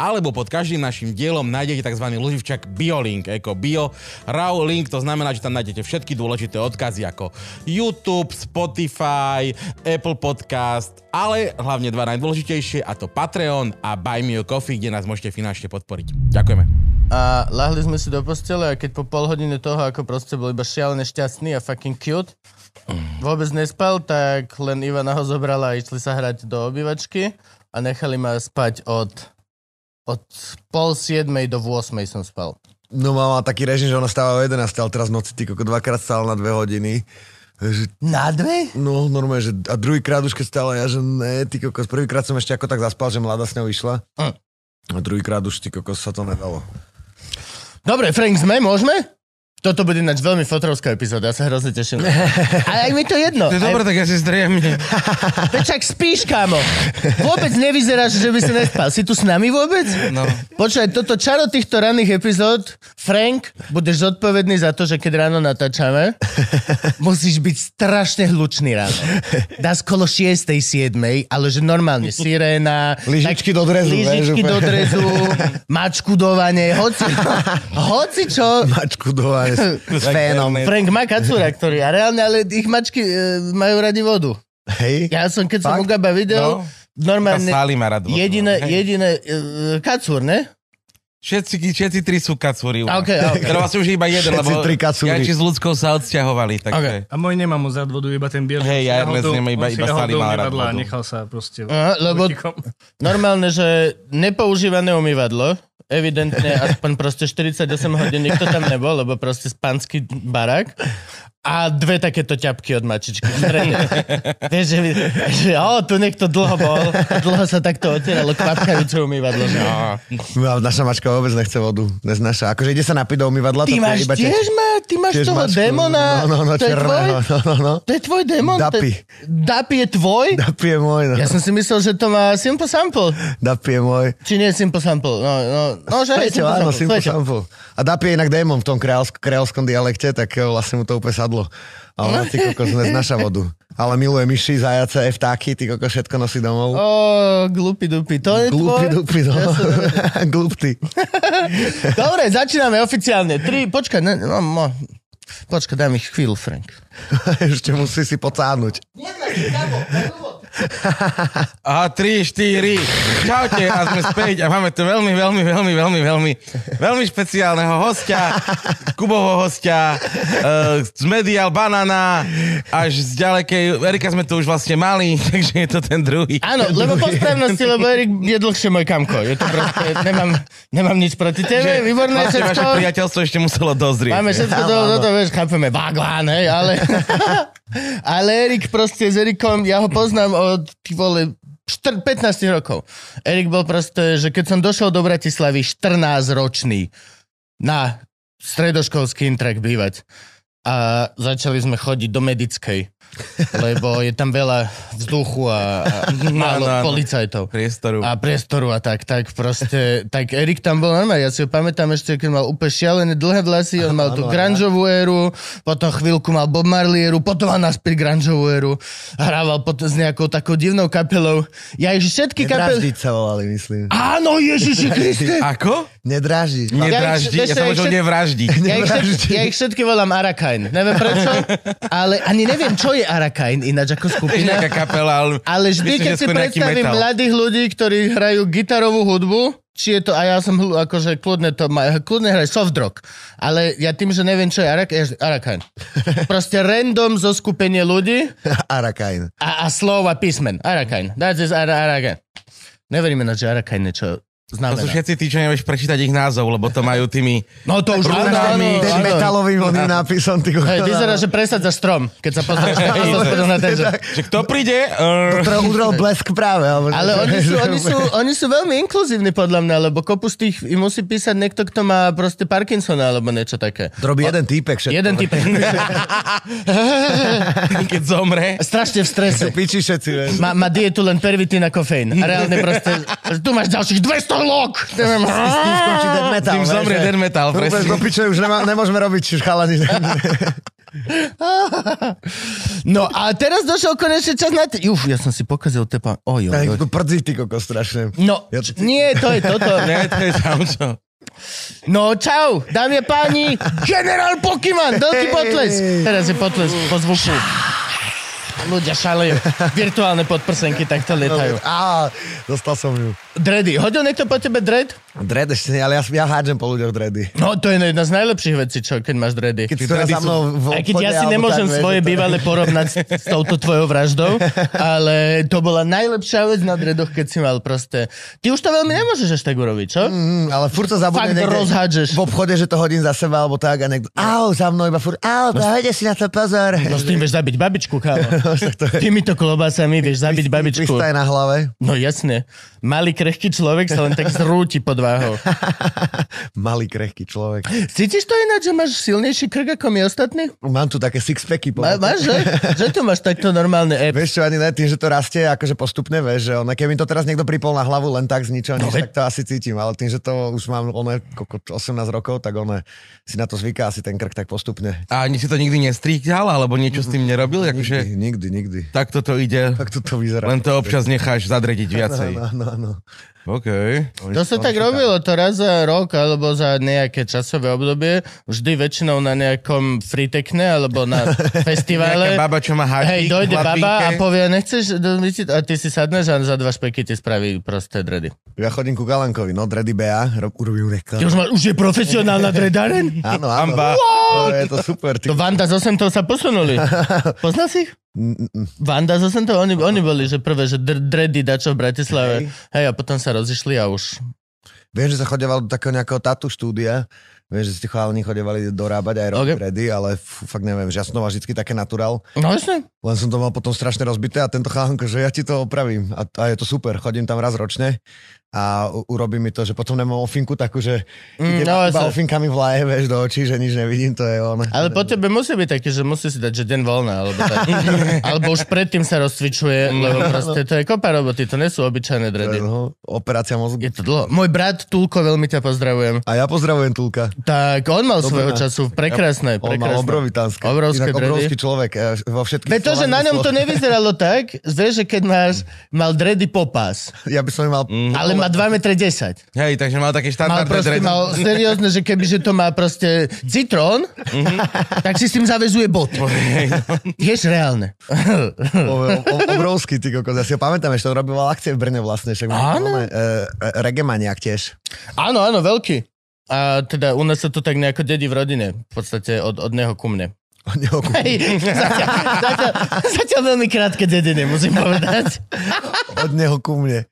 alebo pod každým našim dielom nájdete tzv. loživčak BioLink, ako Bio Raw Link, to znamená, že tam nájdete všetky dôležité odkazy ako YouTube, Spotify, Apple Podcast, ale hlavne dva najdôležitejšie a to Patreon a Buy Me a Coffee, kde nás môžete finančne podporiť. Ďakujeme. A lahli sme si do postele a keď po pol hodine toho, ako proste bol iba šialené šťastný a fucking cute, vôbec nespal, tak len Ivana ho zobrala a išli sa hrať do obývačky a nechali ma spať od od pol siedmej do 8 som spal. No mala taký režim, že ona stáva o 11, ale teraz v noci ty koko dvakrát stál na dve hodiny. Že, Na dve? no normálne, že a druhýkrát už keď stála ja, že ne, ty kokos, prvýkrát som ešte ako tak zaspal, že mladá s ňou išla. Hm. A druhýkrát už ty kokos sa to nedalo. Dobre, Frank, sme, môžeme? Toto bude ináč veľmi fotrovská epizóda, ja sa hrozne teším. Ale aj mi to jedno. To je dobré, tak ja si zdriemne. Však spíš, kámo. Vôbec nevyzeráš, že by si nespal. Si tu s nami vôbec? No. Počkaj, toto čaro týchto ranných epizód, Frank, budeš zodpovedný za to, že keď ráno natáčame, musíš byť strašne hlučný ráno. Dá skolo 6. 7. ale že normálne siréna. Lyžičky do drezu, Lyžičky do drezu, mačkudovanie, hoci, hoci čo. Mačku do s fénom. Frank má kacúra, ktorý, a reálne, ale ich mačky e, majú radi vodu. Hej? Ja som, keď som Fakt? Ugaba videl, No. normálne jediné, hej. jediné uh, kacúr, ne? Všetci, všetci tri sú kacúri. Okay, okay. Teda vlastne už iba jeden, Všetci lebo tri kacúri. Janči s ľudskou sa odsťahovali. Takže... Okay. A môj nemá moc rád vodu, iba ten biely. Hej, ja do- nemá iba- iba do má umývadla a nechal sa proste... Aha, lebo Ručikom. normálne, že nepoužívané umývadlo, evidentne aspoň proste 48 hodín nikto tam nebol, lebo proste spanský barák. A dve takéto ťapky od mačičky. Vieš, že, že o, tu niekto dlho bol, a dlho sa takto otieralo kvapkajúce umývadlo. No. No, naša mačka vôbec nechce vodu. Neznáša. Akože ide sa napiť do umývadla. Ty máš iba tiež, má, ty máš tiež toho mačku. démona. No, no, no, to je tvoj? černého. No, no, no. To je tvoj démon? Dapi. Je- Dapi je tvoj? Dapi je môj, no. Ja som si myslel, že to má Simple Sample. Dapi je môj. Či nie Simple Sample? No, no, no že aj Peťo, Simple áno, Sample. Simple. Sample. A Dapi je inak démon v tom kreolsk- kreolskom dialekte, tak eh, vlastne mu to úplne sadlo. A ona ty kokos neznáša vodu. Ale miluje myši, zajace, vtáky, ty kokos všetko nosí domov. Ó, glupy dupy, to je Glúpy, tvoj? dupy, no. Ja. Glúpty. Dobre, začíname oficiálne. Tri, počkaj, ne, no, no. Počkaj, daj mi chvíľu, Frank. Ešte musí si pocánuť. Aha, 3, 4. Čaute a sme späť a máme tu veľmi, veľmi, veľmi, veľmi, veľmi, veľmi špeciálneho hostia, Kuboho hostia, uh, z Medial Banana až z ďalekej, Erika sme tu už vlastne mali, takže je to ten druhý. Áno, lebo po správnosti, lebo Erik je dlhšie môj kamko. Je to proste, nemám, nemám nič proti tebe, výborné vlastne vaše všetko. priateľstvo ešte muselo dozrieť. Máme všetko do, do, do, vieš, chápeme, bagván, hej, ale... ale Erik proste s Erikom, ja ho poznám od, vole, 4, 15 rokov. Erik bol proste, že keď som došiel do Bratislavy 14 ročný na stredoškolský intrak bývať a začali sme chodiť do medickej, lebo je tam veľa vzduchu a, a málo Áno, áno. policajtov priestoru. a priestoru a tak, tak proste, tak Erik tam bol normálne, ja si ho pamätám ešte, keď mal úplne šialené dlhé vlasy, on mal tú grungeovú éru, potom chvíľku mal Bob Marley éru, potom mal naspäť grungeovú éru, hrával potom s nejakou takou divnou kapelou. Ja ich všetky kapely... Nedráždiť sa volali, myslím. Áno, Ježiši Kriste! Ako? Nedráždiť. Nedraždiť? Ja ich- Ja som vieš, možno ja ich- nevraždiť. Ja ich, všetky, ja ich všetky volám Arakain. Neviem prečo, ale ani neviem, čo je Arakain ináč ako skupina. nejaká kapela, ale... Ale vždy, Myslím, keď si predstavím metal. mladých ľudí, ktorí hrajú gitarovú hudbu, či je to, a ja som akože kľudne to, ma- kľudne hraj soft rock, ale ja tým, že neviem, čo je Arak, Arakain. Proste random zo skupenie ľudí Arakain. a, a slova písmen. Arakain. That is Ara, Arakain. Neverím na, že Arakain niečo To sú znamená. všetci tí, čo nevieš prečítať ich názov, lebo to majú tými... No to už áno, áno, Ten áno. metalovým oným nápisom, ty. Hej, vyzerá, že presadza strom, keď sa pozrieš na ten, že... Že kto príde? Uh, Ktorého udrel blesk práve. alebo- Ale oni sú, oni, sú, oni sú veľmi inkluzívni podľa mňa, lebo kopu z tých im musí písať niekto, kto má proste Parkinsona alebo niečo také. To robí jeden týpek všetko. Jeden typ. keď zomre. Strašne v strese. Piči všetci. Má, má dietu len pervitín a kofeín. A reálne proste, tu máš ďalších 200 Patolog! Neviem, skončí dead metal. Tým zomrie dead metal, presne. do piče, už nemá, nemôžeme robiť čiže chalani. No a teraz došiel konečne čas na... T- Uf, ja som si pokazil tepa. Oj, oj, oj. tu prdzí ty koko strašne. No, Ja- č- nie, to je toto. Ne, to je tam čo. No čau, dámy a páni, generál Pokémon, veľký potlesk. Teraz je potlesk po zvuku. Ľudia šalejú. Virtuálne podprsenky takto lietajú. Á, dostal som ju. Dredy, hodil niekto po tebe dred? Dread ešte nie, ale ja, ja hádžem po ľuďoch dready. No, to je jedna z najlepších vecí, čo, keď máš dredy. Keď si teraz za mnou v Aj keď obchode, ja si nemôžem tak, vieš, svoje to- bývalé porovnať s, s touto tvojou vraždou, ale to bola najlepšia vec na dredoch, keď si mal proste... Ty už to veľmi nemôžeš až tak urobiť, čo? Mm, ale furt sa zabudne Fakt niekde rozhádžeš. v obchode, že to hodím za seba, alebo tak a niekto, au, za mnou iba furt, au, dajte si na to pozor. No s tým vieš zabiť babičku, kámo. Však to je- Týmito klobásami vieš zabiť babičku. Pristaj na hlave. No jasne. Malý krehký človek sa len tak zrúti pod váhou. Malý, krehký človek. Cítiš to ináč, že máš silnejší krk ako my ostatní? Mám tu také sixpacky. Povedať. máš, že? Že to máš takto normálne app? Vieš čo, ani ne, tým, že to rastie akože postupne, vieš, že ono, keby mi to teraz niekto pripol na hlavu len tak z ničoho, No nič, tak to asi cítim, ale tým, že to už mám one, koľko, 18 rokov, tak one si na to zvyká asi ten krk tak postupne. A ani si to nikdy nestrihal, alebo niečo s tým nerobil? Nikdy, Akože, nikdy, nikdy. tak toto ide. Tak to, to vyzerá. Len to občas necháš zadrediť viacej. No, no, no. OK. To sa tak robilo, to raz za rok alebo za nejaké časové obdobie, vždy väčšinou na nejakom fritekne alebo na festivale. Nejaká baba, čo má háčik Hej, dojde v baba a povie, nechceš, do- a ty si sadneš a za dva špeky ti spraví prosté dredy. Ja chodím ku Galankovi, no, Dreddy BA, ro- urobím Ty reklamu. už, má, už je profesionálna dredáren? Áno, áno. Amba. To je to super. Ty... To Vanda z 8 sa posunuli. Poznal si ich? Mm, mm, Vanda z 8 oni, oni boli, že prvé, že dr- dredy dačo v Bratislave. Hej, a potom sa rozišli a už... Viem, že sa chodeval do takého nejakého tatu štúdia, Vieš, že si tí chalani chodevali dorábať aj robiť Okay. ready, ale fú, fakt neviem, že ja som to mal vždycky také naturál. No jasne. Len som to mal potom strašne rozbité a tento chalanko, že ja ti to opravím. A, a je to super, chodím tam raz ročne a urobí mi to, že potom nemám ofinku takú, že Mm, mm, no, iba jasne. ofinkami vlaje, vieš, do očí, že nič nevidím, to je on. Ale po tebe musí byť také, že musí si dať, že deň voľna, alebo tak. alebo už predtým sa rozcvičuje, lebo proste to je kopa roboty, to nie sú obyčajné dredy. no, operácia mozgu. Je to dlho. Môj brat Tulko, veľmi ťa pozdravujem. A ja pozdravujem Tulka. Tak on mal Dobrá. svojho času prekrásne, On mal prekrásne. obrovitánske. Obrovské Inak dredy. obrovský človek. e, Vo všetkých Veď to, že na ňom to nevyzeralo tak, vieš, že keď máš, mal dredy popás, Ja by som mal... ale má 2,10 m. Hej, takže mal také Mal štandardné proste, dredy. mal seriózne, že keby, že to má proste citrón, tak si s tým zavezuje bot. Tiež reálne. O, o, obrovský, ty kokos. Ja si ho pamätám, ešte on robil akcie v Brne vlastne. Však Áno. máme, e, e, Regemaniak tiež. Áno, áno, veľký. A teda u nás sa to tak nejako dedí v rodine. V podstate od, od neho ku mne. Hej, zatiaľ, zatiaľ, zatiaľ veľmi krátke dediny, musím povedať. Od neho ku mne.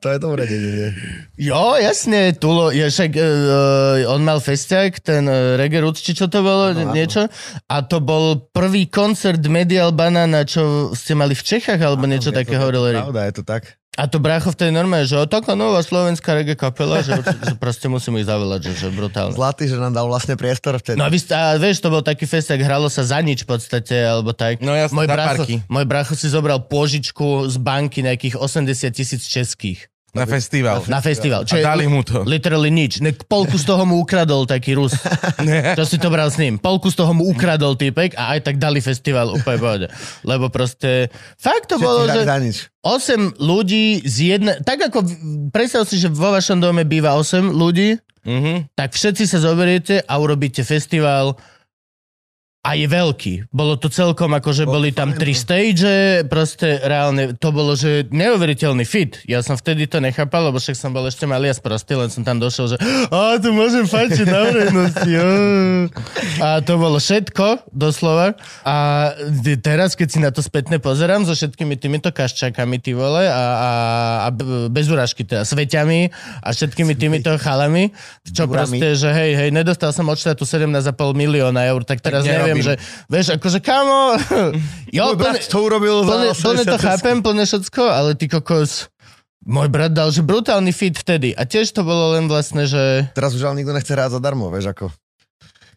To je dobré dedenie. Jo, jasne, Tulo, je však, uh, on mal festiak, ten uh, Reggae Roots, či čo to bolo, Áno, áno. niečo. A to bol prvý koncert Medial Banana, čo ste mali v Čechách, alebo niečo Je to- také je to. Pravda, je to tak. A to brácho v tej norme, že taká nová slovenská reggae kapela, že, že proste musím ich zavolať, že, že brutálne. Zlatý, že nám dal vlastne priestor vtedy. No a, vy, a vieš, to bol taký festiak, hralo sa za nič v podstate, alebo tak. No jasne, môj bracho, parky. môj bracho si zobral pôžičku z banky nejakých 80 tisíc českých Na festival. na festival. A dali mu to. Literally nič. Ne, polku z toho mu ukradol taký Rus. Čo si to bral s ním. Polku z toho mu ukradol typek a aj tak dali festival úplne pohode. Lebo proste, fakt to Všetci bolo, že za nič. 8 ľudí z jednej... Tak ako, predstav si, že vo vašom dome býva 8 ľudí, Mhm. tak všetci sa zoberiete a urobíte festival a je veľký. Bolo to celkom ako, že boli tam tri stage, proste reálne, to bolo, že neuveriteľný fit. Ja som vtedy to nechápal, lebo však som bol ešte malý a sprostý, len som tam došiel, že a tu môžem fajčiť na verejnosti. á." A to bolo všetko, doslova. A teraz, keď si na to spätne pozerám so všetkými týmito kaščakami, ty vole, a, a, a bez urážky teda, sveťami a všetkými týmito chalami, čo Durami. proste, že hej, hej, nedostal som od štátu 17,5 milióna eur, tak teraz neviem, nerobím. že, vieš, akože kamo, jo, Môj brat plne, to urobil plne, plne to 80 chápem, plne všetko, ale ty kokos, môj brat dal, že brutálny fit vtedy a tiež to bolo len vlastne, že Teraz už ale nikto nechce hrať zadarmo, vieš ako.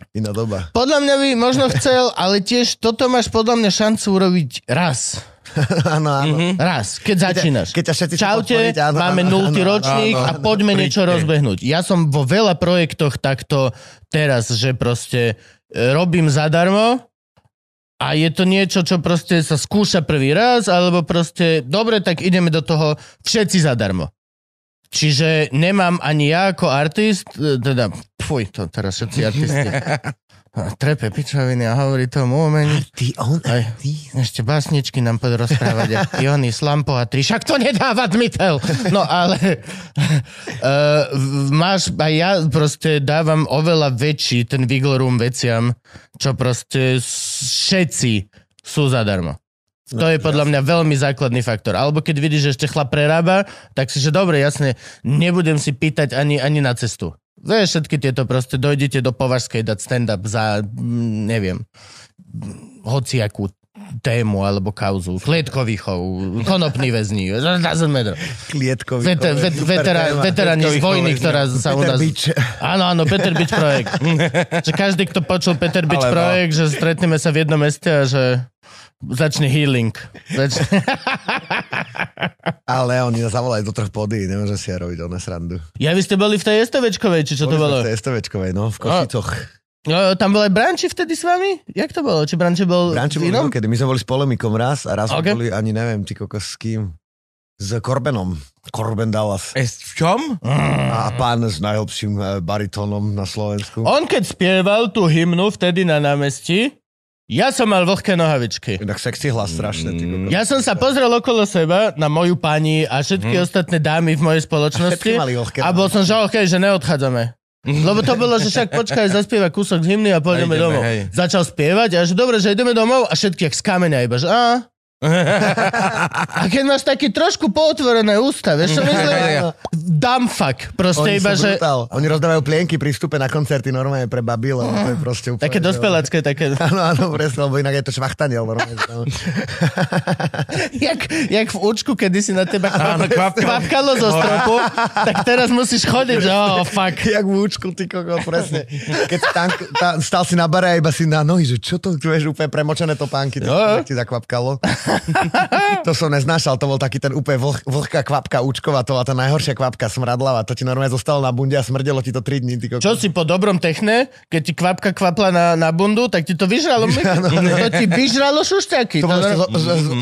Iná doba. podľa mňa by možno chcel, ale tiež toto máš podľa mňa šancu urobiť raz Áno, áno. Raz, keď začínaš. keď ťa všetci Čaute, podporiť, áno, máme nultý ročník áno, a áno. poďme niečo Príďte. rozbehnúť. Ja som vo veľa projektoch takto teraz, že proste robím zadarmo a je to niečo, čo proste sa skúša prvý raz, alebo proste, dobre, tak ideme do toho všetci zadarmo. Čiže nemám ani ja ako artist, e, teda, fuj, to teraz všetci artisti. A Trepe pičoviny a hovorí tomu umení. Ty, on, Aj. ty. Ešte básničky nám poď rozprávať. a Iony, Slampo a tri. Však to nedáva zmysel. No ale uh, máš, aj ja proste dávam oveľa väčší ten wiggle room veciam, čo proste všetci sú zadarmo. To je podľa mňa veľmi základný faktor. Alebo keď vidíš, že ešte chlap prerába, tak si, že dobre, jasne, nebudem si pýtať ani, ani na cestu. Vieš, všetky tieto proste, dojdete do Považskej dať stand-up za, mm, neviem, hociakú tému alebo kauzu. Klietkový chov, konopný väzni. Klietkový. Veter, vet, veterá, veteráni z vojny, ktorá sa u Peter nás... Bič. Áno, áno, Peter Beach projekt. že každý, kto počul Peter Beach Alebo- projekt, že stretneme sa v jednom meste a že začne healing. Začne... Ale oni nás zavolali do troch pody, nemôžem si ja robiť ona srandu. ja, vy ste boli v tej STVčkovej, či čo to Boli sme bolo? v tej STVčkovej, no, v Košicoch. No, tam bol aj Branči vtedy s vami? Jak to bolo? Či Branči bol Branči inom? kedy my sme boli s polemikom raz a raz Ok. okay. boli ani neviem, ty kokos s kým. S Corbenom. Corben Dallas. E, v čom? A pán s najlepším eh, baritónom na Slovensku. On keď spieval tú hymnu vtedy na námestí, ja som mal vlhké nohavičky. Inak sexy hlas strašne, ty kokos. Ja som sa pozrel okolo seba na moju pani a všetky ostatné dámy v mojej spoločnosti Mhm. A mali vlhké a bol som, že okej, že neodchádzame. Lebo to bolo, že však počkaj, zaspieva kúsok z hymny a pôjdeme A ideme, domov. hej. Začal spievať a že dobre, že ideme domov a všetky jak z kameňa iba, že a, a keď máš taký trošku pootvorené ústa, vieš čo myslím? Dumb fuck. Proste Oni iba, že brutál. Oni rozdávajú plienky pri vstupe na koncerty normálne pre babile. To je proste úplne... také dospelácké, také... Áno, áno, presne, lebo inak je to švachtaniel normálne. No. Jak, jak v účku, kedy si na teba Áno, kvapkalo zo stropu, tak teraz musíš chodiť, že oh, fuck. Jak v účku, ty kokos, presne. Keď tam, tam, stal si na bare a iba si na nohy, že čo to, tu vieš, úplne premočené topánky, tak ti zakvapkalo. to som neznášal, to bol taký ten úplne vlh, vlhká kvapka účková, to bola tá najhoršia kvapka smradlava, to ti normálne zostalo na bunde a smrdelo ti to 3 dní, ty kokos. Čo si po dobrom techne, keď ti kvapka kvapla na, na bundu, tak ti to vyžralo. to ti vyžralo šušťaky. To bol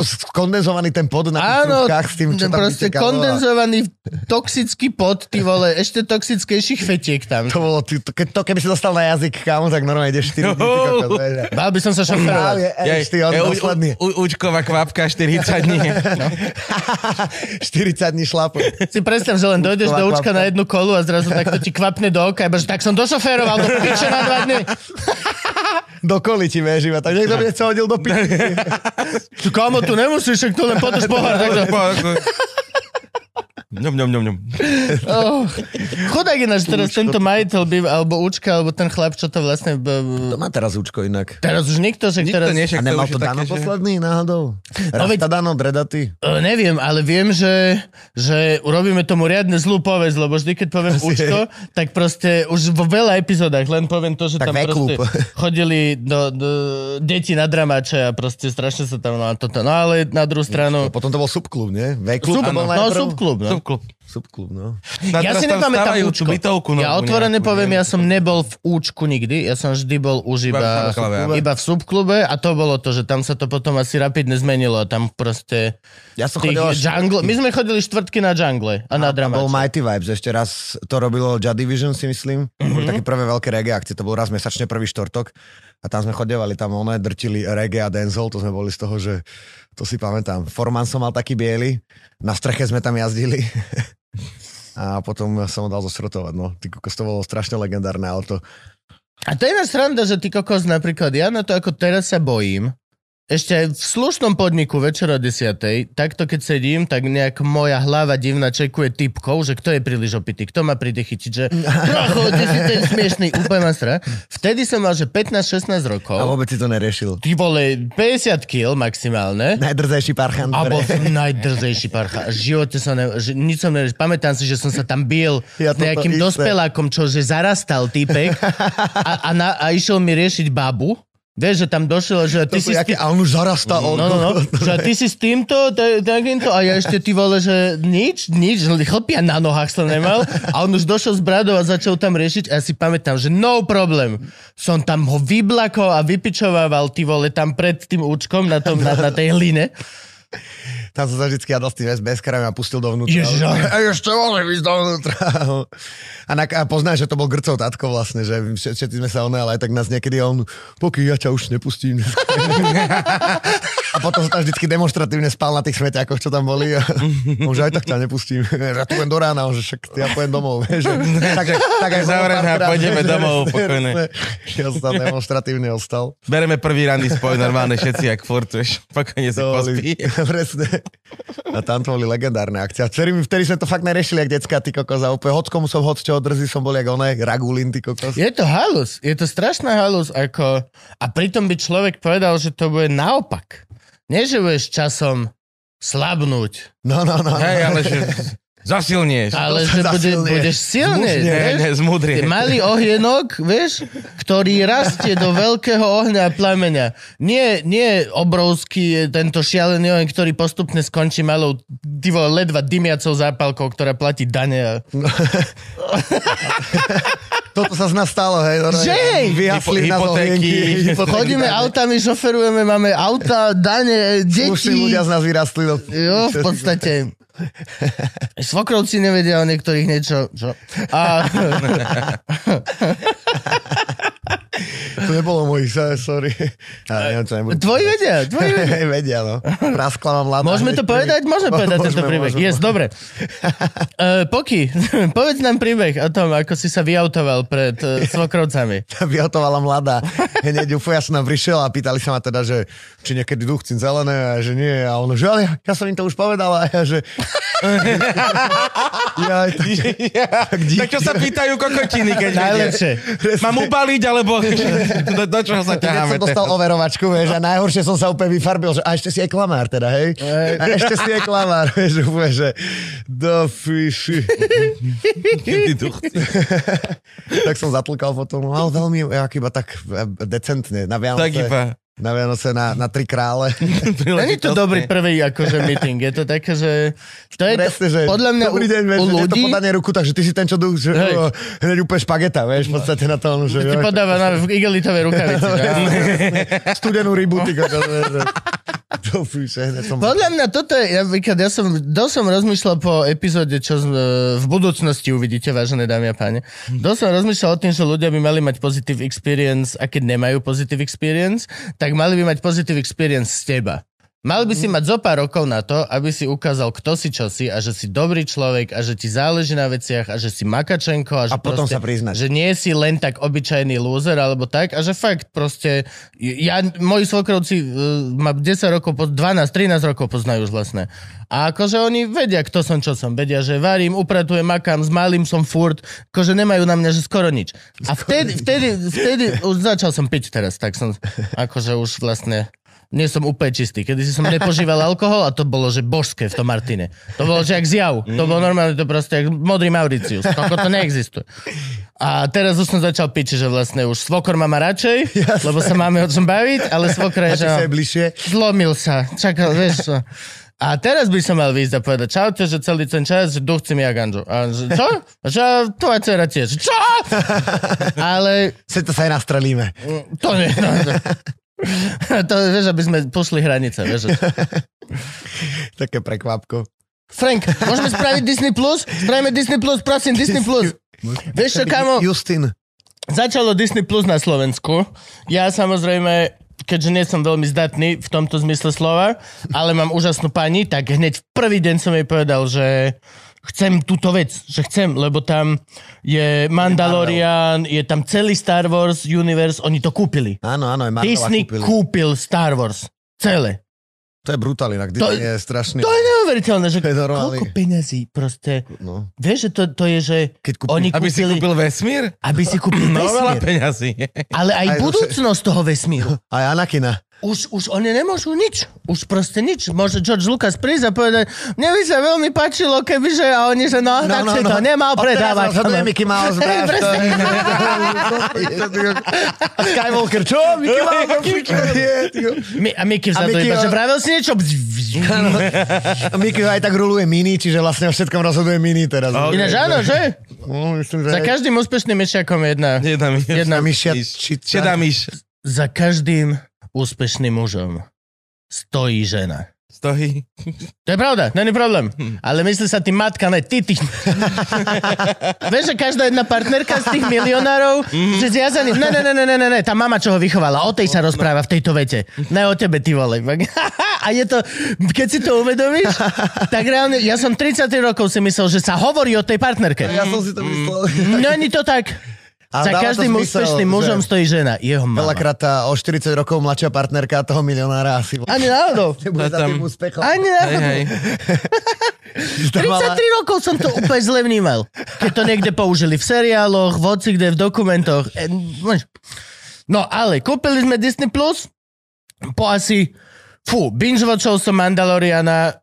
skondenzovaný ten pod na Áno, s tým, čo tam proste kondenzovaný toxický pot, ty vole, ešte toxickejších fetiek tam. To bolo, ty, to, keď to, keby si dostal na jazyk, kámo, tak normálne ideš 4 dní, ty kokos. Bál by som sa šoferovať. Právě, ej, ty, on je, u- posledný. u- Učková kvapka 40 dní. 40 dní šlapu. Si predstav, že len dojdeš do účka na jednu kolu a zrazu takto ti kvapne do oka, iba, že tak som došoféroval do piče na dva dny. Do koli ti vieš iba, tak niekto by sa hodil do piči. Tu komu tu nemusíš, však tu len potoč pohár. takto. Ňom, ňom, ňom, ňom. Oh. Chudák ináč teraz tento majiteľ by, alebo Učka, alebo ten chlap, čo to vlastne... B, To má teraz účko inak. teraz už nikto, že Nikto teraz... nie, A nemal to je Dano také, že- posledný náhodou? Rasta Dano, Dredaty? Uh, neviem, ale viem, že, že urobíme tomu riadne zlú povesť, lebo vždy, keď poviem Asi Učko, tak proste už vo veľa epizódach len poviem to, že Tak tam proste chodili do, do, deti na dramače a proste strašne sa tam na toto. No ale na druhú stranu... Potom to bol subklub, nie? V-klub Sub, to bol no, subklub, no. Subklub. Subklub, no. A Ja si tam nepamätám účko. bytovku Ja otvorene nejakú, poviem, nie? ja som nebol v účku nikdy, ja som vždy bol už Iba v iba, iba v subklube a to bolo to, že tam sa to potom asi rapidne zmenilo a tam proste Ja som chodil jungle, my sme chodili štvrtky na jungle a na To bol. Mighty Vibes, ešte raz to robilo Ja Division si myslím. Mm-hmm. Mhm. Boli také prvé veľké reggae akcie, to bol raz mesačne prvý štvrtok a tam sme chodevali, tam one drtili reggae a dancehall, to sme boli z toho, že to si pamätám. Forman som mal taký biely, na streche sme tam jazdili a potom som ho dal zosrotovať, no. Ty kokos, to bolo strašne legendárne auto. A to je iná sranda, že ty kokos napríklad, ja na to ako teraz sa bojím, ešte aj v slušnom podniku večer o 10. Takto keď sedím, tak nejak moja hlava divná čekuje typkov, že kto je príliš opitý, kto ma príde chytiť, že trochu, ty si ten smiešný, úplne ma stra. Vtedy som mal, že 15-16 rokov. A vôbec si to neriešil. Ty vole, 50 kg maximálne. Najdrzejší parchant. A bol som najdrzejší parcha. V živote som ne, že nič som ne, Pamätám si, že som sa tam bil Ja s nejakým isté. dospelákom, čo že zarastal týpek a, a, na, a išiel mi riešiť babu Vieš, že tam došiel, že To ty sú si... jaké, tým- a on už zarastá. No, on, no, no, že ty si s týmto, ta- takýmto a ja ešte ty vole, že nič, nič, chlpia na nohách som nemal a on už došiel z bradou a začal tam riešiť a ja si pamätám, že no problem. Som tam ho vyblakol a vypičovával ty vole tam pred tým účkom na, tom, na, na tej hline. Tam som sa vždycky jadol s tým SBS krajom a pustil dovnútra. Ježiš, ale- a ešte môže ísť dovnútra. A, na, a poznáš, že to bol grcov tatko vlastne, že všet- všetci sme sa one, ale aj tak nás niekedy on, poky, ja ťa už nepustím. a potom sa tam vždycky demonstratívne spal na tých smetiakoch, čo tam boli. A že aj tak ťa nepustím. Ja tu len do rána, že však ja pojem domov. Že, tak, tak aj párkrát, pôjdeme že- domov pokojne. Ja som tam demonstratívne ostal. Bereme prvý ranný spoj normálne všetci, jak furt, vieš, pokojne si pospí. Presne. A tam to boli legendárne akcie. A vtedy, vtedy sme to fakt neriešili, jak decka, ty kokos. A úplne hoď komu som hoď čo drzí, som bol jak oné, ragulín, ty kokos. Je to halus, je to strašná halus, ako... A pritom by človek povedal, že to bude naopak. Nie, že budeš časom slabnúť, No, no, no. Hej, ale že zasilnieš. ale že bude, budeš silný. Zmudrie. Ty malý ohienok, vieš, ktorý rastie do veľkého ohňa a plameňa. Nie, nie obrovský tento šialený oheň, ktorý postupne skončí malou vole, ledva dymiacou zápalkou, ktorá platí dane. A... Toto sa z nás stalo, hej. normálne. Že? Vyhasli Hypo- nás hypotéky. hypotéky, Chodíme autami, šoferujeme, máme auta, dane, Slušní deti. ľudia z nás vyrastli. Do... Jo, v podstate. Svokrovci nevedia o niektorých niečo. Čo? A, To nebolo mojich, sorry. Ja, neviem, čo nebudem. tvoji vedia, tvoji vedia. Hej, vedia, no. Praskla vám mladá. Môžeme to povedať? Môžeme povedať tento Môžeme, príbeh. môžeme. Yes, dobre. Uh, Poky, povedz nám príbeh o tom, ako si sa vyautoval pred uh, svokrovcami. vyhotovala mladá. Hneď úplne ja som tam prišiel a pýtali sa ma teda, že či niekedy duchcím zelené a že nie. A ono, že ale ja, ja som im to už povedala. A ja, že... ja, tak, tak, Tak čo sa pýtajú kokotiny, keď? Najlepšie. Mám ubaliť, alebo do, do čoho sa Keď ťaháme? som dostal overovačku, vieš, a najhoršie som sa úplne vyfarbil, že a ešte si je klamár teda, hej? A ešte si je klamár, vieš, úplne, že do fiši. Tak som zatlkal potom, ale veľmi, jak iba tak e, decentne, na Vianoce, Tak iba. Na Vianoce, na, na tri krále. Není to dobrý prvý akože meeting. Je to také, že... To je Presne, že podľa mňa dobrý u, deň, vieš, u je to ľudí... podanie ruku, takže ty si ten, čo duch, že Hej. o, hneď úplne špageta, vieš, v podstate na to, že jo, podáva na v rukavici. že? studenú rybu, ty kokos, to fíše, hneď som... Podľa mňa toto je, ja, Vikard, ja som, dosť som rozmýšľal po epizóde, čo v budúcnosti uvidíte, vážené dámy a páni. Dosť som rozmýšľal o tým, že ľudia by mali mať positive experience a keď nemajú positive experience, tak mali by mať positive experience z teba. Mal by si mať zo pár rokov na to, aby si ukázal, kto si čo si a že si dobrý človek a že ti záleží na veciach a že si makačenko a že A potom proste, sa priznať. že nie si len tak obyčajný loser alebo tak a že fakt proste, ja, moji svokrovci uh, ma 10 rokov, po, 12, 13 rokov poznajú už vlastne. A akože oni vedia, kto som, čo som. Vedia, že varím, upratujem, makám, s malým som furt, akože nemajú na mňa, že skoro nič. A vtedy, vtedy, vtedy už začal som piť teraz, tak som akože už vlastne nie som úplne čistý. Kedy si som nepožíval alkohol a to bolo, že božské v tom Martine. To bolo, že jak zjav. To bolo normálne, to proste jak modrý Mauricius. Toko to neexistuje. A teraz už som začal piť, že vlastne už svokor má ma radšej, lebo sa máme o čom baviť, ale svokra A je, že sa je bližšie. zlomil sa. Čakal, vieš čo. A teraz by som mal výjsť a povedať, čaute, že celý ten čas, že duchcím ja ganžu. A že, čo? Že tvoja dcera tiež. Čo? Ale Se to sa aj nastrelíme. to nie. To, to vieš, aby sme pošli hranice. Vieš. Také prekvapko. Frank, môžeme spraviť Disney+? Plus? Spravíme Disney+, Plus, prosím, Disney+. Plus. Vieš čo, kamo? Justin. Začalo Disney Plus na Slovensku. Ja samozrejme, keďže nie som veľmi zdatný v tomto zmysle slova, ale mám úžasnú pani, tak hneď v prvý deň som jej povedal, že chcem túto vec, že chcem, lebo tam je Mandalorian, je tam celý Star Wars universe, oni to kúpili. Áno, áno, aj Marvela Disney kúpili. kúpil Star Wars. Celé. To je brutál, inak To- je strašný. To je neuveriteľné, že To je normálny. koľko peňazí proste. No. Vieš, že to, to je, že Keď kúpi- oni Aby si kúpili, kúpil vesmír? aby si kúpil No veľa vesmír, peňazí. ale aj Aj budúcnosť toho vesmíru. Aj Anakina. Už, už oni nemôžu nič. Už proste nič. Môže George Lucas prísť a povedať, mne by sa veľmi páčilo, kebyže, a oni, že no, no tak si to nemal predávať. Odteraz Mickey Mouse, presne. A Skywalker, čo? Mickey Mouse? A Mickey vzadu iba, že vravel si niečo? Mickey aj tak ruluje mini, čiže vlastne o všetkom rozhoduje mini teraz. Ok. Ináč áno, že? No, myslím, že... Za každým úspešným myšiakom je jedna. Jedna myš. Jedna myšia Šedá myš. Za každým úspešným mužom stojí žena. Stojí. To je pravda, není problém. Ale myslí sa tým matka, ne ty, ty. Vieš, že každá jedna partnerka z tých milionárov, že ja za ním, ne, ne, ne, ne, ne, ne, tá mama, čo ho vychovala, o tej sa rozpráva v tejto vete. Ne o tebe, ty vole. A je to, keď si to uvedomíš, tak reálne, ja som 33 rokov si myslel, že sa hovorí o tej partnerke. Ja som si to myslel. Není to tak. A Za každým zmysel, úspešným mužom stojí žena, jeho mama. Veľakrát tá o 40 rokov mladšia partnerka toho milionára asi Ani náhodou. nebude za tým úspechom. Ani náhodou. hej. 33 rokov som to úplne zle vnímal. Keď to niekde použili v seriáloch, v hoci kde, v dokumentoch. E, No ale kúpili sme Disney Plus po asi... Fú, binge-watchol som Mandaloriana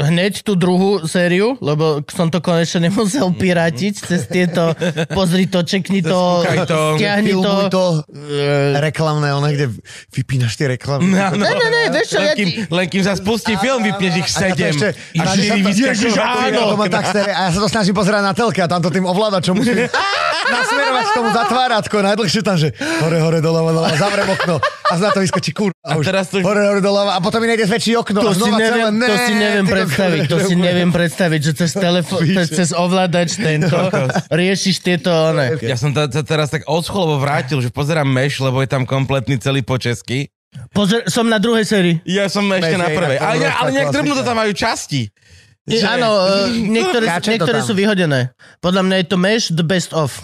hneď tú druhú sériu, lebo som to konečne nemusel pirátiť cez tieto pozri to, čekni to, stiahni to. To Eh, reklamné, ono, kde vypínaš tie reklamy. No, no. Ne, ne, ne, vieš čo, len, ja ti- len kým sa spustí film, vypneš ich A sedem. ešte- A a štyri vyskakujú áno. A ja sa to snažím pozerať na telke a tam to tým ovládačom musím nasmerovať k tomu zatvárátko. Najdlhšie tam, že hore, hore, doľava, doľava, zavrem okno. A na to vyskočí kur. A, A teraz to- hore, hore, doľava. A potom mi nejde zväčší okno. To a si, znova neviem, celé, to si ne, neviem ty predstaviť, to si že neviem predstaviť, že cez, telefo- cez, cez ovládač tento riešiš tieto, one. Ja som to, to teraz tak odscholovo vrátil, že pozerám Meš, lebo je tam kompletný celý po česky. Pozor, som na druhej sérii. Ja som ešte Meš na je prvej. Ale, ne, ale nejak klasika. drbnú to tam majú časti. Je, Že- áno, niektoré, Skáče to niektoré tam. sú vyhodené. Podľa mňa je to mesh the best of.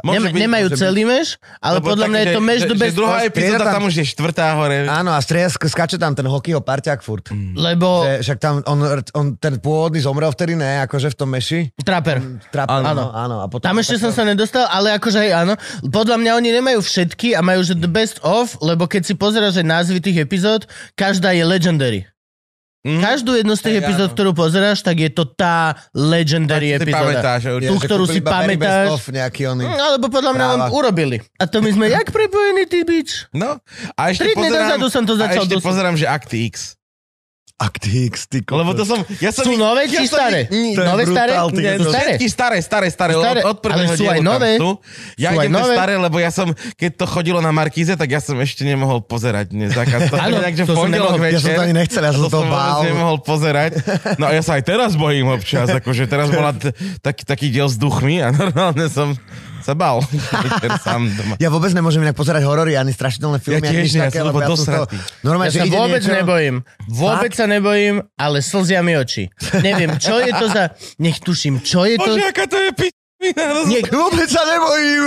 Môže Nem, byť, nemajú môže celý meš, ale Lebo podľa tak, mňa je že- to že, the že best druhá epizóda, tam- tam už je štvrtá hore. Áno, a striesk, skače tam ten hokejho parťák furt. Lebo Že, však tam on, on, ten pôvodný zomrel vtedy, ne, akože v tom meši. traper. Trap, Áno. áno, áno. A potom Tam ešte som sa nedostal, ale akože hej, áno. Podľa mňa oni nemajú všetky a majú, že the best of, lebo keď si pozeráš aj názvy tých epizód, každá je legendary. Mhm. Každú jednu z tých Hej, epizód, áno. ktorú pozeráš, tak je to tá legendary Tak si epizóda. pamätáš, Je, tú, ktorú si pamätáš. of Nejaký oný. No, alebo podľa mňa Práva. urobili. A to my sme jak prepojení, ty bič? No, a ešte Tri pozerám, dozadu som to začal a ešte dosť- pozerám, že Akty X. Actix, ty kokos. Lebo to som... Ja som Sú nové či ja staré? To je Nové, staré? brutál, ty Nie, kokos. staré. Všetky staré, staré, staré. Staré, Od, od prvého ale sú aj nové. Sú. Ja Sú idem tie nové. staré, lebo ja som, keď to chodilo na Markíze, tak ja som ešte nemohol pozerať dnes zákaz. To Áno, takže to som nemohol. večer. Ja som to ani nechcel, ja som to to bál. nemohol pozerať. No a ja sa aj teraz bojím občas, akože teraz bola t- taký, taký diel s duchmi a normálne som sa bal. Večer sám doma. Ja vôbec nemôžem inak pozerať horory, ani strašidelné filmy, Ja tiež nie, ja som lebo to... Normálne, Ja že sa vôbec niečo... nebojím. Vôbec Fakt? sa nebojím, ale slzia mi oči. Neviem, čo je to za... Nech tuším, čo je to... Bože, aká to je pi... Nie, Vôbec sa nebojím.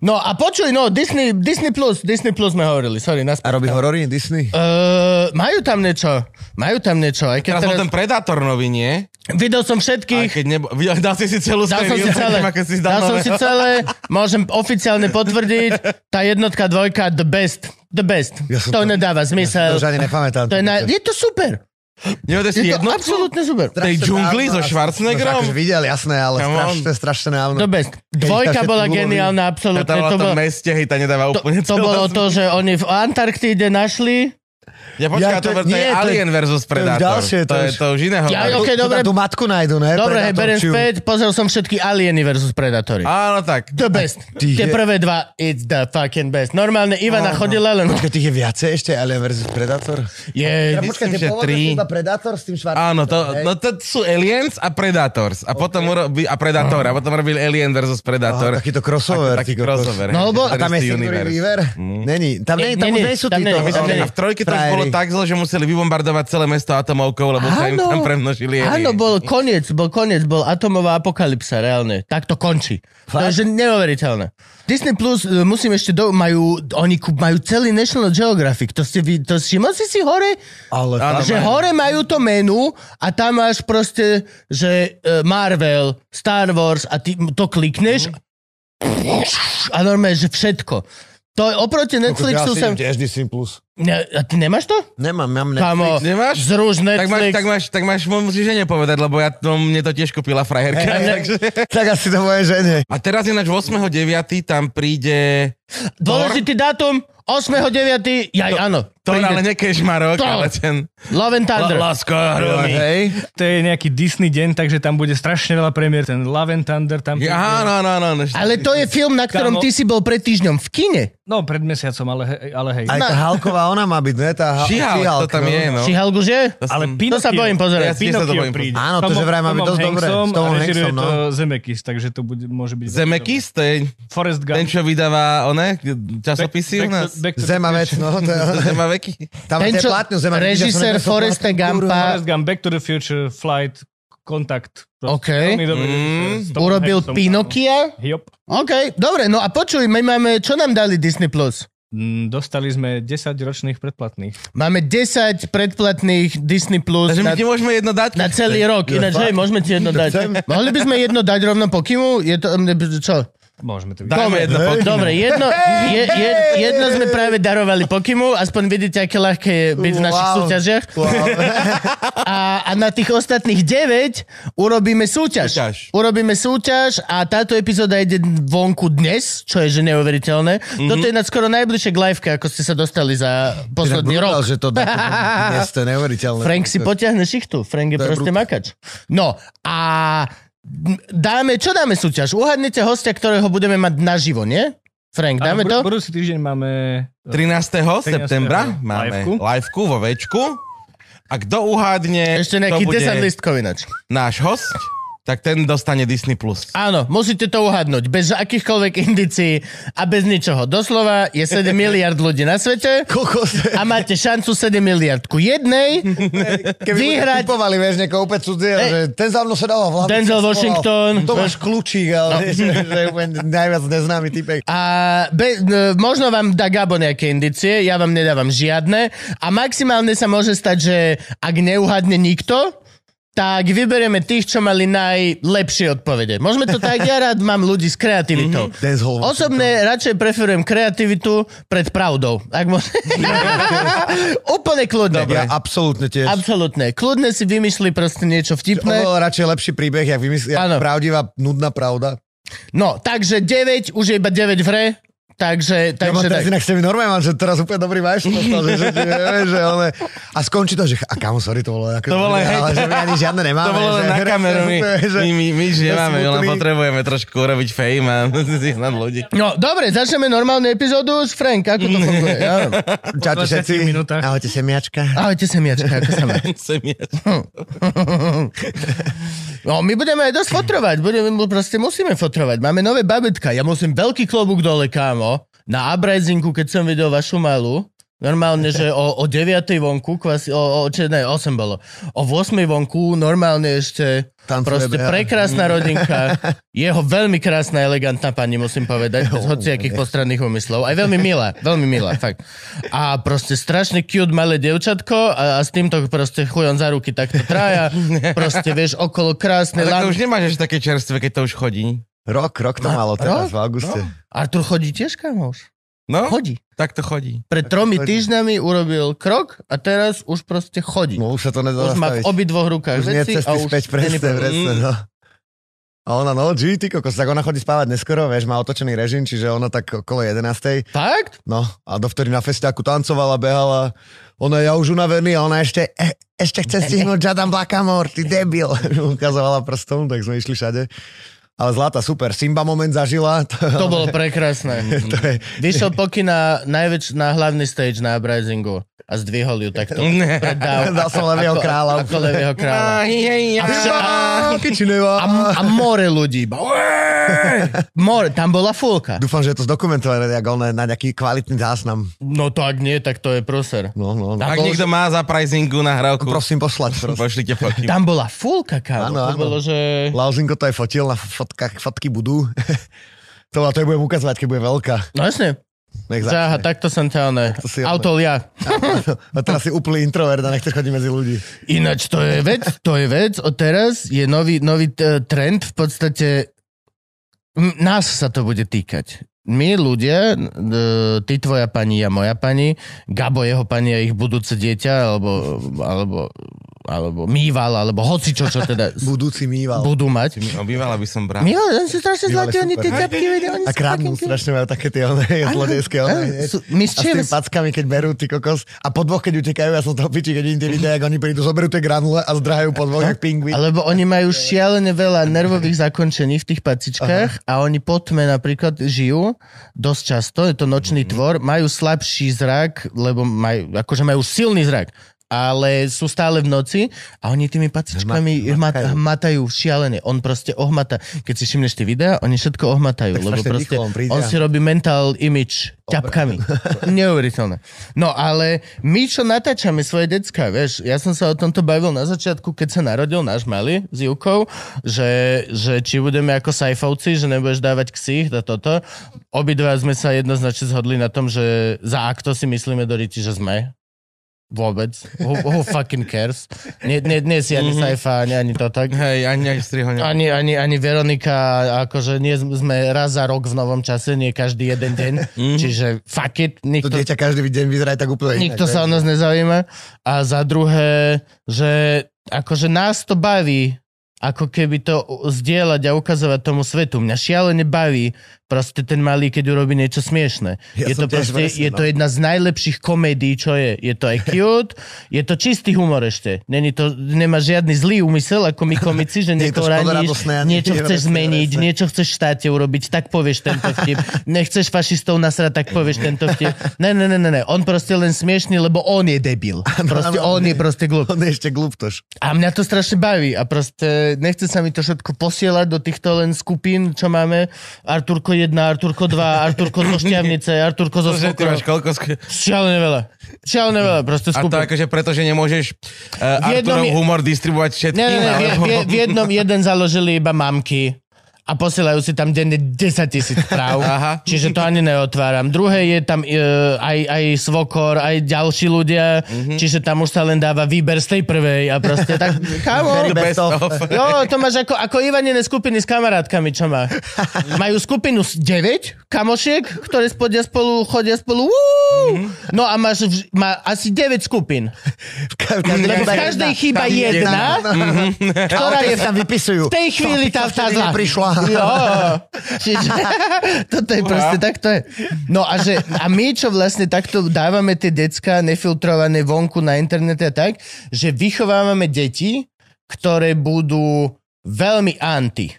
no a počuj, no, Disney, Disney Plus, Disney Plus sme hovorili, sorry, A naspäť. robí horory Disney? Uh, majú tam niečo, majú tam niečo, aj keď Teraz teraz... ten Predator nový, nie? Videl som Aj všetkých, keď nebo... Videl- Dal si si celú Dal som si celé. ako si Dal som nové. si celé, môžem oficiálne potvrdiť, tá jednotka, dvojka, the best. The best. Ja som to, to- nedáva To zmysel. už ani nepamätám. To je, na, je to super. Nevedel si Je to jednotku? absolútne super. tej džungli so Schwarzeneggerom? Akože videl, jasné, ale Come on. strašne, strašne dávno. The best. Dvojka bola geniálna, absolútne. Tá bola To, v tom bolo, meste, hej, tá nedáva to, úplne to bolo to, že oni v Antarktíde našli Ja počkaj, Ja, to, to- to, nie, je to je- Alien versus Predator. ďalšie, to to, je to už iného. Ja, Ja, ok, Tu- dobre. Tu matku nájdu, ne? Dobre, hej, berem späť, pozrel som všetky Alieny versus Predatory. Áno, tak. The best. Ty Tie je- prvé dva, it's the fucking best. Normálne Ivana chodila len... Počkaj, tých je viacej ešte, Alien vs. Predator? Je, Myslím, Počkaj, tie tri. iba Predator s tým Schwarzeneggerom, Áno, to, hej? no to sú Aliens a Predators. A potom urobi, a Predator. A potom robili Alien versus Predator. Aha, takýto crossover, Taký crossover. No, lebo- A tam je Sigourney. Weaver? Není. Tam, Nie, sú tam títo. v trojke to už frajeri. Bolo tak zle, že museli vybombardovať celé mesto atomovkou, lebo sa im tam premnožili Áno, bol koniec, bol koniec, bol atomová apokalypsa, reálne. Tak to končí. To je že neuveriteľné. Disney Plus, e, musím ešte, do, majú, oni majú celý National Geographic, to ste, vy- to všimol si si hore? Ale Áno, že majú. hore majú to menu a tam máš proste, že e, Marvel, Star Wars a ty to klikneš a normálne, že všetko. To je oproti Netflixu ja sa... si tiež Disney+. Plus. Ne, a ty nemáš to? Nemám, mám Kámo, Netflix. Nemáš? zruž Tak máš, Netflix. tak máš, tak máš, musíš žene povedať, lebo ja to, mne to tiež kúpila frajerka. takže... Tak asi to moje žene. A teraz ináč 8.9. tam príde... Dôležitý dátum, 8.9. Jaj, áno. To príde ale nekeš ma rok, To. ale ten... Love and Thunder. Láska hromy. Hej. To je nejaký Disney deň, takže tam bude strašne veľa premiér. Ten Love and Thunder tam príde. Áno, áno, áno. áno. Ale to je film, na ktorom Kámo. ty si bol pred týždňom v kine. No, pred mesiacom, ale, he- ale hej. Aj tá Halková, ona má byť, ne? Tá ha- Šihal, to tam je, no. Šihal už je? To Ale Pinokio, To sa bojím pozerať. Ja Pinokio bojím príde. Áno, to, že vraj má byť dosť dobré. S Tomom Hanksom, no. to Zemekis, takže to bude, môže byť... Zemekis, to je. Forrest Gump. ten, čo vydáva, one, časopisy u nás. to- back to the Zema vec, future. no. To je, Zema veky. tam Ten, čo ja som režisér Foresta. Gumpa Forrest Gump, Back to the Future, Flight, Kontakt. OK. Dobrý Mm. urobil. Pinokia. Jop. OK, dobre, no a počuj, my máme, čo nám dali Disney+. Plus? Mm, Dostali sme 10 ročných predplatných. Máme 10 predplatných Disney Plus Takže my na, ti môžeme jedno dať? na celý rok. Ináč, hej, môžeme ti jedno dať. Mohli by sme jedno dať rovno po Kimu? Je to, čo? Môžeme to vidieť. jedno Hej. Dobre, jedno, je, je, jedno sme práve darovali Pokimu, aspoň vidíte, aké ľahké je byť v našich Wow. súťažiach. Wow. A, a na tých ostatných 9 urobíme súťaž. Súťaž. Urobíme súťaž a táto epizóda ide vonku dnes, čo je že neuveriteľné. Mm-hmm. Toto je na skoro najbližšie k liveke, ako ste sa dostali za posledný Brutál, rok. že to dnes, to je neuveriteľné. Frank si potiahne šichtu. Frank je proste brutál. makač. No a dáme, čo dáme súťaž? Uhadnete hostia, ktorého budeme mať naživo, nie? Frank, dáme Áno, to? bud- Budúci týždeň máme... 13. 13. septembra máme Liveku. liveku vo Večku. A kto uhádne, Ešte nejaký bude 10 listkov ináč. náš host, tak ten dostane Disney+. Plus. Áno, musíte to uhadnúť. Bez akýchkoľvek indicií a bez ničoho. Doslova je 7 miliard ľudí na svete Kokos. a máte šancu 7 miliard ku jednej. Keby vyhrať- typovali, vieš, niekoho úplne cudzie, Ej. že ten za mnou sedával v hlavi. Denzel sa Washington. Tomáš Kľúčík, ale No. že, že je úplne najviac neznámy typek. A be, n- možno vám dá Gabo nejaké indicie, ja vám nedávam žiadne. A maximálne sa môže stať, že ak neuhadne nikto, tak vyberieme tých, čo mali najlepšie odpovede. Môžeme to tak, ja rád mám ľudí s kreativitou. Denzel Osobne radšej preferujem kreativitu pred pravdou. Ak môže... Úplne kľudne. Ja absolútne tiež. Absolútne. Kľudne si vymyšli proste niečo vtipné. Oveľa radšej lepší príbeh, jak, vymysl- jak pravdivá, nudná pravda. No, takže 9, už je iba 9 v hre. Takže, Ja mám takže teraz tak. inak s tými normálne, mám, že teraz úplne dobrý dostal, že, že, že, že, ale, a skončí to, že a kámo, sorry, to bolo ako, To bolo, hej, ale že my ani žiadne nemáme. To bolo len že, na kameru, my, že, my, my, my nič nemáme, my len potrebujeme trošku urobiť fame a zihnať ľudí. No, dobre, začneme normálnu epizódu s Frank. Ako to funguje? Ja. Čaute 20 všetci. Ahojte semiačka. Ahojte, semiačka, ako sa má? No, my budeme aj dosť fotrovať. Budeme, proste musíme fotrovať. Máme nové babetka. Ja musím veľký klobúk dole, kámo. Na uprisingu, keď som videl vašu malú, normálne, že o, o 9. vonku, kvasi, o, o, či, ne, 8 bolo. O 8. vonku normálne ešte Tancuje proste beha. prekrásna rodinka. Jeho veľmi krásna, elegantná pani, musím povedať, bez hociakých postranných úmyslov. Aj veľmi milá, veľmi milá, fakt. A proste strašne cute malé devčatko a, a s týmto proste chujom za ruky takto traja. Proste, vieš, okolo krásne. Ale tak to už nemáš ešte také čerstvé, keď to už chodí. Rok, rok to malo teraz rok? v auguste. Artur chodí tiež, kamoš? No, Chodí. tak to chodí. Pred tromi chodí. týždňami urobil krok a teraz už proste chodí. No už sa to nedá už má v zastaviť. obidvoch rukách Už veci a už... späť, presne, presne, Mm. no. A ona, no, G, ty kokos, tak ona chodí spávať neskoro, vieš, má otočený režim, čiže ona tak okolo 11. Fakt? No, a dovtedy na festiaku tancovala, behala. Ona, ja už unavený, a ona ešte, e, ešte chce stihnúť Jadam Blackamore, ty debil. Ukazovala prstom, tak sme išli všade. Ale zlata, super. Simba moment zažila. To, To bolo prekrásne. to je, Vyšiel poky na, najväč, na hlavný stage na Uprisingu a zdvihol ju takto. Ne. Pred dáv- Dal som levého ako- kráľa. Ako levého kráľa. A, a, a, a more ľudí. iba, "Ué!" More, tam bola fulka. Dúfam, že je to zdokumentované jak on, na nejaký kvalitný záznam. No to ak nie, tak to je proser. No, no, no. Ak bol- niekto má za prizingu na hrávku, Prosím poslať. Prosím. pošlite foky. Tam bola fulka, kámo. Áno, to áno. bolo, že... Lauzinko to aj fotil, na fotkách fotky budú. to, to je budem ukazovať, keď bude veľká. No jasne. Nech začne. takto som ťa, ne. To si- Autol ja. A teraz si úplný introvert a nechceš chodiť medzi ľudí. Ináč to je vec, to je vec. Od teraz je nový, nový t- trend v podstate... Nás sa to bude týkať. my ľudia, ty tvoja pani a moja pani, Gabo jeho pani a ich budúce dieťa, alebo, alebo, alebo mýval, alebo hoci čo, čo teda Budúci mýval. budú mať. Obývala by som brat. Mýval, oni sú strašne zlatí, oni tie ťapky vedia, oni A fucking strašne majú také tie one, zlodejské one. A s tými packami, keď berú ty kokos. A po dvoch, keď utekajú, ja som to piči, keď vidím tie videá, jak oni prídu, zoberú tie granule a zdrahajú po dvoch, jak pingvin. Alebo oni majú šialené veľa nervových zakončení v tých pacičkách a oni po tme napríklad žijú dosť často, je to nočný tvor, majú slabší zrak, lebo majú, akože majú silný zrak ale sú stále v noci a oni tými pacičkami Hma- hmat, hmatajú šialené. On proste ohmata. Keď si všimneš tie videá, oni všetko ohmatajú, Tak lebo proste on príde on si robí mental image ťapkami. Neuveriteľné. No ale my, čo natáčame svoje decka, vieš, ja som sa o tomto bavil na začiatku, keď sa narodil náš malý s Jukou, že, že či budeme ako sajfovci, že nebudeš dávať ksich a toto. Obidva sme sa jednoznačne zhodli na tom, že za akto si myslíme do riti, že sme. Vôbec. Who, who fucking cares? Nie, nie, nie si ani sajfa, ani, ani to tak. Hej, ani strihoňa. Ani, ani, ani Veronika, akože nie sme raz za rok v novom čase, nie každý jeden deň. Čiže fuck it, To nikto, dieťa každý deň vyzerá tak úplne nikto inak, sa o nás nezaujíma. A za druhé, že akože nás to baví, ako keby to zdieľať a ukazovať tomu svetu. Mňa šialene baví proste ten malý, keď urobí niečo smiešné. Ja je, to proste, presne, je to no. jedna z najlepších komédií, čo je. Je to aj cute, je to čistý humor ešte. Není to, nemá žiadny zlý úmysel, ako my komici, že to niekoho raníš, niečo nie, chceš presne, zmeniť, presne. niečo chceš v štáte urobiť, tak povieš tento vtip. Nechceš fašistov nasrať, tak povieš tento vtip. Ne, ne, ne, ne, ne. On proste len smiešný, lebo on je debil. Proste on je proste glup. On je ešte gluptoš. A mňa to strašne baví a proste nechce sa mi to všetko posielať do týchto len skupín, čo máme. Arturko 1, Arturko 2, Arturko zo Šťavnice, Arturko zo Že ty máš koľko... Šialené veľa. Šialené veľa, proste a to akože preto, že nemôžeš uh, Arturov humor distribuovať všetkým, Nie, nie, nie, v, v, v jednom jeden založili iba mamky a posielajú si tam denne 10 tisíc správ. Aha. Čiže to ani neotváram. Druhé je tam uh, aj, aj svokor, aj ďalší ľudia, Mhm. čiže tam už sa len dáva výber z tej prvej a proste tak, kámo, best of. Jo, to máš ako, ako Ivanine skupiny s kamarátkami, čo má. Majú skupinu z 9 kamošiek, ktoré spodia spolu, chodia spolu. Uú! No a máš vž- má asi 9 skupín. V v každej Lebo v chýba každej jedna. chýba Tam je jedna, ktorá je tam vypisujú. v tej chvíli tá vtedy vtázla. neprišla. Jo, čiže toto je proste tak to je. No a, že, a my, čo vlastne takto dávame tie decka nefiltrované vonku na internete a tak, že vychovávame deti, ktoré budú veľmi anti.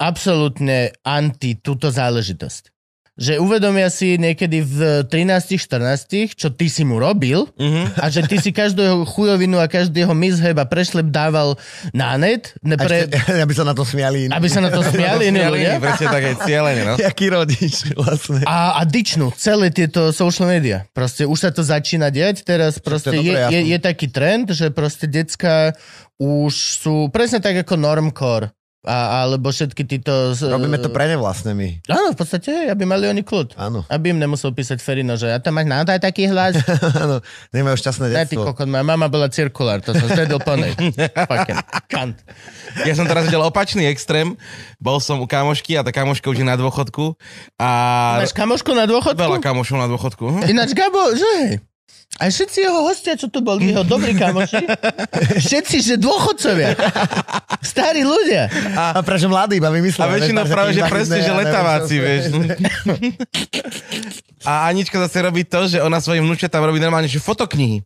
Absolútne anti túto záležitosť. Že uvedomia si niekedy v 13-14, čo ty si mu robil Mhm. a že ty si každého chujovinu a každého misheb a prešlep dával na net, ne, A pre, ešte, aby sa na to smiali. iní. aby sa na to smiali iní ľudia. Presne tak aj cieľene, no. Jaký rodič vlastne. A, a dičnú celé tieto social media. Proste už sa to začína diať, teraz proste je, je, jasné. je taký trend, že proste decka už sú presne tak ako normcore. A, alebo všetky títo... z- Robíme to pre ne vlastne my. Áno, v podstate, aby mali oni kľud. Áno. Aby im nemusel písať Ferino, že ja tam máš naozaj taký hlas. Áno. Nemajú šťastné Ja ty detstvo. kokot, moja mama bola cirkulár, to som zvedel po nej. Kant. Ja som teraz videl opačný extrém. Bol som u kamošky a tá kamoška už je na dôchodku. A Máš kamošku na dôchodku? veľa kamošov na dôchodku. Hm? Ináč Gabo, že aj všetci jeho hostia, čo tu boli, jeho dobrí kamoši, všetci, že dôchodcovia, starí ľudia. A prečo mladý iba vymyslel. A väčšinou vieš, práve, že presne, že čo- vieš. A Anička zase robí to, že ona svojim vnúčatám robí normálne, že fotoknihy.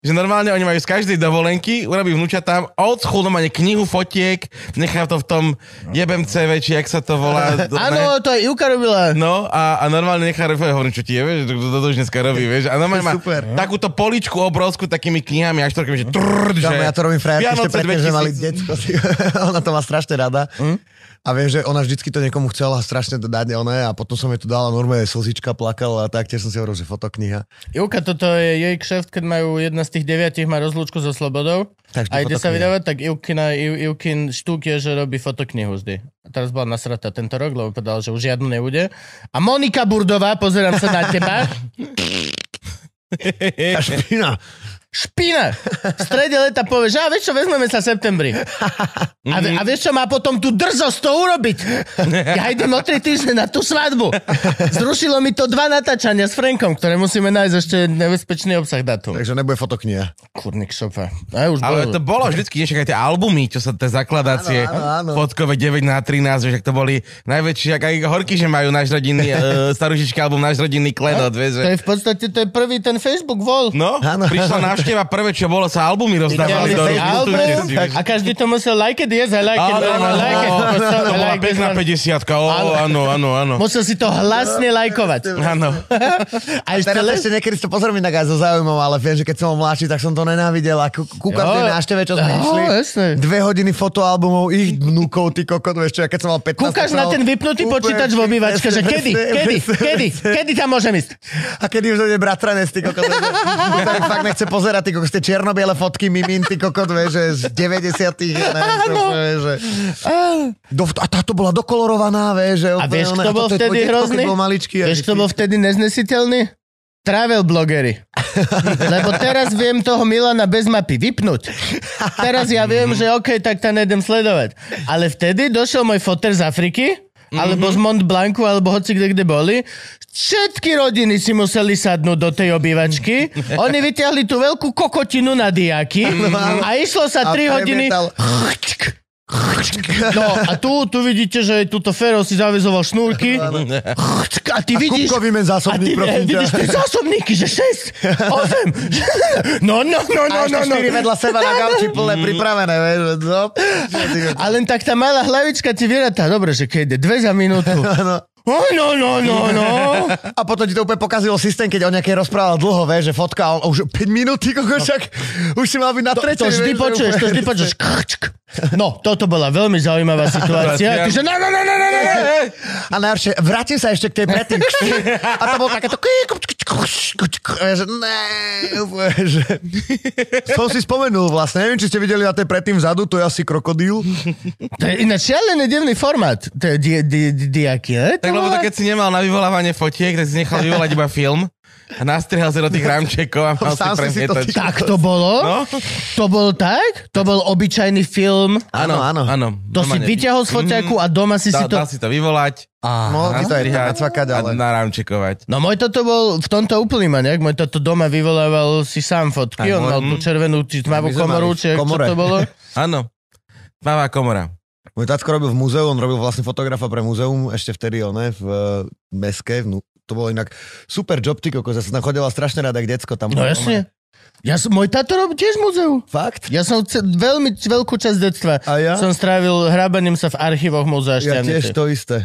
Že normálne oni majú z každej dovolenky, urobí vnúčatám old school normálne knihu fotiek, nechá to v tom jebemce, či jak sa to volá. Áno, to aj Ivka robila. No a, a normálne nechá refovať, hovorím, čo ti je, vieš, to, to, to už dneska robí, vieš. A normálne má Super. takúto poličku obrovskú takými knihami, až toľkými, že trrr, že... Ja to robím frajerke ešte predtým, že mali 2000. detsko. ona to má strašne rada. A viem, že ona vždycky to niekomu chcela strašne to dať one a potom som jej to dala normálne slzička plakala a tak tiež som si hovoril, že fotokniha. Ivka, toto je jej kšeft, keď majú jedna z tých deviatich má rozlúčku so slobodou Tak vždy a ide sa vydávať, tak Iv, Ivkin štúk je, že robí fotoknihu vždy. A teraz bola nasratá tento rok, lebo povedal, že už žiadnu nebude. A Monika Burdová, pozerám sa na teba, A špina. V strede leta povie, že a vieš čo, vezmeme sa v septembri. A, vie- a vieš čo, má potom tú drzosť to urobiť. Ja idem o tri týždne na tú svadbu. Zrušilo mi to dva natáčania s Frankom, ktoré musíme nájsť ešte nebezpečný obsah datum. Takže nebude fotokniha. Kurník šopa. A už Ale bolo. to bolo vždycky, vieš, aj tie albumy, čo sa tie zakladácie, Áno, áno, áno. fotkové 9 na 13, vieš, ak to boli najväčšie, ak aj horky, že majú náš rodinný, uh, starušička album, náš rodinný klenot, vieš, To že... je v podstate, to je prvý ten Facebook vol. No, Áno. prišla návšteva, prvé, čo bolo, sa albumy rozdávali do vieš. a každý to musel like it, yes, I like it, to bola pekná one. 50 ó, áno, áno, áno. Musel si to hlasne lajkovať. Áno. A ešte Teraz ešte niekedy si to pozriem inak aj so záujmom, ale viem, že keď som mladší, tak som to nenávidel a kú- kúkam tie návšteve, čo sme išli. Dve hodiny fotoalbumov ich vnúkov, ty kokot, vieš čo, ja keď som mal 15 Kúkaš na ten vypnutý počítač v obývačke, že kedy, kedy, kedy, kedy tam môžem ísť? A kedy už dojde bratranec, ty kokot, fakt nechce pozerať, ty kokot, tie čierno-biele fotky mimin, ty kokot, vieš, že z 90 ja neviem, čo, vieš, že... Do, a táto bola dokolorovaná, vieš, že... A vieš, kto bol vtedy hrozný? Bol maličký. Vieš, kto bol vtedy neznesiteľný? Travel blogery. Lebo teraz viem toho Milana bez mapy vypnúť. Teraz ja viem, že OK, tak tam nejdem sledovať. Ale vtedy došiel môj foter z Afriky, alebo z Mont Blancu, alebo hoci kde, kde boli. Všetky rodiny si museli sadnúť do tej obývačky. Oni vyťahli tú veľkú kokotinu na diaky a išlo sa A 3 hodiny. No a tu, tu vidíte, že túto Fero si zavezoval šnúrky. A ty vidíš... A zásobník, ty prosím ťa. vidíš tie zásobníky, že 6, 8. No, no, no, no, A no, ešte no. štyri vedľa seba na gauči plné pripravené, vieš, no. A len tak tá malá hlavička ti vyratá. Dobre, že keď ide dve za minútu. No, no, no, no. A potom ti to úplne pokazilo systém, keď o nejakej rozprával dlho, vieš, že fotka, on už 5 minút, ty kokos, však už si mal byť na To, tretej. to vždy vieš, že počuješ, to vždy počuješ. No, toto bola veľmi zaujímavá situácia. Ty, že no, no, no, no, no, no. A najhoršie, vrátim sa ešte k tej predtým. A to bolo takéto... Že ne, že... Som si spomenul vlastne, neviem, či ste videli na tej predtým vzadu, to je asi krokodíl. To je ináč šialený divný formát. To je di, di, di, diaky? Tak lebo to keď si nemal na vyvolávanie fotiek, tak si nechal vyvolať iba film a nastrihal sa do tých rámčekov a mal si Sám si si to Tak to bolo? No, To bol tak? To bol obyčajný film? Áno, áno. áno. To si vyťahol z foťaku a doma si si Dá, to... si to vyvolať, No, ty to aj nastrihať nacvakať, ale... a narámčekovať. No môj toto bol v tomto úplný maniak. Môj toto doma vyvolával si sám fotky. Aj On môj- mal tú červenú tmavú komoru, či čo to bolo. Áno. Tmavá komora. Môj tatko robil v múzeu, on robil vlastne fotografa pre múzeum, ešte vtedy, one, v uh, Meske, v, to bolo inak super job, ty kokos, ja som tam chodila strašne rada, jak decko tam. No jasne. Ja som, môj tato robil tiež muzeu. Fakt? Ja som ce, veľmi veľkú časť detstva A ja? som strávil hrábaním sa v archívoch múzea Ja tiež Šťavnice. to isté.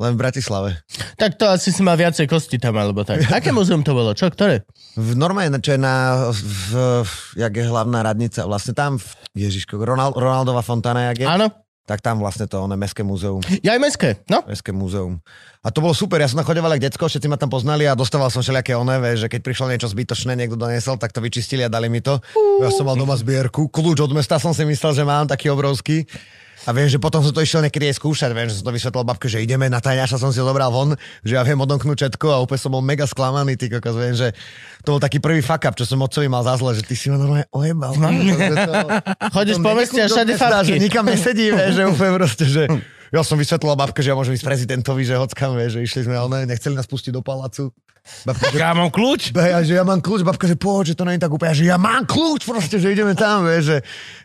Len v Bratislave. Tak to asi si mal viacej kosti tam, alebo tak. Aké múzeum to bolo? Čo, ktoré? V normálne, čo je na, v, v, jak je hlavná radnica, vlastne tam, v, Ježiško, Ronald, Ronaldova fontána, jak je, Áno? Tak tam vlastne to, ono, Mestské múzeum. Ja aj mestské, no. Mestské múzeum. A to bolo super, ja som tam chodeval ako decko, všetci ma tam poznali a dostával som všelijaké oné, že keď prišlo niečo zbytočné, niekto doniesol, tak to vyčistili a dali mi to. Ja som mal doma zbierku, kľúč od mesta som si myslel, že mám taký obrovský. A viem, že potom som to išiel niekedy aj skúšať, viem, že som to vysvetlil babke, že ideme na tajňaša, som si ho zobral von, že ja viem odomknúť všetko a úplne som bol mega sklamaný, ty kokos, viem, že to bol taký prvý fuck up, čo som otcovi mal za zle, že ty si ma normálne ojebal. Chodíš po meste a všade Že nikam nesedí, vieš, že úplne proste, že ja som vysvetlil babke, že ja môžem ísť prezidentovi, že hockam, vieš, že išli sme, ale ne, nechceli nás pustiť do palácu. Babka, že, Ja mám kľúč. ja, že ja mám kľúč, babka, že poď, že to je tak úplne, že ja mám kľúč, proste, že ideme tam, vieš, že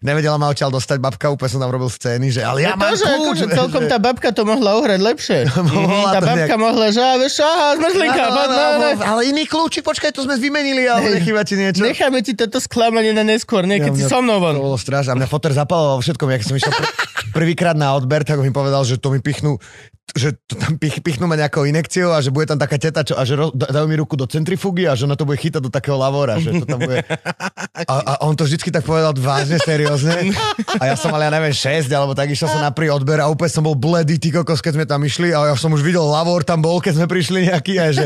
nevedela ma odtiaľ dostať babka, úplne som tam robil scény, že ale ja Ja mám to, že kľúč. akože vieš, celkom že- tá babka to mohla uhrať lepšie. Mohla tá to babka nejak- mohla, že a vieš, aha, zmrzlinka, no, no. áno, ale iný kľúči, počkaj, to sme vymenili, ale nechýba ti niečo. Necháme ti toto sklamanie na neskôr, niekedy si Ja, mňa- so mnou von. To bolo strašné. Mňa foter zapaloval vo všetkom. Jak som išiel pr- prvýkrát na odber, tak mi povedal, že to mi pichnú že tam pich, pichnú ma nejakou inekciou a že bude tam taká teta, čo, a že ro, dajú mi ruku do centrifugy a že ona to bude chytať do takého lavora, že to tam bude... A, a on to vždycky tak povedal vážne, seriózne. A ja som mal, ja neviem, 6, alebo tak išiel som na prvý odber a úplne som bol bledý, ty kokos, keď sme tam išli a ja som už videl lavor tam bol, keď sme prišli nejaký a že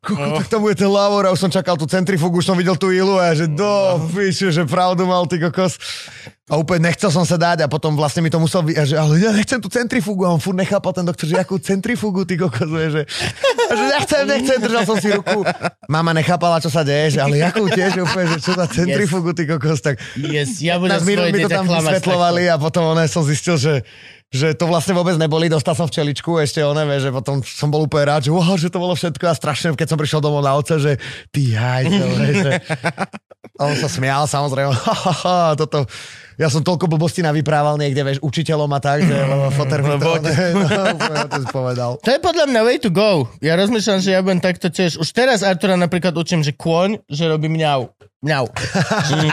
Koko, tak tam bude ten Lavor a už som čakal tú centrifugu, už som videl tú ilu a že do piče, že pravdu mal ty kokos. A úplne nechcel som sa dať a potom vlastne mi to musel, vy... a že, ale ja nechcem tú centrifugu a on furt nechápal ten doktor, že akú centrifugu ty kokos, vieš, že, a že nechcem, nechcem, držal som si ruku. Mama nechápala, čo sa deje, že ale jakú tiež úplne, že čo za centrifugu ty kokos, tak Yes, ja budem 15 minút svoje mi to tam klamať vysvetľovali a potom one som zistil, že že to vlastne vôbec neboli, dostal som včeličku, ešte one, vieš, že potom som bol úplne rád, že, wow, že to bolo všetko a strašne, keď som prišiel domov na oce, že ty hajzel, vieš, že... A on sa smial, samozrejme, ha, ha, ha, toto, ja som toľko blbostí navyprával niekde, vieš, učiteľom a tak, že lebo foter mi to, ne, no, to povedal. To je podľa mňa way to go. Ja rozmýšľam, že ja budem takto tiež. Už teraz Artura napríklad učím, že kôň, že robí mňau. Mňau.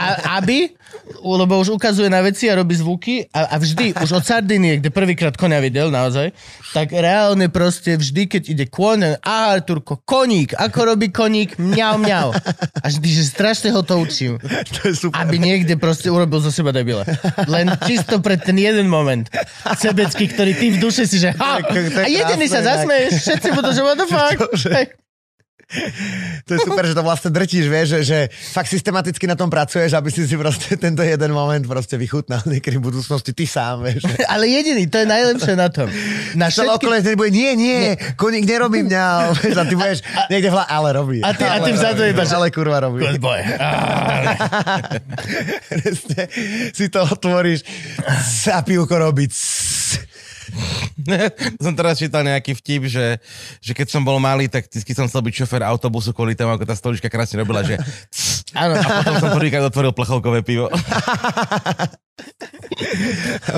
A, aby, lebo už ukazuje na veci a robí zvuky a, a vždy, už od Sardinie, kde prvýkrát konia videl naozaj, tak reálne proste vždy, keď ide kôň, a Arturko, koník, ako robí koník, mňau, mňau. A vždy, že strašne ho to učím. To je super. Aby niekde proste urobil zo seba debila. Len čisto pre ten jeden moment. Sebecký, ktorý ty v duše si, že ha! A jediný sa zasmeješ, všetci budú, že what the fuck? To je super, že to vlastne drtíš, vieš, že, že fakt systematicky na tom pracuješ, aby si si proste tento jeden moment proste vychutnal niekedy v budúcnosti ty sám, vieš. Ale jediný, to je najlepšie na tom. Na všetky... okolo hneď bude, nie, nie, koník nerobí mňa, vieš, a ty budeš niekde v hla, ale robí. A ty- a ty ale vzadu iba, že- Ale kurva robí. Good boy. Si to otvoríš, a pivko robí. som teraz čítal nejaký vtip, že, že keď som bol malý, tak vždy som chcel byť šofér autobusu kvôli tomu, ako tá stolička krásne robila, že Áno. a potom som prvýkrát otvoril plechovkové pivo.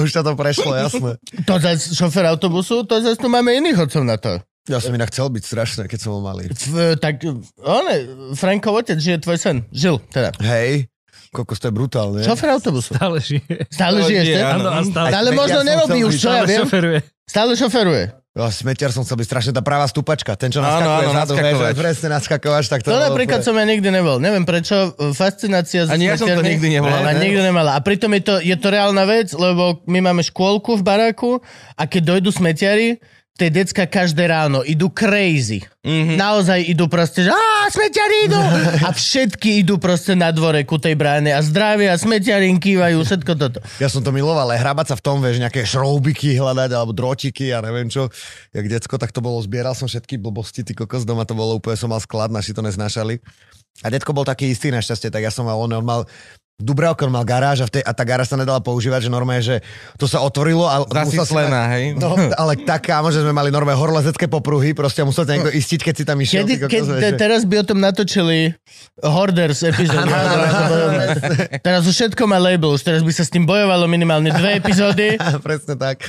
Už to prešlo, jasné. To zase šofer autobusu, to zase tu máme iných odcov na to. Ja som inak chcel byť strašné, keď som bol malý. V, tak, one, Frankov otec žije tvoj sen. Žil, teda. Hej, kokos, to je brutálne. Šofer autobusu. Stále žije. Stále To žije žije, ešte? áno. Áno, a stále, Ale možno nerobí už, čo ja stále viem. šoferuje. Stále šoferuje. Ja, smetiar som chcel byť strašne tá pravá stupačka. Ten, čo Áno, naskakuje áno, zadu, naskakovač. že presne naskakovač, tak to, To napríklad som ja nikdy nebol. Neviem prečo. Fascinácia Ani ja som to nikdy nebol. A Ne? nikdy nemala. A pritom je to, je to reálna vec, lebo my máme škôlku v baráku a keď dojdu smetiari, tie decka každé ráno idú crazy. Mm-hmm. Naozaj idú proste, že smetiari idú! A všetky idú proste na dvore ku tej bráne a zdravia, smetiari im kývajú, všetko toto. Ja som to miloval, ale hrabať sa v tom, vieš, nejaké šroubiky hľadať, alebo drotiky, ja neviem čo. Jak decko, tak to bolo, zbieral som všetky blbosti, ty kokos, doma to bolo úplne, som mal sklad, naši to neznášali. A detko bol taký istý našťastie, tak ja som mal, on, on mal v Dubravke on mal garáž a, v tej, a tá garáž sa nedala používať, že normálne, že to sa otvorilo a Zasyslená, mať- hej? No, ale tak kámo, že sme mali normálne horlezecké popruhy, proste musel niekto istiť, keď si tam išiel. Kedy, keď te, teraz by o tom natočili Hoarders epizódu. teraz už všetko má label, už teraz by sa s tým bojovalo minimálne dve epizódy. Presne tak.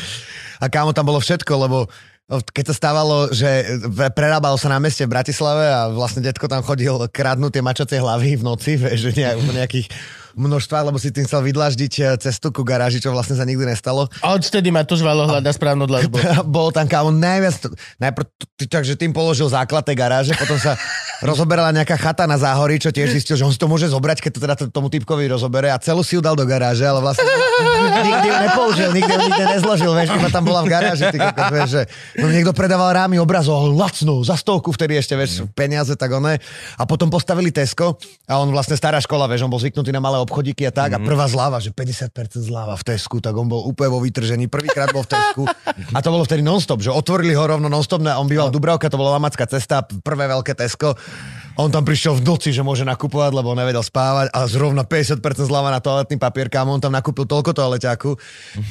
A kámo, tam bolo všetko, lebo keď sa stávalo, že prerábalo sa na meste v Bratislave a vlastne detko tam chodil kradnúť tie mačacie hlavy v noci, že nejakých množstvách, lebo si tým chcel vydlaždiť eh, cestu ku garáži, čo vlastne sa nikdy nestalo. A odtedy ma to žvalo hľada správnu dlažbu. Bol tam kámo najviac, najprv, takže tým položil základ tej garáže, potom sa rozoberala nejaká chata na záhorí, čo tiež zistil, že on si to môže zobrať, keď to teda tomu typkovi rozobere a celú si ju dal do garáže, ale vlastne nikdy ju nepoužil, nikdy ju nikde nezložil, vieš, iba tam bola v garáži, ty kokos, vieš, že no, niekto predával rámy obrazov, lacnú, za stovku vtedy ešte, vieš, peniaze, tak one. A potom postavili Tesco a on vlastne stará škola, vieš, on bol zvyknutý na malé obchodíky a tak a prvá zľava, že 50% zľava v Tesku, tak on bol úplne vo vytržení, prvýkrát bol v Tesku. A to bolo vtedy non-stop, že otvorili ho rovno non-stop, a on býval v Dubravke, to bola Lamacká cesta, prvé veľké Tesco. a on tam prišiel v noci, že môže nakupovať, lebo nevedel spávať a zrovna 50% zľava na toaletný papier, kam on tam nakúpil toľko toaleťáku,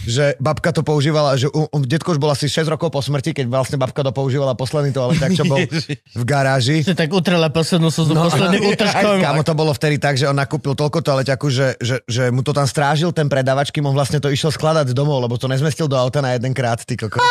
že babka to používala, že u, u, detko už bol asi 6 rokov po smrti, keď vlastne babka to používala posledný toaleťák, čo bol v garáži. Si tak utrela poslednú slzu no, posledným útržkom. Kámo, to bolo vtedy tak, že on nakúpil toľko toaleťaku, že, že, že mu to tam strážil ten predavač, kým on vlastne to išiel skladať domov, lebo to nezmestil do auta na jeden krát, ty koko.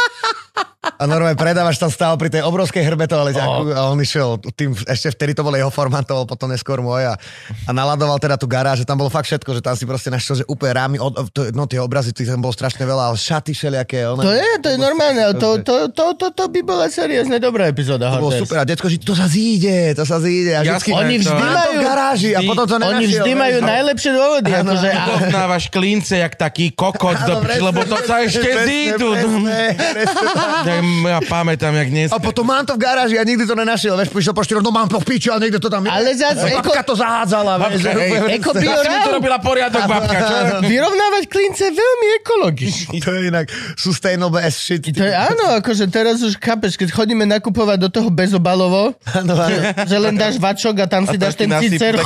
A normálne predávač tam stál pri tej obrovskej hrbe toaleťaku a on išiel tým, ešte vtedy to bol jeho formát, to bol potom neskôr môj a, a naladoval teda tú garáž, že tam bolo fakt všetko, že tam si proste našiel, že úplne rámy, od, to, no tie obrazy, tých tam bolo strašne veľa, ale šaty všelijaké. One, To je, to je normálne. To, to, to, to, to by bola seriózne dobrá epizóda. to bolo super a detko, že to sa zíde, to sa zíde. A vždycky, Oni vždy majú... garáži a vždy- potom to Oni nenašiel, vždy vieš. majú najlepšie dôvody. Akože, a, Porovnávaš klince jak taký kokot, lebo to sa ešte zídu. ja pamätám, jak dnes. A potom mám to v garáži a nikdy to nenašiel, vieš, prišiel po štyroch, no mám to v piči a niekde to tam je. Ale zase A babka to zahádzala, vieš. Babka, úplne- Eko to robila poriadok, babka, čo? Vyrovnávať klince je veľmi ekologicky. To je inak sustainable as shit. To je áno, akože teraz už chápeš, keď chodíme nakupovať do toho bezobalovo, Áno, áno. že len dáš vačok a tam si dáš ti ten cicer.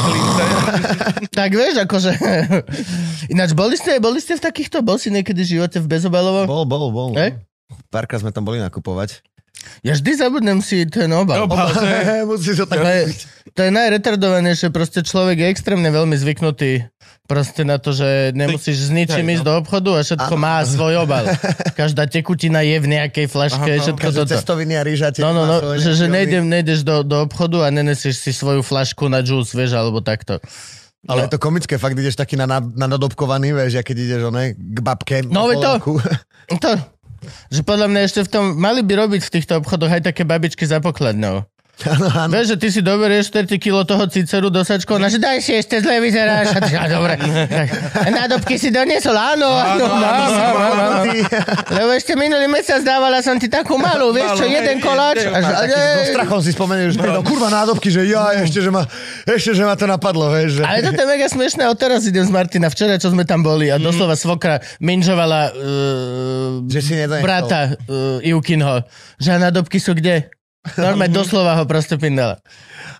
Tak vieš, akože... Ináč, boli ste, boli ste v takýchto, bol si niekedy v živote v bezobalovo? Bol, bol, bol. Hej? Párkrát sme tam boli nakupovať. Ja vždy zabudnem si ten obal. Obal, to je- Musíš ho tak To je, to je najretardovanejšie, proste človek je extrémne veľmi zvyknutý proste na to, že nemusíš s ničím ísť do obchodu a všetko má svoj obal. Každá tekutina je v nejakej flaške, Aha, no, všetko toto. cestoviny a rýžate. No, no, no, že, že nejdem, nejdeš do, do obchodu a nenesieš si svoju flašku na juice, vieš, alebo takto. Ale je to komické, fakt ideš taký na, nad- na nadobkovaný, vieš, a keď ideš one, k babke. No, na to. To, že podľa mňa ešte v tom, mali by robiť v týchto obchodoch aj také babičky za pokladnou. Áno, áno. Vieš, že ty si doberieš 4 kilo toho ciceru do sačkov, ona že daj si ešte zle vyzeráš. A ty, a dobre. Nádobky si doniesol, áno, áno, Áno, mám, áno, mám, mám, mám. Lebo ešte minulý mesiac dávala som ti takú malú, vieš čo, jeden koláč. A so strachom si spomenieš, že no, kurva nádobky, že ja, ešte, že ma, ešte, že ma to napadlo, vieš. Že... ale toto je mega smiešné, a teraz idem z Martina, včera, čo sme tam boli a doslova svokra minžovala uh, Že si brata uh, Ivkinho, že nádobky sú kde? Normálne doslova ho proste pindala.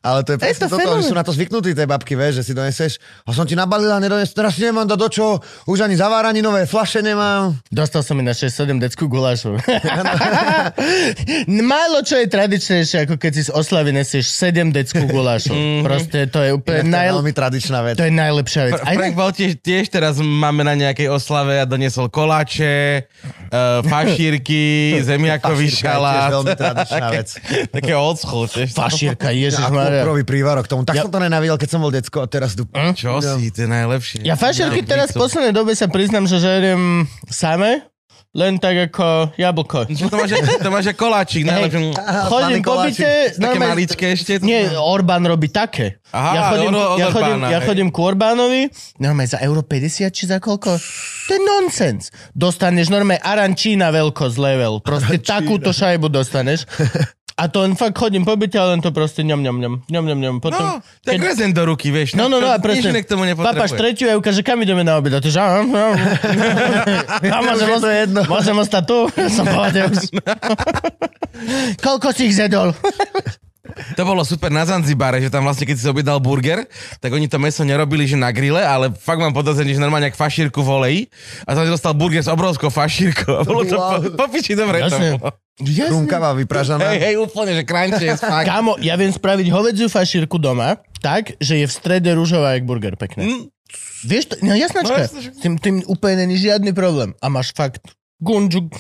Ale to je Je to presne toto, oni sú na to zvyknutí, tie babky, vieš, že si doneseš, a som ti nabalila, nedones, teraz si nemám dať do čo, už ani zaváraninové flaše nemám. Dostal som mi na 6-7 decku gulášu. Málo čo je tradičnejšie, ako keď si z oslavy nesieš 7 decku gulášu. Proste to je úplne to je naj... veľmi tradičná vec. To je najlepšia vec. Aj Frank bol tiež, tiež teraz máme na nejakej oslave a doniesol koláče, uh, fašírky, zemiakový Fašírka je tiež šalát. veľmi tradičná vec. Také old school. Tiež. fašírka, Ježiš Maria. prvý prívarok tomu. Tak Ja- som to nenávidel, keď som bol decko a teraz tu... Čo si, to je najlepšie. Ja fašírky teraz v poslednej dobe sa priznám, že žeriem same, len tak ako jablko. Čo to máš, to máš ako koláčik, najlepšie. Chodím po byte, Také maličké ešte. Nie, Orbán robí také. Aha, ja chodím, od- od ja chodím, Orbána, ja chodím ku Orbánovi, normálne za euro 50 či za koľko? To je nonsens. Dostaneš normálne arančína veľkosť level. Proste takúto šajbu dostaneš. A to len fakt chodím po byte a len to proste ňom, ňom, ňom, ňom, ňom, ňom. Potom, No, tak rezen do ruky, vieš. No, no, no, a Nič presne. iné k tomu Papáš tretiu a ukáže, kam ideme na obed. A ty že, áno, áno. Ja môžem, to osta- jedno. môžem ostať tu? Som povedal. Koľko si ich zedol? To bolo super na Zanzibare, že tam vlastne, keď si objednal burger, tak oni to meso nerobili, že na grille, ale fakt mám podozrenie, že normálne jak fašírku v oleji a tam si dostal burger s obrovskou fašírkou a bolo to Wow. po, po piči dobre to Jasne. bolo. Jasne. Krumkava vypražaná. Hej, hej, úplne, že crunchy je fakt. Kámo, ja viem spraviť hovedziu fašírku doma tak, že je v strede rúžová jak burger pekne. Mm. Vieš to? No jasnačka. No, jasne, že- Tým, tým úplne není žiadny problém. A máš fakt gunžu.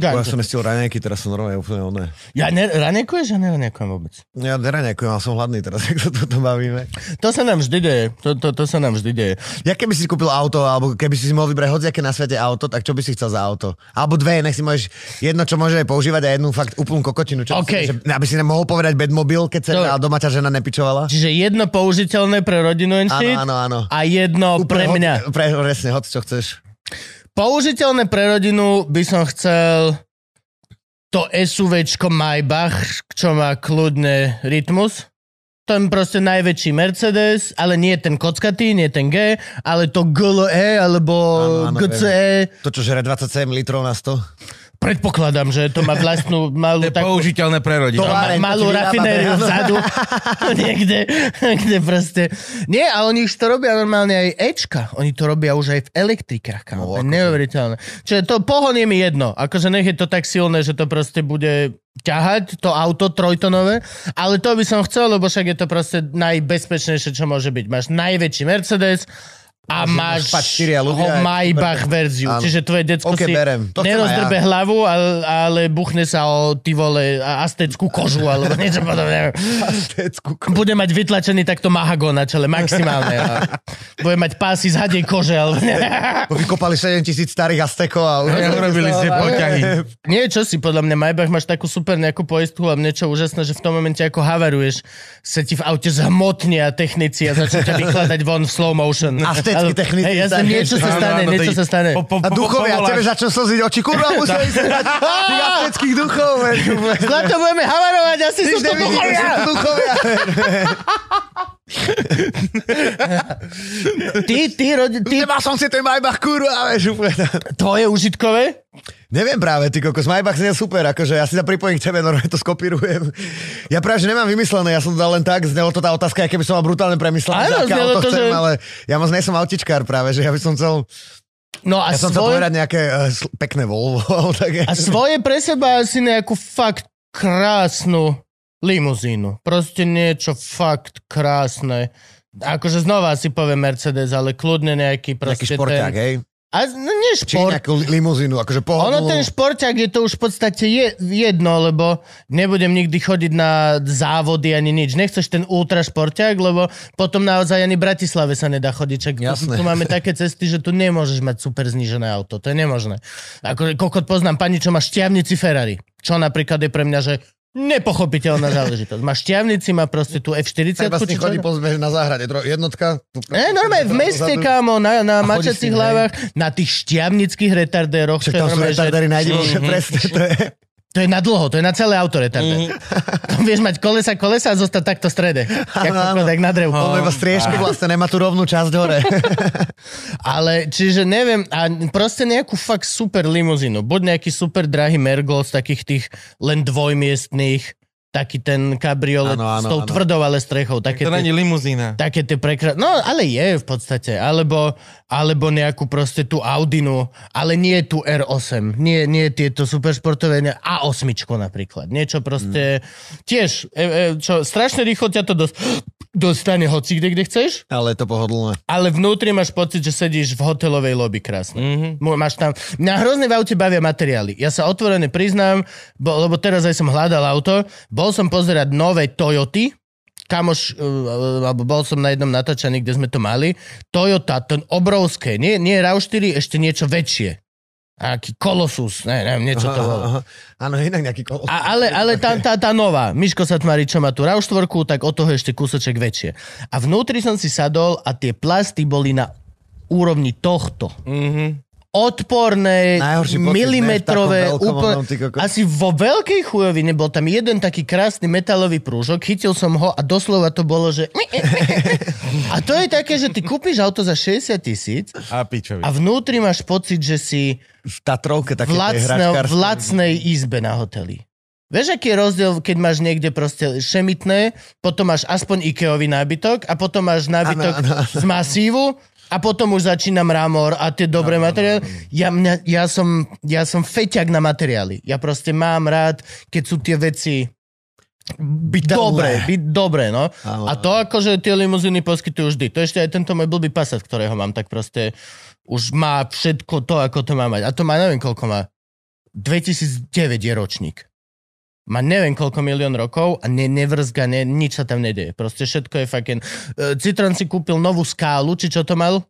Ja som nestil raňajky, teraz som normálne úplne oné. Ja ne, ranekuješ? Ja neranekujem vôbec. Ja neraňajkujem, ale som hladný teraz, ak sa toto bavíme. To sa nám vždy deje. To, to, to sa nám vždy deje. Ja keby si kúpil auto, alebo keby si si mohol vybrať hociaké na svete auto, tak čo by si chcel za auto? Alebo dve, nech si môžeš jedno, čo môže používať a jednu fakt úplnú kokotinu. Čo OK. že, aby si nemohol povedať bedmobil, keď sa a doma ťa žena nepičovala. Čiže jedno použiteľné pre rodinu Áno, áno, áno. a jedno pre Úplne mňa. Hoď, pre, presne, hoď čo chceš. Použiteľné pre rodinu by som chcel to SUVčko Maybach, čo má kľudne rytmus. To je proste najväčší Mercedes, ale nie ten kockatý, nie ten G, ale to GLE alebo Áno, áno, GCE. To, čo žere 27 litrov na 100. Predpokladám, že to má vlastnú To malú je takú použiteľné pre rodinu. To- Továreň, malú rafinériu vzadu. Niekde, kde proste... Nie, a oni už to robia normálne aj Ečka. Oni to robia už aj v elektrikách. kámo. to No, je ako- neuveriteľné. Čiže to pohon je mi jedno. Akože nech je to tak silné, že to proste bude ťahať to auto trojtonové, ale to by som chcel, lebo však je to proste najbezpečnejšie, čo môže byť. Máš najväčší Mercedes, a máš ho Maybach verziu. Áno. Čiže tvoje decko OK, si berem. To nerozdrbe ja. hlavu, ale, ale buchne sa o ty vole a- azteckú kožu alebo niečo podobné. Aztécku ko- Bude mať vytlačený takto mahagón na čele, maximálne. A bude mať pásy z hadej kože. Alebo... Vykopali 7 tisíc starých Aztekov a urobili ste poťahy. Nie, čo si, podľa mňa Maybach máš takú super nejakú poistku a niečo úžasné, že v tom momente ako havaruješ, sa ti v aute zhmotnia technici a začnú ťa vykladať von v slow motion. A Všetky Ale- techniky. Hej, jasne, niečo sa stane, áno, niečo sa stane. Po, po, A po, duchovia, povoláš- tebe začnú slziť oči, kurva, museli sa dať tých afrických duchov. Zlato budeme havarovať, asi sú to duchovia. Ty, ty, rodi, ty, Nemal som si ten Maybach, kurva, vieš, úplne. tvoje užitkové? Neviem práve, ty kokos, Maybach je super, akože ja si sa pripojím k tebe, normálne to skopírujem. Ja práve, že nemám vymyslené, ja som to dal len tak, znelo to tá otázka, aké by som mal brutálne premyslené, aké auto to, chcem, že- ale ja moc nie som autičkár práve, že ja by som chcel, No a, ja som chcel svoje, povedať nejaké uh, pekné Volvo, také. a svoje pre seba asi nejakú fakt krásnu limuzínu. Proste niečo fakt krásne. Akože znova si poviem Mercedes, ale kľudne nejaký proste Nejaký športák, ten... hej? A, no nie Či šport, nejakú li- limuzínu, akože Ono pohodlnú. ten šporťák je to už v podstate je, jedno, lebo nebudem nikdy chodiť na závody ani nič. Nechceš ten ultra šporťák, lebo potom naozaj ani Bratislave sa nedá chodiť. Čak tu, Jasné. tu máme také cesty, že tu nemôžeš mať super znížené auto. To je nemožné. Ako kokot poznám pani, čo má šťavnici Ferrari. Čo napríklad je pre mňa, že nepochopiteľná záležitosť. Má šťavnici, má proste tú F40. Treba s či ním čo? chodí po zbehe na záhrade. Jednotka. tu- Ne, normálne v meste, kámo, na, na mačacích hlavách, na tých šťavnických retardéroch. Však tam sú retardery najdivšie, presne. To je. To je na dlho, to je na celé auto retardér. To vieš mať kolesa, kolesa a zostať takto v strede. Jak, na drevku. On iba striežku vlastne, nemá tú rovnú časť hore. Ale čiže neviem, a proste nejakú fakt super limuzínu. Buď nejaký super drahý Mergol z takých tých len dvojmiestných, taký ten kabriolet Áno, áno, s tou áno. tvrdou ale strechou. Také To tie- není limuzína. Také tie prekrásne... No, ale je v podstate. Alebo, alebo nejakú proste tú Audinu, ale nie tú R8. Nie, nie tieto superšportové, ne, A8 napríklad. Niečo proste... Tiež, e, e, čo, strašne rýchlo ťa to dos, dostane hoci kde, kde chceš, Ale je to pohodlné. ale vnútri máš pocit, že sedíš v hotelovej lobby krásne. Mhm. Mm-hmm. Máš tam... Mňa hrozne v aute bavia materiály. Ja sa otvorene priznám, bo, lebo teraz aj som hľadal auto, bol som pozerať nové Toyoty, kamoš, uh, alebo bol som na jednom natáčaní, kde sme to mali, Toyota, ten obrovské, nie, nie RAV4, ešte niečo väčšie. Aký Kolosus, ne, neviem, niečo to bolo. Aha, aha. Áno, inak nejaký kol... A, ale ale tá, tá, tá nová, Miško sa tvári, čo má tú RAV4, tak od toho ešte kúsoček väčšie. A vnútri som si sadol a tie plasty boli na úrovni tohto. Mhm. Odporné, Najhorší pocit, milimetrové, ne, úplne... Asi vo veľkej chujovi nebol tam jeden taký krásny metalový prúžok, chytil som ho a doslova to bolo, že... A to je také, že ty kúpiš auto za 60 tisíc A pičovi. a vnútri máš pocit, že si v Tatrovke také v, tej lacne, v lacnej izbe na hoteli. Vieš, aký je rozdiel, keď máš niekde proste šemitné, potom máš aspoň Ikeový nábytok a potom máš nábytok Áno, áno, áno. z masívu a potom už začína mramor a tie dobré materiály. Ja, mňa, ja, som, ja som feťak na materiály. Ja proste mám rád, keď sú tie veci Bytelné. dobré, byť dobré, no. Áno, A to akože tie limuzíny poskytujú vždy. To ešte aj tento môj blbý Passat, ktorého mám, tak proste už má všetko to, ako to má mať. A to má, neviem koľko má. 2009 je ročník. Má neviem koľko milión rokov a ne, nevrzga, ne, nič sa tam nedeje. Proste všetko je fucking... Uh, Citroen si kúpil novú skálu, či čo to mal?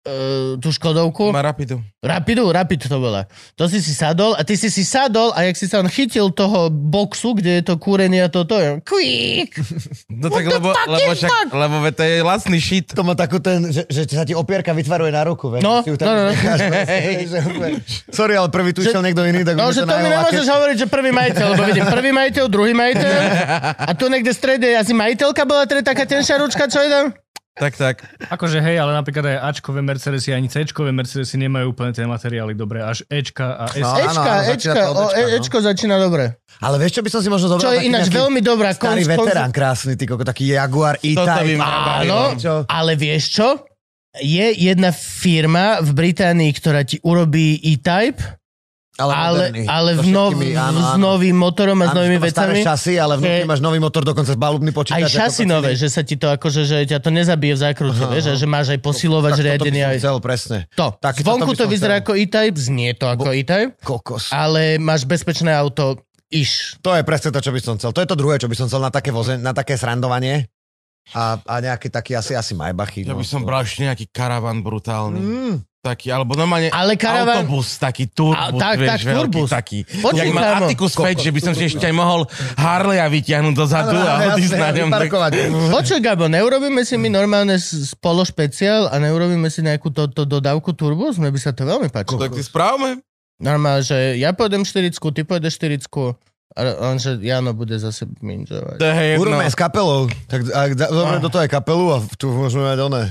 Uh, tú Škodovku. Má rapidu. Rapidu, Rapid to bola. To si si sadol a ty si si sadol a jak si sa on chytil toho boxu, kde je to kúrenie a toto, je kvík. No tak lebo, lebo, však, lebo ve- to je lacný shit. To má takú ten, že, že sa ti opierka vytvaruje na ruku. Vieš, No, si no, no, no. Sorry, ale prvý tu išiel niekto iný, tak No, že to mi nemôžeš hovoriť, že prvý majiteľ, lebo vidím prvý majiteľ, druhý majiteľ a tu niekde v strede asi majiteľka bola, teda taká tenšia ručka, čo je tam? Tak, tak. Akože hej, ale napríklad aj Ačkové Mercedesy, ani Cčkové Mercedesy nemajú úplne tie materiály dobré, až Ečka a S. No, Ečka, áno, začína Ečka, o, Ečka, e, no. Ečko začína dobre. Ale vieš, čo by som si možno zobral? Čo je ináč veľmi dobrá. Starý konz- konz- veterán krásny, ty koko, taký Jaguar E-Type. Áno, Čo? ale vieš čo? Je jedna firma v Británii, ktorá ti urobí E-Type, Ale, ale, moderný. ale v nov, všetkými, áno, s áno. novým motorom a s Áno, novými to má staré vecami. šasy, ale vnútri máš nový motor, dokonca balubný Aj počítač. šasy ako nové, že sa ti to akože, že ťa to nezabije v zákrute, vieš, a že máš aj posilovač toto by riadený. Aj... chcel, presne. To. Tak, Zvonku to vyzerá chcel. ako E-Type, znie to ako E-Type, Kokos. ale máš bezpečné auto iš. To je presne to, čo by som chcel. To je to druhé, čo by som chcel na také, voze, na také srandovanie. A, a nejaký taký asi, asi Maybachy. Ja no. by som bral ešte nejaký karavan brutálny. Mm, Taký, alebo normálne Ale karavan- autobus, taký turbus, A, tak, vieš, tak, veľký turbus. taký. Počkaj, Jak kámo. Atticus 5, že by som si ešte aj mohol Harleya vyťahnuť dozadu a odísť na ňom. Tak... Počuj, Gabo, neurobíme si my normálne spolo špeciál a neurobíme si nejakú to, to dodávku turbus? Mne by sa to veľmi páčilo. Tak si správame. Normálne, že ja pôjdem 40, ty pôjdeš 40 a on, že Jano bude zase minžovať. Urobíme s kapelou. Tak ak da- zoberme do toho aj kapelu a tu môžeme mať oné.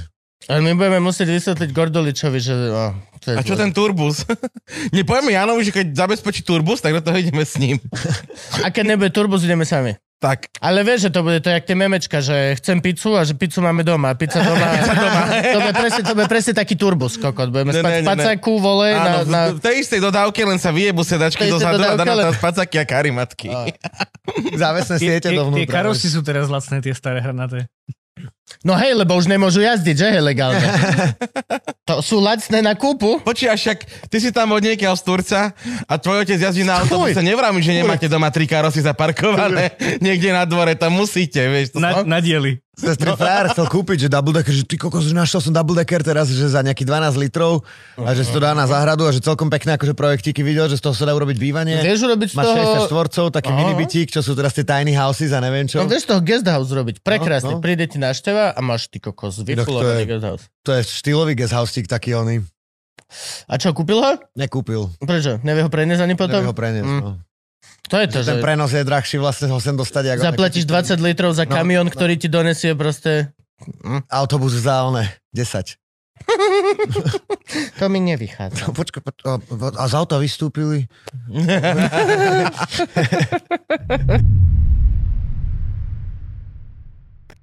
Ale my budeme musieť vysvetliť Gordoličovi, že... Oh, to je A čo zlé. ten turbus? Nepovieme Janovi, že keď zabezpečí turbus, tak do toho ideme s ním. A keď nebude turbus, ideme sami. Tak. Ale vieš, že to bude to jak tie memečka, že chcem pizzu a že pizzu máme doma. Pizza doma. pizza doma. to, bude presne, to bude presne taký turbus, kokot. Budeme Ne, spať ne, v pacáku, vole, na, Áno, na... v tej istej dodávke len sa vyjebu sedačky dozadu a dá dodávke, na ale- tam spacaky a karimatky. Á. Závesné siete tie, tie dovnútra. karosy sú teraz lacné, tie staré hranaté. No hej, lebo už nemôžu jazdiť, že hej, legálne. to sú lacné na kúpu. Počíš, však ty si tam od niekiaľ z Turca a tvoj otec jazdí na autobuse. Nevrám, že nemáte doma tri karosy zaparkované niekde na dvore, tam musíte, vieš. To Na, som- na diely. Sestry frajer chcel kúpiť, že double decker, že ty kokos, že našiel som double decker teraz, že za nejakých 12 litrov a že si to dá na záhradu a že celkom pekné akože projektíky videl, že z toho sa dá urobiť bývanie. Vieš urobiť z Má 60 toho... štvorcov, taký Aha. minibytík, čo sú teraz tie tiny houses a neviem čo. No vieš toho guest house robiť. Prekrásne. No, no. Príde ti návšteva a máš ty kokos vyfulovaný je- guest house. To je štýlový guest house taký oný. A čo, kúpil ho? Nekúpil. Prečo? Nevie ho preniesť ani potom? Neviem ho preniesť, Mm. no. To je to, že Ten prenos je drahší vlastne ho sem dostať. Ako zaplatíš 20 litrov za No, kamión, no. ktorý ti donesie proste... Autobus za one, 10. To mi nevychádza. No, počkaj, poč- a, a z auta vystúpili.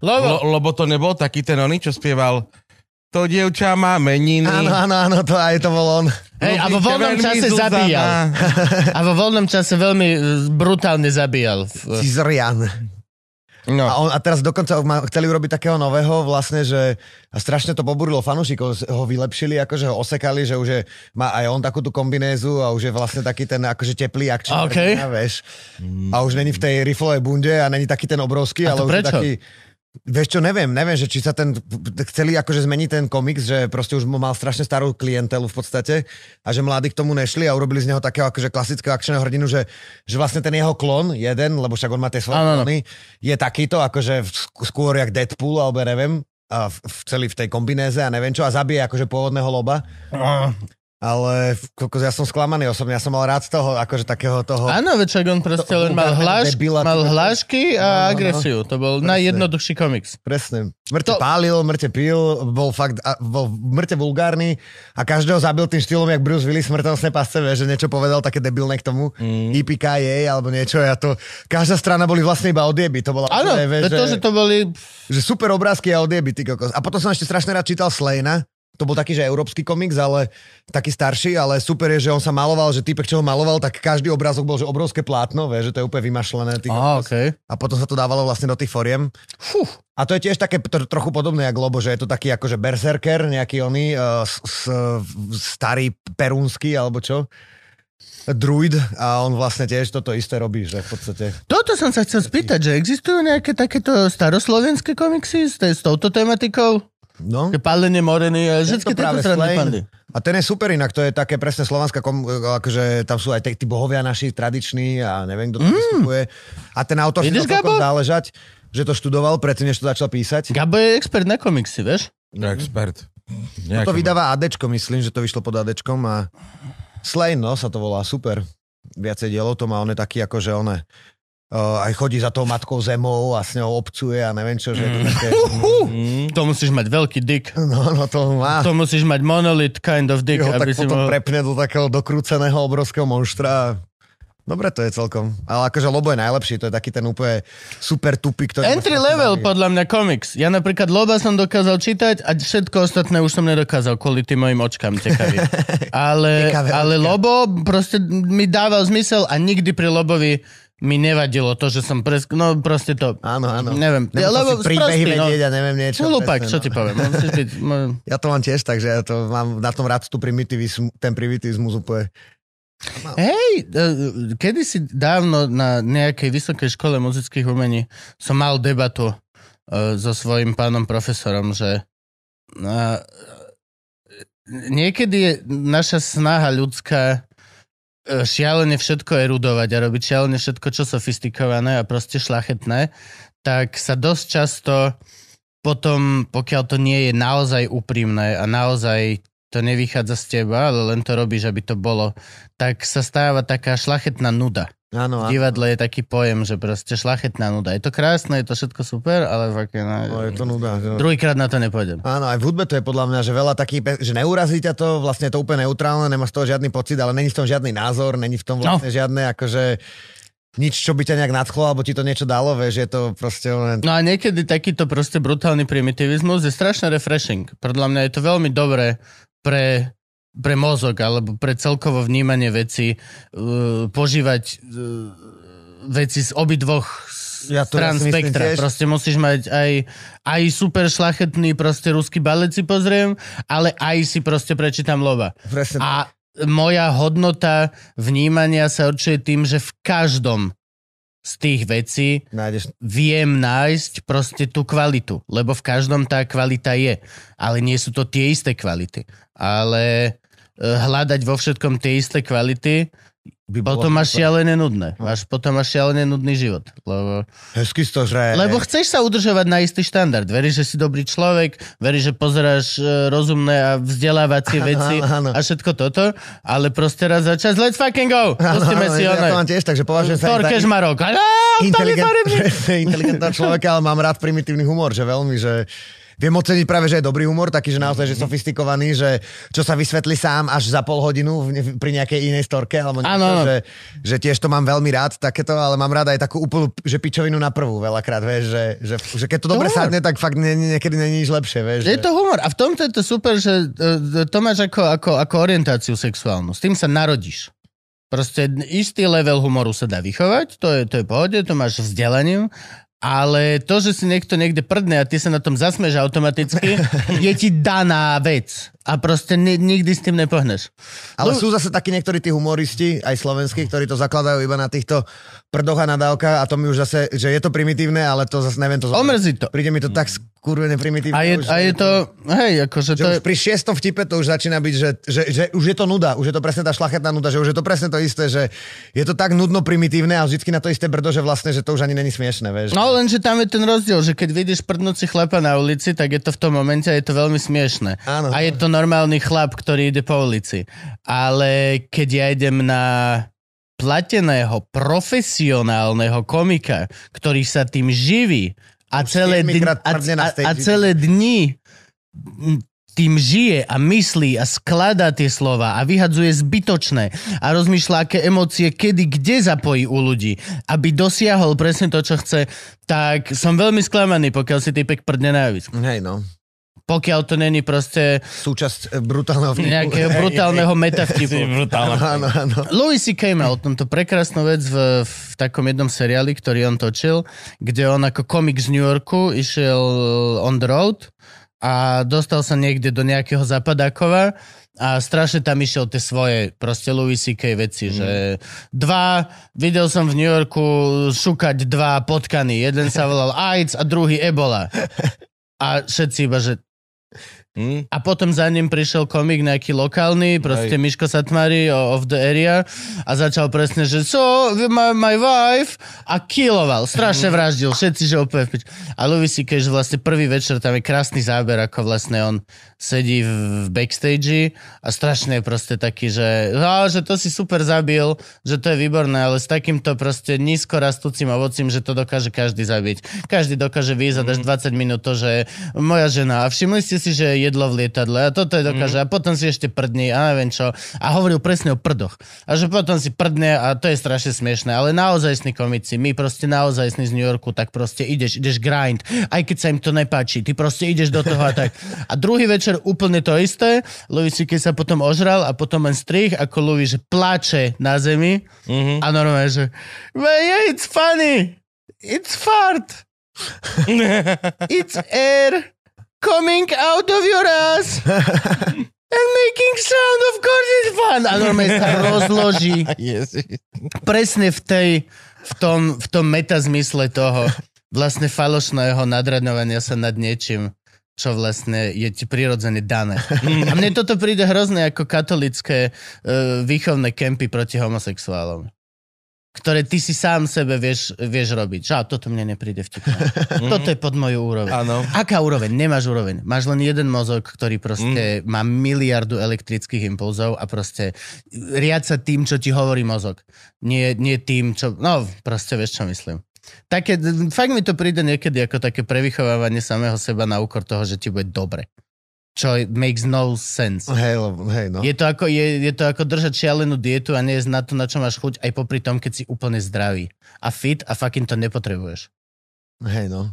Lebo, Lo, lebo to nebol taký ten oný, čo spieval to dievča má meniny. Áno, áno, áno, to aj to bol on. hej, a vo voľnom čase Zuzana. zabíjal. A vo voľnom čase veľmi e, brutálne zabíjal. Cizrian. No. A, on, a teraz dokonca ma, chceli urobiť takého nového vlastne, že a strašne to poburilo fanúšikov, ho vylepšili, akože ho osekali, že už je, má aj on takú tú kombinézu a už je vlastne taký ten akože teplý akčný OK. hrdina, vieš. A už není v tej riflovej bunde a není taký ten obrovský, A ale už prečo? je taký... Vieš čo, neviem, neviem, že či sa ten, chceli akože zmeniť ten komiks, že proste už mal strašne starú klientelu v podstate a že mladí k tomu nešli a urobili z neho takého akože klasického akčného hrdinu, že, že vlastne ten jeho klon, jeden, lebo však on má tie svoje klony, je takýto akože skôr jak Deadpool, alebo neviem, a v, v celý v tej kombinéze a neviem čo a zabije akože pôvodného loba. Ale kokos, ja som sklamaný osobne, ja som mal rád z toho, akože takého toho... Áno, však on proste To- len mal, hláš, debila, mal hlášky No, no, a no. agresiu. To bol Presne. najjednoduchší komiks. Presne. Mŕte To- pálil, mŕte pil, bol fakt, a, bol mŕte vulgárny a každého zabil tým štýlom, jak Bruce Willis smrteľné pasce, že niečo povedal také debilné k tomu, mm. EPKA alebo niečo, ja to, každá strana boli vlastne iba odjeby, to bola Áno, že, to, že, to boli... že super obrázky a odjeby, ty kokos. A potom som ešte strašne rád čítal Slejna, to bol taký, že európsky komiks, ale taký starší, ale super je, že on sa maloval, že typek, čo ho maloval, tak každý obrázok bol, že obrovské plátno, vieš, že to je úplne vymašlené. Kokos. okay. A potom sa to dávalo vlastne do tých foriem. Fú. A to je tiež také tro, trochu podobné jak Lobo, že je to taký akože berserker, nejaký oný uh, s, s, starý perúnsky alebo čo. Druid a on vlastne tiež toto isté robí, že v podstate... Toto som sa chcel spýtať, že existujú nejaké takéto staroslovenské komiksy s, s touto tematikou? No, Také Palenie moreny a všetky to tieto Slane. pandy. A ten je super inak, to je také presne slovanská, kom, akože tam sú aj tí, tí bohovia naši tradiční a neviem, kto to vystupuje. A ten autor si Vidíš, to celkom Gabo? záležať, že to študoval predtým, než to začal písať. Gabo je expert na komiksy, vieš? Expert. To vydáva ADčko, myslím, že to vyšlo pod ADčkom a Slane, no, sa to volá, super. Viacej dielov to má, on je taký ako, že one aj chodí za tou matkou zemou a s ňou obcuje a neviem čo, že je to také... Mm. To musíš mať veľký dick. No, no to má. To musíš mať monolith kind of dick, ho aby tak si potom mohol... prepne do takého dokrúceného obrovského monštra. Dobre to je celkom. Ale akože Lobo je najlepší, to je taký ten úplne super tupy, ktorý... Entry level podľa mňa komiks. Ja napríklad Loba som dokázal čítať a všetko ostatné už som nedokázal kvôli tým mojim očkám tekavým. Ale, ale. Lobo proste mi dával zmysel a nikdy pri Lobovi mi nevadilo to, že som pres... No proste to... Áno, áno. Neviem. Nemusel lebo si príbehy sprostý, no. vedieť a neviem niečo. Hlupak, presne, čo no. ti poviem. Musíš byť... Ja to mám tiež, takže ja to mám na tom rád tú primitivizm, ten primitivizmus úplne. Hej, e, kedysi dávno na nejakej vysokej škole muzických umení som mal debatu e, so svojím pánom profesorom, že e, niekedy je naša snaha ľudská šialene všetko erudovať a robiť šialene všetko, čo sofistikované a proste šlachetné, tak sa dosť často potom, pokiaľ to nie je naozaj úprimné a naozaj to nevychádza z teba, ale len to robíš, aby to bolo, tak sa stáva taká šlachetná nuda. Áno, V áno. divadle je taký pojem, že proste šlachetná nuda. Je to krásne, je to všetko super, ale je na... No, je to nuda. že- Druhýkrát na to nepôjdem. Áno, aj v hudbe to je podľa mňa, že veľa takých, pe- že neurazí ťa to, vlastne je to úplne neutrálne, nemá z toho žiadny pocit, ale není v tom žiadny názor, není v tom vlastne no. žiadne akože nič, čo by ťa nejak nadchlo, alebo ti to niečo dalo, vieš, je to proste len... No a niekedy takýto proste brutálny primitivizmus je strašne refreshing. Podľa mňa je to veľmi dobré pre, pre mozog alebo pre celkovo vnímanie veci, uh, požívať uh, veci z obidvoch Ja to strán ja spektra. tiež. Proste musíš mať aj, aj super šlachetný proste ruský balet si pozriem, ale aj si proste prečítam Lova. Presne, A moja hodnota vnímania sa určuje tým, že v každom z tých vecí nájdeš... viem nájsť proste tú kvalitu, lebo v každom tá kvalita je. Ale nie sú to tie isté kvality. Ale hľadať vo všetkom tie isté kvality, By potom máš šialené nudné. Máš, potom máš šialené nudný život. Lebo, Hezky to žre. lebo chceš sa udržovať na istý štandard. Veríš, že si dobrý človek, veríš, že pozeráš e, rozumné a vzdelávacie veci áno, áno. a všetko toto, ale proste raz za čas, let's fucking go! Pustíme si ja to one. mám tiež, takže považujem sa Torkeš Marok. Á, inteligent, farebný. presne, inteligentného človeka, ale mám rád primitívny humor, že veľmi, že viem oceniť práve, že je dobrý humor, taký, že naozaj, že sofistikovaný, že čo sa vysvetlí sám až za pol hodinu v- pri nejakej inej storke, alebo niečo, že, že tiež to mám veľmi rád, takéto, ale mám rád aj takú úplnú, že pičovinu na prvú veľakrát, vieš, že, že, že keď to dobre humor. sadne, tak fakt nie, niekedy není nič lepšie, vieš. Je že- to humor. A v tomto je to super, že e, to máš ako, ako, ako orientáciu sexuálnu. S tým sa narodíš. Proste istý level humoru sa dá vychovať, to je, to je pohode, to máš vzdelaním, ale to, že si niekto niekde prdne a ty sa na tom zasmeš automaticky, je ti daná vec. A proste ni- nikdy s tým nepohneš. Ale No- sú zase takí niektorí tí humoristi, aj slovenskí, ktorí to zakladajú iba na týchto prdoch a nadávkach a to mi už zase, že je to primitívne, ale to zase neviem to zobrať. Omrzí to. Príde mi to tak skurvené primitívne. A je, už, a je to, hej, akože Že to už je... pri šiestom vtipe to už začína byť, že, že, že už je to nuda, už je to presne tá šlachetná nuda, že už je to presne to isté, že je to tak nudno primitívne a vždycky na to isté brdo, že vlastne, že to už ani není smiešne, vieš. No lenže tam je ten rozdiel, že keď vidíš prdnúci chlapa na ulici, tak je to v tom momente a je to veľmi smiešne. Áno. A je to normálny chlap, ktorý ide po ulici. Ale keď ja idem na plateného, profesionálneho komika, ktorý sa tým živí a Už celé, dni, a, a, a celé dni tým žije a myslí a skladá tie slova a vyhadzuje zbytočné a rozmýšľa, aké emócie kedy, kde zapojí u ľudí, aby dosiahol presne to, čo chce, tak som veľmi sklamaný, pokiaľ si typek prdne na javisku. Hej, no. Pokiaľ to není proste Súčasť e, brutálneho vtipu. nejakého brutálneho metavtipu. Brutálne. Áno, áno. Louis C.K. mal tomto prekrásnu vec v, v takom jednom seriáli, ktorý on točil, kde on ako komik z New Yorku išiel on the road a dostal sa niekde do nejakého zapadákova a strašne tam išiel tie svoje proste Louis C.K. veci, mm. že dva, videl som v New Yorku šukať dva potkany, jeden sa volal AIDS a druhý Ebola. A všetci iba, že Hm? a potom za ním prišiel komik nejaký lokálny, proste Hej. Miško Satmari of the area a začal presne, že so, my, my wife a killoval, strašne vraždil, všetci, že úplne v pič. A Louis C.K., že vlastne prvý večer, tam je krásny záber, ako vlastne on sedí v, backstage a strašne je proste taký, že, no, že to si super zabil, že to je výborné, ale s takýmto proste nízko rastúcim ovocím, že to dokáže každý zabiť. Každý dokáže vyjsť až 20 minút to, že moja žena, a všimli ste si, že jedlo v lietadle a toto je dokáže Mhm. a potom si ešte prdne a neviem čo. A hovoril presne o prdoch. A že potom si prdne a to je strašne smiešné, ale naozajstní komici, my proste naozajstní z New Yorku, tak proste ideš, ideš grind, aj keď sa im to nepáči, ty proste ideš do toho a tak. A druhý večer úplne to isté, Louis C.K. sa potom ožral a potom len strich, ako Louis, že plače na zemi Mhm. a normálne, že "Well, yeah, it's funny, it's fart, it's air coming out of your ass and making sound, of course it's fun. A normálne sa rozloží Ježiš. presne v tej, v tom, v tom metazmysle toho vlastne falošného nadraďovania sa nad niečím. Čo vlastne je ti prirodzene dané. A mne toto príde hrozné ako katolické uh, výchovné kempy proti homosexuálom ktoré ty si sám sebe vieš, vieš robiť. Že, toto mne nepríde vtipné. toto je pod moju úroveň. Áno. Aká úroveň? Nemáš úroveň. Máš len jeden mozog, ktorý proste mm. má miliardu elektrických impulzov a proste riad sa tým, čo ti hovorí mozog. Nie, nie tým, čo... No, proste vieš, čo myslím. Také, fakt mi to príde niekedy ako také prevychovávanie samého seba na úkor toho, že ti bude dobre čo makes no sense. Hej, hej, no. Je to, ako, je, je to ako držať šialenú dietu a nie na to, na čo máš chuť, aj popri tom, keď si úplne zdravý a fit a fucking to nepotrebuješ. Hej, no.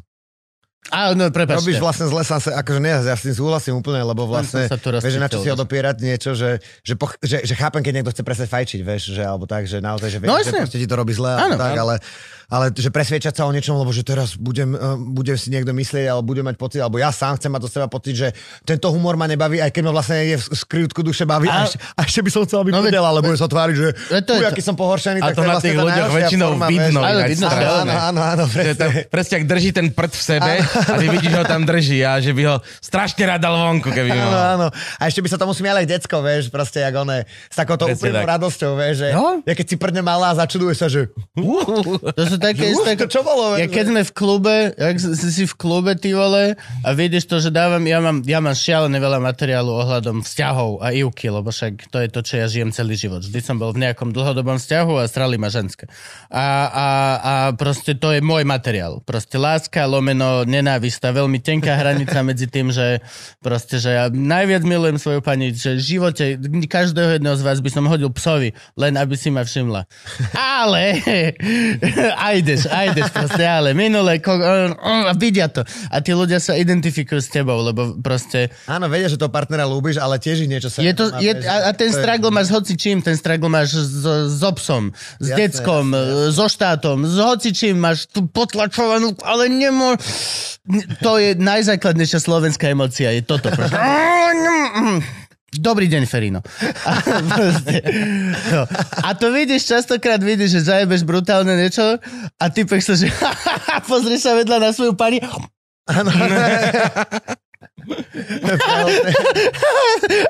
A no, prepáčte. Robíš vlastne zle sa, akože nie, ja s tým súhlasím úplne, lebo vlastne, sa tu vieš, na čo si odopierať niečo, že, že, poch- že, že chápem, keď niekto chce presne fajčiť, vieš, že, alebo tak, že naozaj, že, No vieš, že proste ti to robí zle, Áno, tak, áno. ale, ale že presviečať sa o niečom, lebo že teraz budem, uh, budem si niekto myslieť, alebo budem mať pocit, alebo ja sám chcem mať do seba pocit, že tento humor ma nebaví, aj keď ma vlastne je v skrytku duše baví, A- a, ešte, a ešte by som chcel, aby No no, veď- ale bude sa tváriť, že Veď to je uj, to. aký som pohoršený, A tak to na vlastne tých ľuďoch väčšinou forma, vidno. ináč vidno. Áno, áno, áno, Že to, presne. presne, ak drží ten prd v sebe a ty vidíš, že ho tam drží a že by ho strašne rád dal vonku, keby Áno, mal. áno. A ešte by sa tomu smiali aj decko, vieš, proste jak one, s takouto Presne úprimnou radosťou, vieš, že No. ja keď si prdne malá a začuduje sa, že To sú také... Isté, "Uf, to čo bolo, Ja keď sme v klube, jak si si v klube, ty vole, a vidíš to, že dávam, ja mám, ja mám šialené veľa materiálu ohľadom vzťahov a ivky, lebo však to je to, čo ja žijem celý život. Vždy som bol v nejakom dlhodobom vzťahu a strali ma ženské. A, a, a proste to je môj materiál. Proste láska, lomeno, nenávista, veľmi tenká hranica medzi tým, že proste, že ja najviac milujem svoju pani, že v živote každého jedného z vás by som hodil psovi, len aby si ma všimla. Ale a ideš, a ideš proste, ale minule ko, a vidia to. A tí ľudia sa identifikujú s tebou, lebo proste áno, vedia, že toho partnera ľúbiš, ale tiež ich niečo sa... je to, je, a, a ten to je- struggle máš s hocičím, ten struggle máš s, s obsom, s Jasné, deckom, jasné, so štátom, s hocičím máš tu potlačovanú, ale nemô... To je najzákladnejšia slovenská emocia, je toto. Proste. Dobrý deň, Ferino. A, proste, no. a to vidíš, častokrát vidíš, že zajebeš brutálne niečo a typek sa, že pozrieš sa vedľa na svoju pani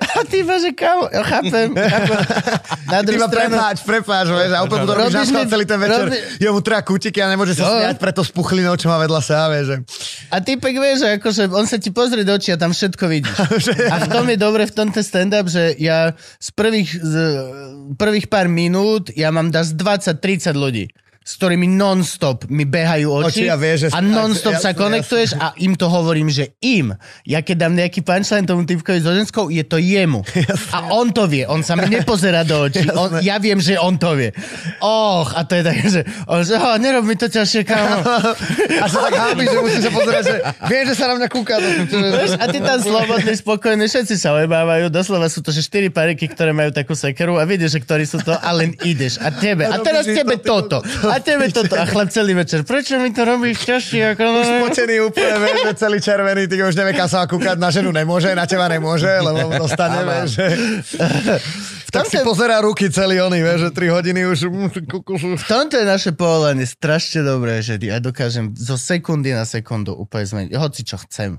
a ty že kámo, ja chápem. chápem. Na Ty ma stranu, prepáč, prepáč, vieš, a mu robíš Robíš naschvál mi- celý ten večer. robí- Jemu treba kútiky a nemôže sa No. smiať pre to spuchlinou, čo má vedľa seba, vieš, že... a typek vie, že akože on sa ti pozrie do očí a tam všetko vidíš. A v tom je dobre v tomto stand-up, že ja z prvých, z prvých pár minút ja mám z 20-30 ľudí s ktorými non-stop mi behajú oči, Oči a vieš, že- a non-stop sa jasné, konektuješ a im to hovorím, že im. Ja keď dám nejaký punchline tomu typkovi so ženskou, je to jemu. A on to vie, on sa mi nepozerá do očí. On, ja viem, že on to vie. Och, a to je také, že, on, že oh, nerob mi to ťažšie, kámo. A sa tak hábi, že musí sa pozerať, že viem, že sa na mňa kúka. Vieš, a ty tam slobodný, spokojný, všetci sa ojebávajú, doslova sú to, že štyri pariky, ktoré majú takú sekeru a vidíš, že ktorí sú to a len ideš. A tebe, a teraz tebe toto, a tebe toto. A chlap celý večer, prečo mi to robíš ťažšie? Ako... Spotený úplne, vieš, že celý červený, ty už nevie, kam sa kúkať, na ženu nemôže, na teba nemôže, lebo dostane, vieš, že... Tak si pozerá ruky celý oný, vieš, že 3 hodiny už... mm, kukušu. V tomto je naše povolanie strašne dobré, že ja dokážem zo sekundy na sekundu úplne zmeniť, hoci čo chcem.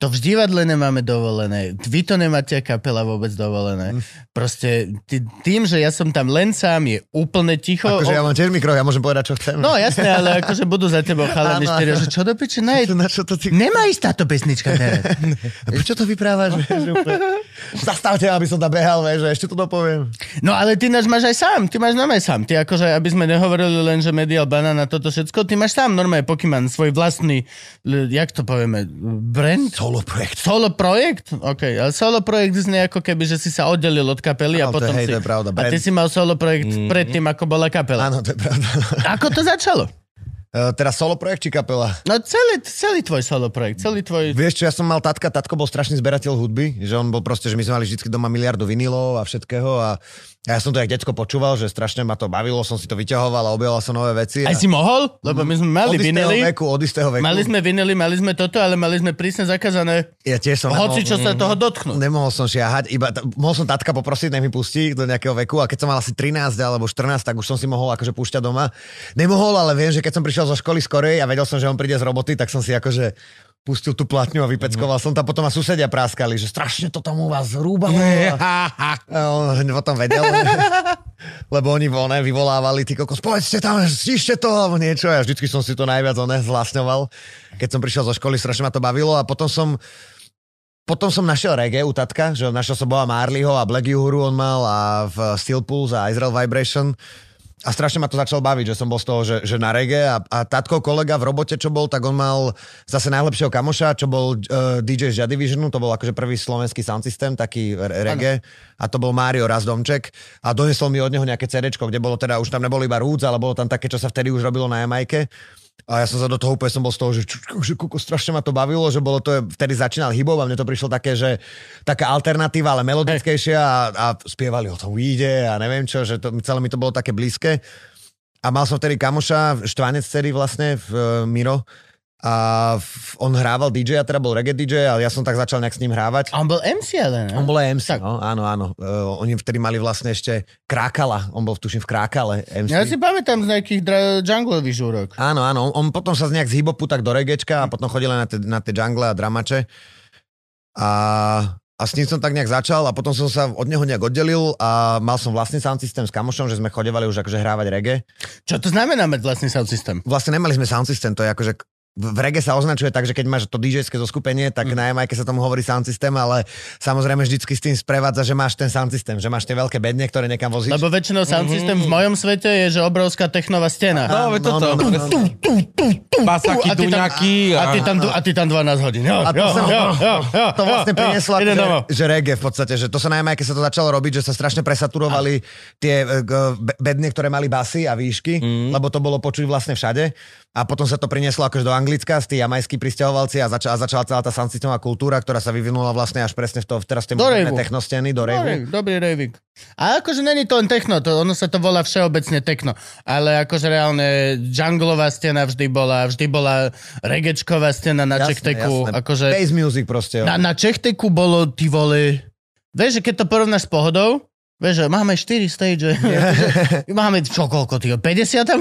To v divadle nemáme dovolené, vy to nemáte kapela vôbec dovolené. Proste ty, tým, že ja som tam len sám, je úplne ticho. Akože ja mám tiež mikro, ja môžem povedať, čo chcem. No jasné, ale akože budú za tebou chalani áno. že čo do piče, ne, Na čo to ty... nemá ísť táto pesnička teraz. A Prečo to vyprávaš? vieš, že úplne- Zastavte, aby som tam behal, vieš, že ešte to dopoviem. No ale ty náš máš aj sám, ty máš normálne sám. Ty akože, aby sme nehovorili len, že medial banana, toto všetko, ty máš sám normálne Pokémon, svoj vlastný, jak to povieme, brand? Solo projekt. Solo projekt? OK, ale solo projekt znie ako keby, že si sa oddelil od kapely a Áno, to potom hej, si... to je pravda, a ty si mal solo projekt predtým, ako bola kapela. Áno, to je pravda. Ako to začalo? Uh, teraz solo projekt či kapela? No celý, celý tvoj solo projekt, celý tvoj... Vieš čo, ja som mal tatka, tatko bol strašný zberateľ hudby, že on bol proste, že my sme mali vždy doma miliardu vinilov a všetkého a a ja som to jak detsko počúval, že strašne ma to bavilo, som si to vyťahoval a objavoval som nové veci. Aj a... si mohol? Lebo my sme mali od vinily. veku, od istého veku. Mali sme vinily, mali sme toto, ale mali sme prísne zakázané Ja tiež som hoci čo sa nemohol, toho dotknúť. nemohol som šiahať, iba t- mohol som tatka poprosiť, nech mi pustí do nejakého veku a keď som mal asi 13 alebo 14, tak už som si mohol akože púšťať doma. Nemohol, ale viem, že keď som prišiel zo školy skorej a vedel som, že on príde z roboty, tak som si akože pustil tú platňu a vypeckoval som tam, potom ma susedia práskali, že strašne to tam u vás rúbalo. A on potom vedel, lebo oni voné vyvolávali, ty kokos, povedzte tam, stište to, alebo niečo. Ja vždycky som si to najviac zlasňoval. Keď som prišiel zo školy, strašne ma to bavilo a potom som potom som našiel reggae u tatka, že našiel som Boa Marleyho a Black Uhuru on mal a v Steel Pulse a Israel Vibration. A strašne ma to začalo baviť, že som bol z toho, že, že na reggae a, a tatko kolega v robote, čo bol, tak on mal zase najlepšieho kamoša, čo bol uh, DJ z Jadivisionu, to bol akože prvý slovenský sound system, taký re- reggae. A to bol Mário Razdomček a donesol mi od neho nejaké CD, kde bolo teda, už tam nebolo iba rúdz, ale bolo tam také, čo sa vtedy už robilo na Jamajke. A ja som sa do toho úplne som bol z toho, že, že kuko, strašne ma to bavilo, že bolo to, vtedy začínal hybov a mne to prišlo také, že taká alternatíva, ale melodickejšia a, a spievali o tom weede a neviem čo, že to, celé mi to bolo také blízke. A mal som vtedy kamoša, štvanec celý vlastne, v, uh, Miro, a v, on hrával DJ, a teda bol reggae DJ a ja som tak začal nejak s ním hrávať. A on bol MC ale, ne? On bol aj MC, Tak. no, áno, áno. Uh, oni vtedy mali vlastne ešte Krákala, on bol tuším v Krákale MC. Ja si pamätám z nejakých dra- junglových žúrok. Áno, áno, on potom sa z nejak z hibopu tak do regečka a potom chodil na tie, na tie jungle a dramače. A, a s ním som tak nejak začal a potom som sa od neho nejak oddelil a mal som vlastný sound system s kamošom, že sme chodevali už akože hrávať reggae. Čo to znamená mať vlastný sound system? Vlastne nemali sme sound system, to je akože v reggae sa označuje tak, že keď máš to DJ-ské zoskupenie, tak mm. na Jamajke sa tomu hovorí sound system, ale samozrejme vždycky s tým sprevádza, že máš ten sound system, že máš tie veľké bedne, ktoré niekam vozíš. Lebo väčšinou sound system v mojom svete je, že obrovská technová stena. No, veď toto. no, no, no. Basaky, A ty tam- duňaky. A ty tam, a ty tam 12 hodín. Jo, A to jo, sa- jo, jo, jo, to vlastne jo, prinieslo, že, domov. že reggae v podstate, že to sa na Jamajke sa to začalo robiť, že sa strašne presaturovali tie e, be- bedne, ktoré mali basy a výšky, Mhm. lebo to bolo počuť vlastne všade. A potom sa to prinieslo akože do Anglicka, z tí jamajskí pristahovalci a, zača, a začala celá tá soundsystémová kultúra, ktorá sa vyvinula vlastne až presne v to, teraz Do moderné technosteny, do Dobrý, revu. dobrý raving. A akože není to len techno, to, ono sa to volá všeobecne techno, ale akože reálne junglová stena vždy bola, vždy bola regečková stena na Čechteku, akože Bass music proste. jo. na, na Čechteku bolo, ty vole, vieš, že keď to porovnáš s pohodou, vieš, že máme 4 stage, máme čo, koľko, ty, 50 tam?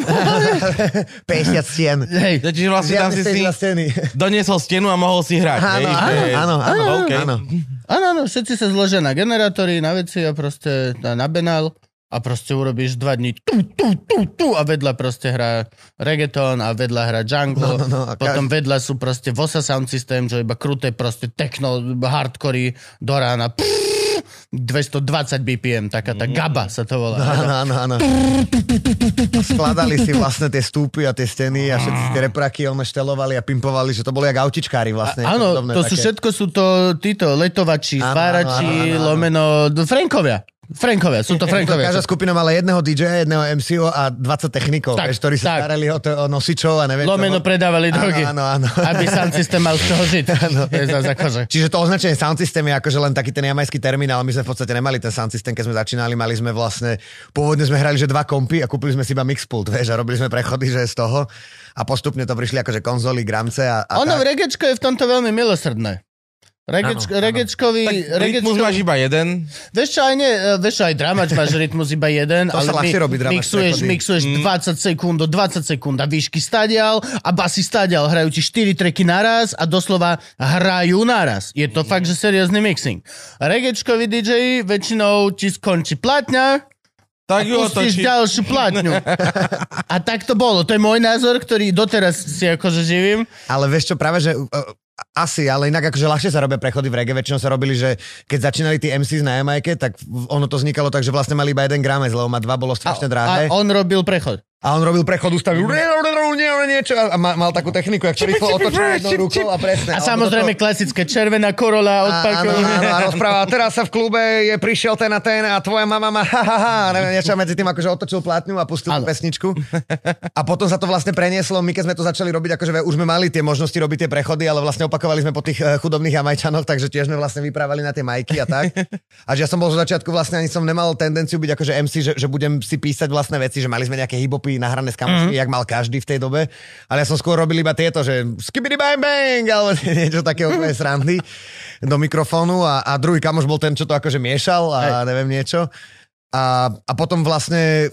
50 stien. Hej, Čiže vlastne tam si si doniesol stenu a mohol si hrať. Áno, áno, áno, áno, áno. Všetci sa zložia na generátory, na veci a proste na, na benál a proste urobíš dva dní tu, tu, tu, tu a vedľa proste hrá reggaeton a vedľa hrá jungle. No, no, no, Potom vedľa sú proste Vosa sound system, čo iba kruté proste techno, hardcory do rána. Pff, 220 BPM, taká tá gaba sa to volá. Áno, áno, áno. Skladali si vlastne tie stúpy a tie steny a všetci tie repraky ono štelovali a pimpovali, že to boli jak autičkári vlastne. A, áno, to sú také. všetko sú to títo letovači, spárači, lomeno, Frankovia. Frankovia, sú to Frankovia. Každá skupina mala jedného DJ, jedného MCO a 20 technikov, Tak, vieš, ktorí sa tak. starali o, to, o nosičov a neviem Lomeno čo. predávali drogy. Áno, áno, áno. Aby sound system mal z čoho žiť. Zase akože. Čiže to označenie sound system je akože len taký ten jamajský termín, ale my sme v podstate nemali ten sound system, keď sme začínali, mali sme vlastne, pôvodne sme hrali, že dva kompy a kúpili sme si iba mixpult, vieš, a robili sme prechody, že z toho a postupne to prišli akože konzoly, gramce a, a Ono, tak. regečko je v tomto veľmi milosrdné. Regečko, Áno, áno. regečkový... Tak rytmus máš iba jeden. Vieš čo, aj, nie, e, vieš čo, aj dramač máš rytmus iba jeden, To ale sa ľahšie robí dramač mixuješ, prechody. mixuješ Mm. 20 sekúnd do 20 sekúnd a výšky stadial a basy stadial. Hrajú ti 4 treky naraz a doslova hrajú naraz. Je to fakt, že seriózny mixing. Regečkový DJ väčšinou ti skončí platňa, Tak ju otočí. ďalšiu platňu. A tak to bolo. To je môj názor, ktorý doteraz si akože živím. Ale vieš čo, práve, že uh, asi, ale inak akože ľahšie sa robia prechody v reggae. Väčšinou sa robili, že keď začínali tí MCs na Jamajke, tak ono to vznikalo tak, že vlastne mali iba jeden gramec, lebo má dva bolo strašne drahé. a on robil prechod. A on robil prechod, ustavil niečo a mal, takú techniku, jak to rýchlo otočil jednou rukou a presne. A samozrejme toto- klasická červená korola od Áno, áno, a rozpráva, teraz sa v klube je prišiel ten a ten a tvoja mama má ha, ha, ha, neviem, niečo medzi tým akože otočil platňu a pustil Áno. pesničku. A potom sa to vlastne prenieslo, my keď sme to začali robiť, akože už sme mali tie možnosti robiť tie prechody, ale vlastne opakovali sme po tých eh, chudobných Jamajčanoch, takže tiež sme vlastne vyprávali na tie majky a tak. A že ja som bol zo začiatku vlastne ani som nemal tendenciu byť akože MC, že, že budem si písať vlastné veci, že mali sme nejaké hibopy nahrané s kamošmi, jak mal každý v tej dobe, ale ja som skôr robil iba tieto, že skibidi bang bang, alebo niečo takého úplne srandy do mikrofónu a, a druhý kamoš bol ten, čo to akože miešal a neviem niečo. A, a potom vlastne,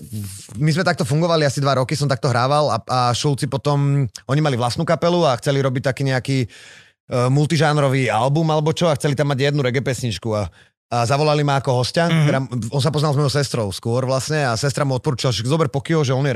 my sme takto fungovali asi dva roky, som takto hrával a, a Šulci potom, oni mali vlastnú kapelu a chceli robiť taký nejaký uh, multižánrový album alebo čo a chceli tam mať jednu reggae pesničku a a zavolali ma ako hostia, mm-hmm. teda, on sa poznal s mojou sestrou skôr vlastne a sestra mu odporúčala, že zober Pokio, že on je.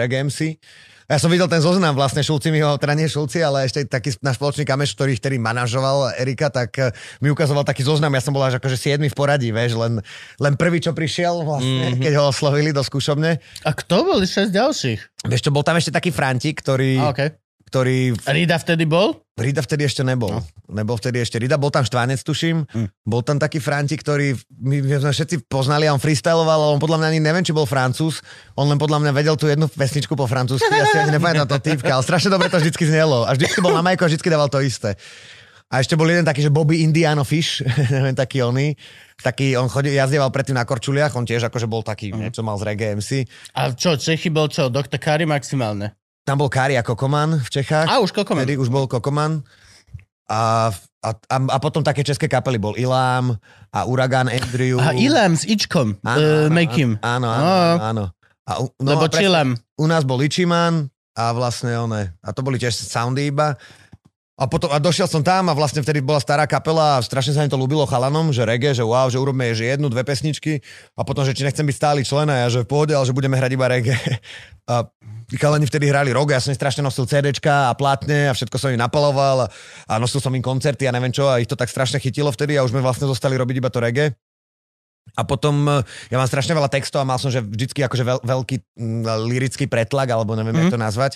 A ja som videl ten zoznam vlastne, Šulci mi ho, teda nie Šulci, ale ešte taký náš spoločný kameš, ktorý vtedy manažoval Erika, tak eh, mi ukazoval taký zoznam, ja som bol až akože 7 v poradí, vieš, len, len prvý, čo prišiel vlastne, mm-hmm. keď ho oslovili do skúšobne. A kto boli 6 ďalších? Vieš čo, bol tam ešte taký Frantik, ktorý... A, okay ktorý... Rida vtedy bol? Rida vtedy ešte nebol. No. Nebol vtedy ešte Rida, bol tam Štvánec, tuším. Mm. Bol tam taký Franti, ktorý my, my sme všetci poznali a on freestyloval, ale on podľa mňa ani neviem, či bol francúz. On len podľa mňa vedel tú jednu pesničku po francúzsky. Ja si ani nepamätám to typka, ale strašne dobre to vždycky znelo. A vždycky bol na majku a vždycky dával to isté. A ešte bol jeden taký, že Bobby Indiano Fish, neviem, taký oný. Taký, on chodil, jazdieval predtým na korčuliach, on tiež akože bol taký, mm. niečo mal z reggae MC. A čo, Čechy bol čo, Dr. Kari maximálne? Tam bol Kari a Kokoman v Čechách. A už Kokoman. Vtedy už bol Kokoman. A, a, a, a potom také české kapely bol Ilám a Uragan Andrew. A Ilám s Ičkom. Áno, uh, áno, make him. Áno, áno, áno. áno. A, u- no, Lebo Chillam. U nás bol Ichiman a vlastne one, a to boli tiež soundy iba. A potom, a došiel som tam a vlastne vtedy bola stará kapela a strašne sa mi to ľúbilo chalanom, že reggae, že wow, že urobíme že jednu, dve pesničky a potom, že či nechcem byť stály člen a ja, že v pohode, ale že budeme hrať iba reggae. A chalani vtedy hrali rok, ja som im strašne nosil CDčka a plátne a všetko som im napaloval a, a nosil som im koncerty a neviem čo a ich to tak strašne chytilo vtedy a už sme vlastne zostali robiť iba to reggae. A potom e, ja mám strašne veľa textov a mal som že vždycky akože veľ, veľký m, lirický pretlak, alebo neviem, mm. jak to nazvať.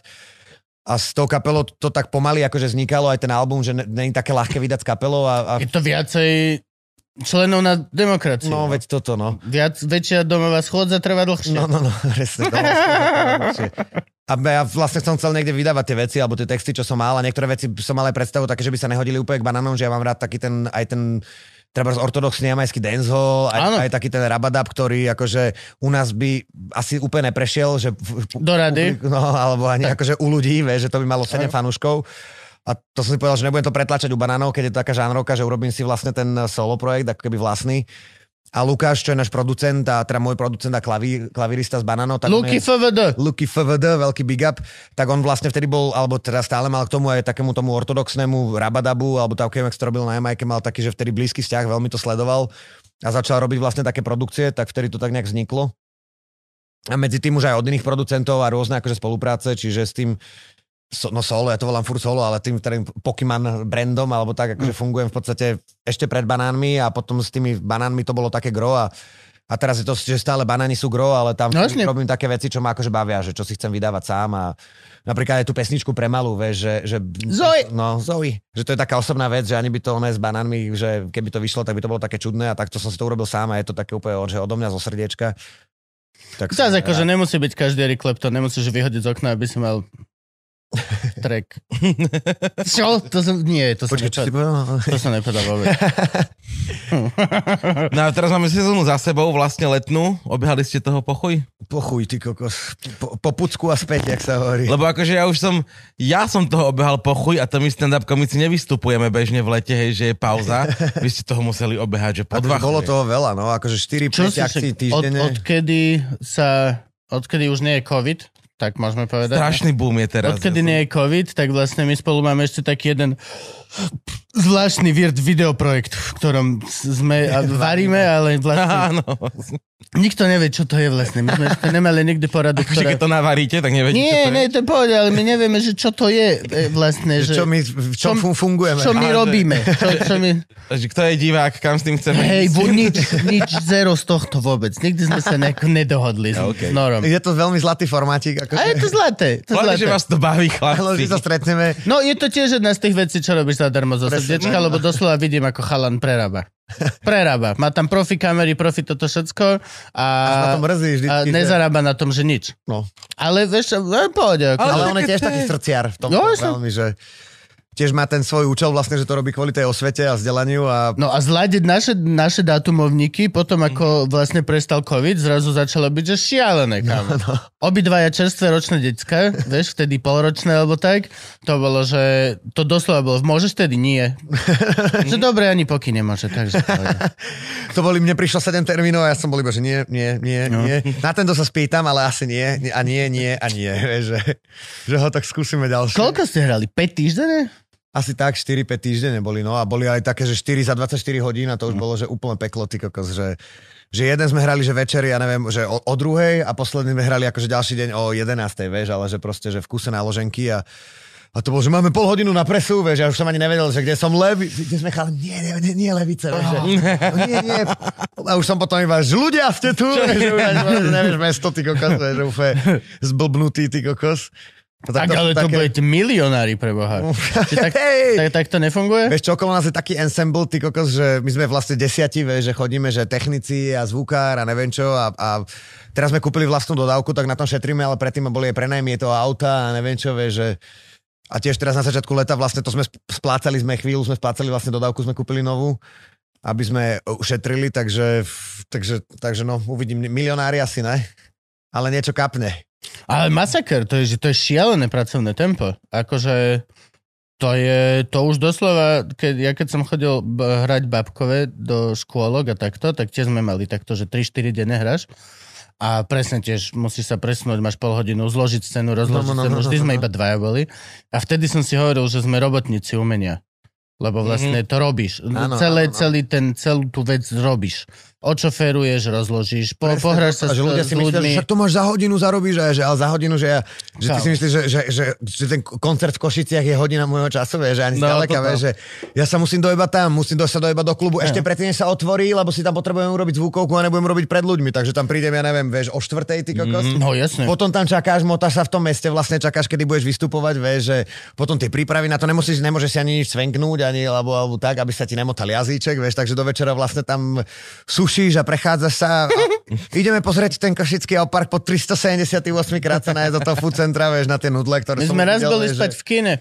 A s tou kapelou to tak pomaly akože vznikalo aj ten album, že není také ľahké vydať s kapelou. A, a... Je to viacej členov na demokraciu. No, veď toto, no. Viac, väčšia domová schôdza trvá dlhšie. No, no, no, presne. A ja vlastne som chcel niekde vydávať tie veci, alebo tie texty, čo som mal, a niektoré veci som mal aj predstavu také, že by sa nehodili úplne k banánom, že ja mám rád taký ten, aj ten treba z ortodoxný jamajský dancehall, aj, aj taký ten rabadab, ktorý akože u nás by asi úplne neprešiel, že... Do rady. No, alebo ani akože u ľudí, vieš, že to by malo 7 fanúškov. A to som si povedal, že nebudem to pretlačať u banánov, keď je to taká žánrovka, že urobím si vlastne ten solo projekt, ako keby vlastný. A Lukáš, čo je náš producent, a teda môj producent a klaví, klavirista z banánov, tak Luky je, FVD. Luky FVD, veľký big up, tak on vlastne vtedy bol, alebo teda stále mal k tomu aj takému tomu ortodoxnému rabadabu, alebo tak, jak to robil na Jamajke, mal taký, že vtedy blízky vzťah, veľmi to sledoval a začal robiť vlastne také produkcie, tak vtedy to tak nejak vzniklo. A medzi tým už aj od iných producentov a rôzne akože spolupráce, čiže s tým so, no solo, ja to volám furt solo, ale tým, tým Pokémon brandom, alebo tak, akože fungujem v podstate ešte pred banánmi a potom s tými banánmi to bolo také gro a a teraz je to, že stále banány sú gro, ale tam No, robím také veci, čo ma akože bavia, že čo si chcem vydávať sám a napríklad aj tú pesničku pre malú, vieš, že, že... Zoe! No, Zoe. Že to je taká osobná vec, že ani by to ono s banánmi, že keby to vyšlo, tak by to bolo také čudné a takto som si to urobil sám a je to také úplne že odo mňa zo srdiečka. Tak Zás akože rád. nemusí byť každý Eric Clapton, nemusíš vyhodiť z okna, aby si mal track. Čo? To som, nie, to som čo si nepovedal. povedal? To som nepovedal vôbec. No a teraz máme sezónu za sebou, vlastne letnú. Obehali ste toho pochuj? Pochuj, ty kokos. Po, po pucku a späť, jak sa hovorí. Lebo akože ja už som, ja som toho obehal pochuj a to my stand-up komici nevystupujeme bežne v lete, hej, že je pauza. Vy ste toho museli obehať, že po dva Akože bolo toho veľa, no, akože 4 Čo 5 si akcií však, od, týždenne. odkedy sa, odkedy už nie je COVID, tak môžeme povedať. Strašný boom je teraz. Odkedy nie je COVID, tak vlastne my spolu máme ešte taký jeden zvláštny weird videoprojekt, v ktorom sme a varíme, ale vlastne Áno. Nikto nevie, čo to je vlastne. My sme ešte nemali nikdy poradu, Akože ktorá... keď to navaríte, tak neviete, čo Nie, to je. nie, to je pohode, ale my nevieme, že čo to je e, vlastne. Že Že, čo my, v čom čo- fungujeme. čo my Ale robíme. Čo, čo my... Že kto je divák, kam s tým chceme Hej, ísť? bu, nič, nič, zero z tohto vôbec. Nikdy sme sa nejako nedohodli s, OK. s Norom. Je to veľmi zlatý formátik. Ako A je to zlaté. To Hlavne, že vás to baví, chlapci. sa stretneme. No je to tiež jedna z tých vecí, čo robíš zadarmo zo Presne. srdiečka, lebo doslova vidím, ako chalan prerába. Prerába. Má tam profi kamery, profi toto všetko a, Až mrzí vždycky, a že- nezarába na tom, že nič. No. Ale vieš, no, pohode. Ako, Ale Ale to on je tiež taký srdciar v tom No, veľmi, že tiež má ten svoj účel vlastne, že to robí kvôli tej osvete a vzdelaniu a No a zladiť naše, naše dátumovníky, potom ako vlastne prestal COVID, zrazu začalo byť, že šialené, kámo. No, no. Obidvaja čerstvé ročné decka, vieš, vtedy polročné alebo tak, to bolo, že to doslova bolo, môžeš vtedy? Nie. že dobre, ani poky nemôže, takže to boli, mne prišlo 7 termínov a ja som bol iba, že nie, nie, nie, No. nie. Na tento sa spýtam, ale asi nie, nie, a nie, nie a nie. Vieš, že, že ho tak skúsime ďalšie. Koľko ste hrali? 5 týždene? Asi tak 4-5 týždne boli, no a boli aj také, že 4 za 24 hodín a to už bolo, že úplne peklo, ty kokos, že, že jeden sme hrali, že večeri, ja neviem, že o, o druhej a posledný sme hrali akože ďalší deň o 11. vieš, ale že proste, že v kuse náloženky a a to bolo, že máme pol hodinu na presu, vieš, ja už som ani nevedel, že kde som levi, kde sme chali, nie, nie, nie, nie levice, vieš, že, no, nie, nie. A už som potom iba, že ľudia ste tu, vieš, že už nevieš mesto, ty kokos, vieš, že úplne zblbnutý, ty kokos. No Tak, ale to budete milionári pre Boha. Tak, Hej! tak, tak to nefunguje? Vieš čo, okolo nás je taký ensemble, ty kokos, že my sme vlastne desiati, vieš, že chodíme, že technici a zvukár a neviem čo a, a teraz sme kúpili vlastnú dodávku, tak na tom šetríme, ale predtým boli aj prenajmy toho auta a neviem čo, vieš, že a tiež teraz na začiatku leta vlastne to sme sp- splácali, sme chvíľu, sme splácali vlastne dodávku, sme kúpili novú, aby sme ušetrili, takže, takže, takže no, uvidím, milionári asi ne, ale niečo kapne. Ale masaker, to je, že to je šialené pracovné tempo. Akože to je, to už doslova, keď, ja keď som chodil hrať babkové do škôlok a takto, tak tiež sme mali takto, že 3-4 denne hráš. A presne tiež musíš sa presunúť, máš pol hodinu, zložiť scénu, rozložiť No, no, no, scénu. no, Vždy no, sme no. iba dvaja boli. A vtedy som si hovoril, že sme robotníci umenia. Lebo vlastne to robíš. Áno, Celé, áno. celý ten, celú tú vec robíš. Očoferuješ, rozložíš, po, Presne, pohráš sa s, že ľudia si myslia, ľuďmi. že však to máš za hodinu zarobíš, a že, ale za hodinu, že, ja, že ty si myslíš, že, že, že, že, ten koncert v Košiciach je hodina môjho času, vieš, že ani No, zďaleka, toto. vieš, že ja sa musím dojebať tam, musím dojsť sa dojebať do klubu, ešte predtým, sa otvorí, lebo si tam potrebujem urobiť zvukovku a nebudem robiť pred ľuďmi, takže tam prídem, ja neviem, vieš, o štvrtej, ty kokos. No jasne. Potom tam čakáš, motáš sa v tom meste, vlastne čakáš, kedy budeš vystupovať, vieš, že potom tie prípravy na to nemusíš, nemôžeš si ani nič svenknúť, ani alebo, alebo tak, aby sa ti nemotal jazyček, vieš, takže do večera vlastne tam sušíš a prechádzaš sa. A ideme pozrieť ten košický opark po 378 krát sa nájsť do toho food centra, vieš, na tie nudle, ktoré My som sme raz videl, boli vieš, spať že- v kine.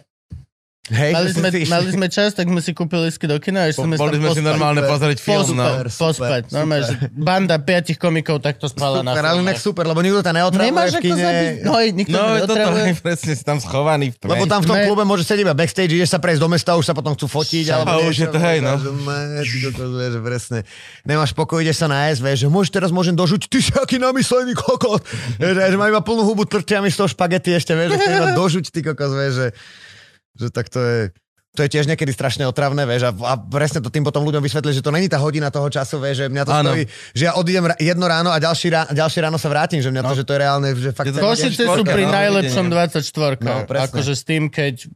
Hej, Mali sme, išli- mali sme čas, tak sme si kúpili lístky do kina a ešte sme Boli tam sme si normálne pozrieť film, no. Pospať, pospať. super, Normálne, že banda piatich komikov takto spala na Super, ale filme. inak super, lebo nikto ťa neotravuje Nemáš v kine. zabiť. No, nikto No, no, toto je presne, si tam schovaný v tme. Lebo tam v tom klube môže sedieť iba backstage, ideš sa prejsť do mesta, už sa potom chcú fotiť. A Alebo už niečo, je to hej, no. vieš, presne. Nemáš pokoj, ideš sa nájsť, vieš, že môžeš teraz môžem dožuť, ty si aký namyslený kokot. Že mám iba plnú hubu trčiami z toho špagety ešte, vieš, že dožuť, ty kokos, vieš, že, že tak to je... To je tiež niekedy strašne otravné, vieš, a, a presne to tým potom ľuďom vysvetlí, že to není tá hodina toho času, vieš, že mňa to Áno. stojí, že ja odídem jedno ráno a ďalší, rá, ďalší ráno sa vrátim, že mňa to, že to je reálne, že fakt... Košice sú pri no, najlepšom videnie. 24 No, presne. Akože s tým, keď...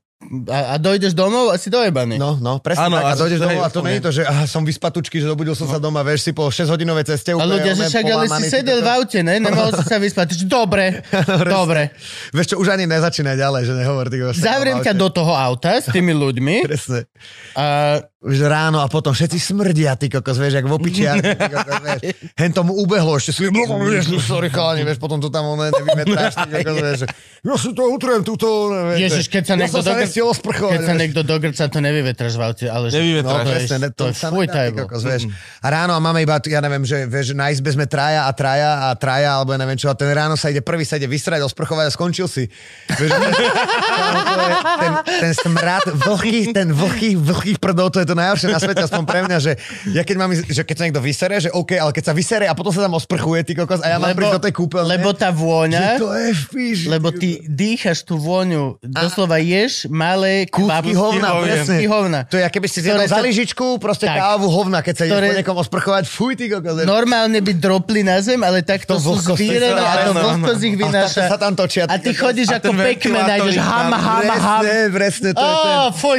A, a dojdeš domov a si dojebaný. No, no, presne Áno, tak. A dojdeš domov a to nie je to, že aha, som vyspatučky, že dobudil som sa doma, vieš, si po 6-hodinovej ceste a ľudia, že však ale si sedel v aute, ne? Nemohol si sa vyspať. Dobre, dobre. Vieš čo, už ani nezačínaj ďalej, že nehovor. Ty Zavriem ťa do toho auta s tými ľuďmi Presne. a Už ráno a potom všetci smrdia, ty kokos, vieš, jak v opičiach, ty kokos, vieš. Hen tomu ubehlo, ešte si, vieš, no sorry chalani, vieš, potom to tam oné nevymetráš, ty kokos, vieš. že Ja si to utriem túto, vieš. Ježiš, keď sa ja niekto som sa dogr- keď sa niekto dogrca, to nevyvetraš v aute, ale že... Nevyvetraš. No, presne, ne, to to, sa nedá, ty kokos, vieš. A ráno a máme iba, ja neviem, že, vieš, na izbe sme traja a traja a traja, alebo ja neviem čo, a ten ráno sa ide prvý sa ide vysrať, osprchovať a skončil si. Vieš, je ten, ten smrad vlhkých, ten vlhkých, vlhkých prdov, to je to najhoršie na svete, aspoň pre mňa, že ja keď mám, že keď sa niekto vysere, že OK, ale keď sa vysere a potom sa tam osprchuje, ty kokos, a ja mám prísť do tej kúpeľne, lebo tá že vôňa, to je píži. lebo ty dýchaš tú vôňu, doslova ješ malé Kúsky hovna, presne. Kúsky hovna. To je, keby si zjedol Ktoré za lyžičku, proste Tak. kávu hovna, keď sa ideš Ktoré- po niekom osprchovať, fuj, ty kokos. Normálne by dropli na zem, ale takto To sú to- a to vlhkosť ich A vynáša. sa tam točia. A ty chodíš A ako ventilátor nájdeš ham, ham, ham. Presne, presne, to je ten.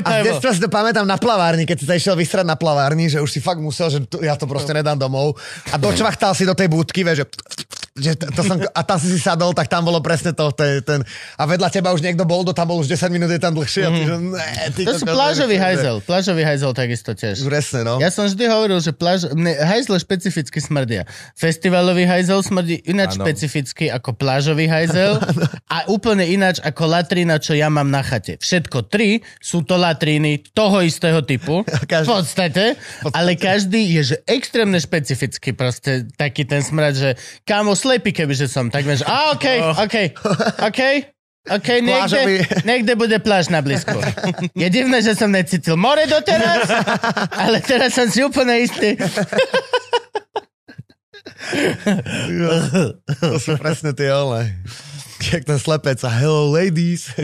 A v detstve si to pamätám na plavárni, keď si sa išiel vysrať na plavárni, že už si fakt musel, že ja to proste nedám domov. A dočvachtal si do tej budky, vieš, že, že to, to som, a tam si si sadol, tak tam bolo presne to, to je ten, a vedľa teba už niekto bol, do tam bol už 10 minút, je tam dlhšie. A ty, že, ne, ty To sú kokos, plážový hajzel. Plážový hajzel takisto tiež. Presne, no. Ja som vždy hovoril, že pláž... mne hajzle špecificky smrdia. Festivalový hajzel smrdí ináč Áno. špecificky ako plážový hajzel a úplne ináč ako latrina, čo ja mám na chate. Všetko tri sú to latríny toho istého typu. V Každý- podstate. Ale každý je že extrémne špecificky proste taký ten smrad, že kámo slepý kebyže som. Tak vieš, a okej, okej, okej. OK, niekde, Plážový. niekde bude pláž na blízku. Je divné, že som necítil more doteraz, ale teraz som si úplne istý. To sú presne tie ole. jak ten slepec a hello ladies.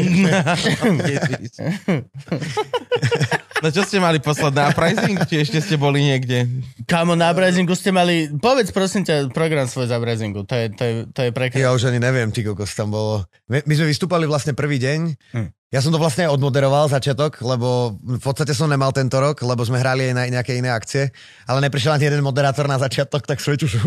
No čo ste mali poslať na pricing? Či ešte ste boli niekde? Kamo, na Brazingu ste mali... Povedz prosím ťa program svoj za Brazingu. To je, to je, to je prekrásne. Ja už ani neviem, ty kokos tam bolo. My, my sme vystúpali vlastne prvý deň. Hm. Ja som to vlastne odmoderoval začiatok, lebo v podstate som nemal tento rok, lebo sme hrali aj na nejaké iné akcie, ale neprišiel ani jeden moderátor na začiatok, tak už...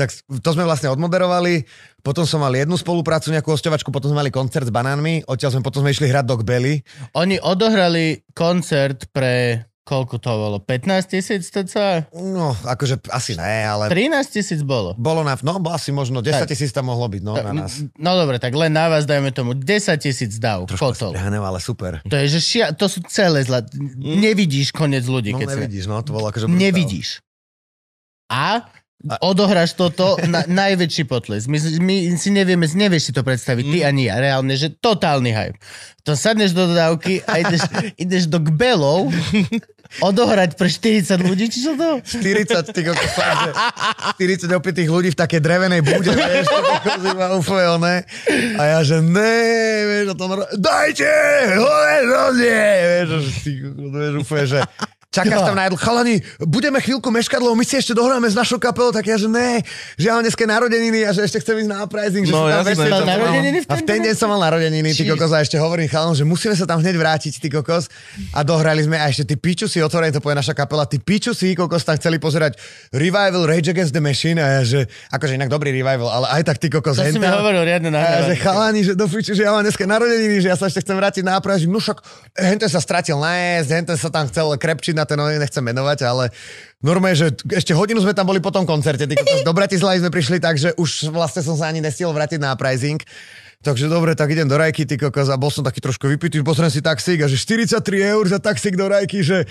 Tak to sme vlastne odmoderovali, potom som mal jednu spoluprácu, nejakú hosťovačku, potom sme mali koncert s banánmi, odtiaľ sme potom sme išli hrať do Belly. Oni odohrali koncert pre... Koľko to bolo? 15 tisíc cca? No, akože asi ne, ale 13 tisíc bolo. bolo na, no asi možno 10 Tak. tisíc tam mohlo byť, no na nás. No dobre, tak len na vás dajme tomu 10 tisíc dav. Kotol. Preháňam, ale super. To je, že šia, to sú celé zla... Nevidíš koniec ľudí, No keď sa... nevidíš, no, to bolo akože... brutál. Nevidíš. A odohráš toto na najväčší potles. My, my si nevieme, nevieš si to predstaviť, ty ani ja, reálne, že totálny hype. To sadneš do dodávky a ideš, ideš do Gbelov odohrať pre 40 ľudí, či čo to? 40, ty kokos, fakt, že 40 opitých ľudí v takej drevenej bude, vieš, to iba úplne. A ja, že ne, vieš, a to dajte, hore, rozje, vieš, ty kokos, vieš, úplne, že Čakáš tam na jedlo, chalani, budeme chvíľku meškať, lebo my si ešte dohráme s našou kapelou, tak ja, že ne, že ja mám dneska narodeniny a že ešte chcem ísť na uprising, že No, veseli, to Mal narodeniny v a v ten ten deň som mal narodeniny, ty kokos, a ešte hovorím chalom, že musíme sa tam hneď vrátiť, ty kokos. A dohrali sme, a ešte ty piču si otvorení, to povie naša kapela, ty piču si, kokos, tam chceli pozerať Revival Rage Against the Machine a ja, že, akože inak dobrý revival, ale aj tak ty kokos. To si mi hovoril riadne na A ja, že chalani, že do piču, že ja mám dneska narodeniny, že ja sa ešte chcem vrátiť na Prahu, no však henten sa stratil nájsť, henten sa tam chcel krepčiť na ten, no, nechcem menovať, ale normálne, že ešte hodinu sme tam boli po tom koncerte, ty do Bratislavy sme prišli tak, že už vlastne som sa ani nestihol vrátiť na uprising. Takže dobre, tak idem do Rajky, ty kokos, a bol som taký trošku vypitý, pozriem si taxík a že 43 eur za taxík do Rajky, že,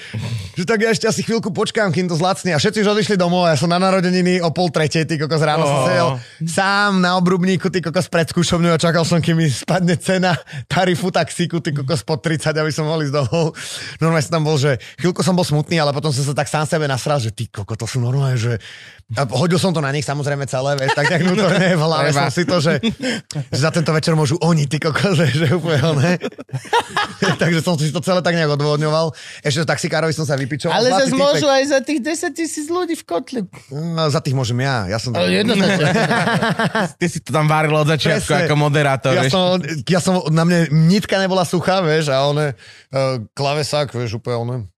že tak ja ešte asi chvíľku počkám, kým to zlacne. A všetci už odišli domov a ja som na narodeniny o pol tretej, ty kokos, ráno som Oh. sedel sám na obrubníku, ty kokos pred skúšovňou a čakal som, kým mi spadne cena tarifu taxíku, ty kokos pod 30, aby som mohol ísť domov. Normálne som tam bol, že chvíľku som bol smutný, ale potom som sa tak sám sebe nasral, že ty koko, to sú normálne, že... A hodil som to na nich samozrejme celé, vieš, tak nejak vnútorne v hlave som si to, že, že za tento večer môžu oni, ty kokos, že, úplne ne. Takže som si to celé tak nejak odvodňoval. Ešte taxikárovi som sa vypičoval. Ale zase môžu aj za tých 10 tisíc ľudí v kotli. No, za tých môžem ja. Ja som... Ale jednoznačne. Ty si to tam varil od začiatku Presne. ako moderátor. Ja vieš. som, ja som, na mne nitka nebola suchá, vieš, a one, uh, klavesák, vieš, úplne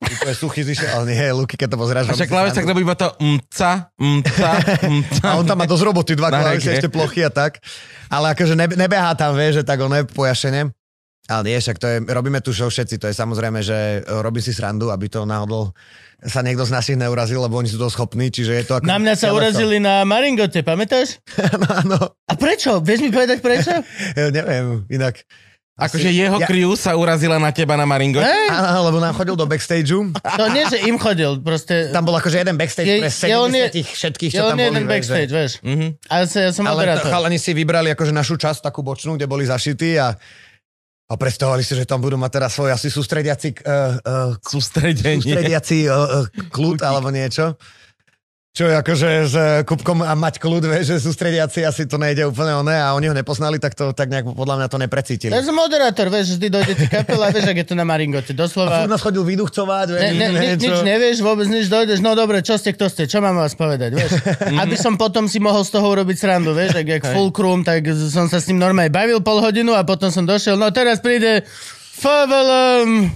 úplne suchý zišiel, ale nie, Luky, keď to pozráš. A však klaveš tak robí iba to mca, mca, mca. A on tam má dosť roboty, dva reggae. ešte plochy a tak. Ale akože ne, nebehá tam, vieš, že tak on pojašene. Ale nie, však to je, robíme tu show všetci, to je samozrejme, že e, robím si srandu, aby to náhodou sa niekto z našich neurazil, lebo oni sú to schopní, čiže je to ako... Na mňa sa urazili na Maringote, pamätáš? Áno, áno, A prečo? Vieš mi povedať prečo? Ja neviem, inak... Akože jeho ja, crew sa urazila na teba na Maringo. Hej, Áno, lebo nám chodil do backstageu. to nie, že im chodil, proste... Tam bol akože jeden backstage Je- pre je on je- 70 všetkých, Je čo on tam je boli. jeden vieš, že- backstage, vieš. Mhm. Ale sa, ja som Ale to chalani si vybrali akože našu časť, takú bočnú, kde boli zašití a, a predstavovali si, že tam budú mať teraz svoj asi sústrediaci, uh, uh, Sústredenie. sústrediaci uh, uh, kľud alebo niečo. Čo je akože s uh, Kupkom a mať kľud, vieš, že sústrediaci asi to nejde úplne oné a oni ho nepoznali, tak to tak nejak podľa mňa to neprecítili. Som moderátor, vieš, vždy dojde ti kapela, vieš, ak je to na Maringote, A doslova. furt nás chodil vyduchcovať, vieš, Ne, ne, ni, niečo. nič nevieš, vôbec nič dojdeš, no dobre, čo ste, kto ste, čo mám vás povedať, vieš. Aby som potom si mohol z toho urobiť srandu, vieš, ak jak Fulcrum, tak som sa s ním normálne bavil pol hodinu a potom som došiel, no teraz príde Favelom,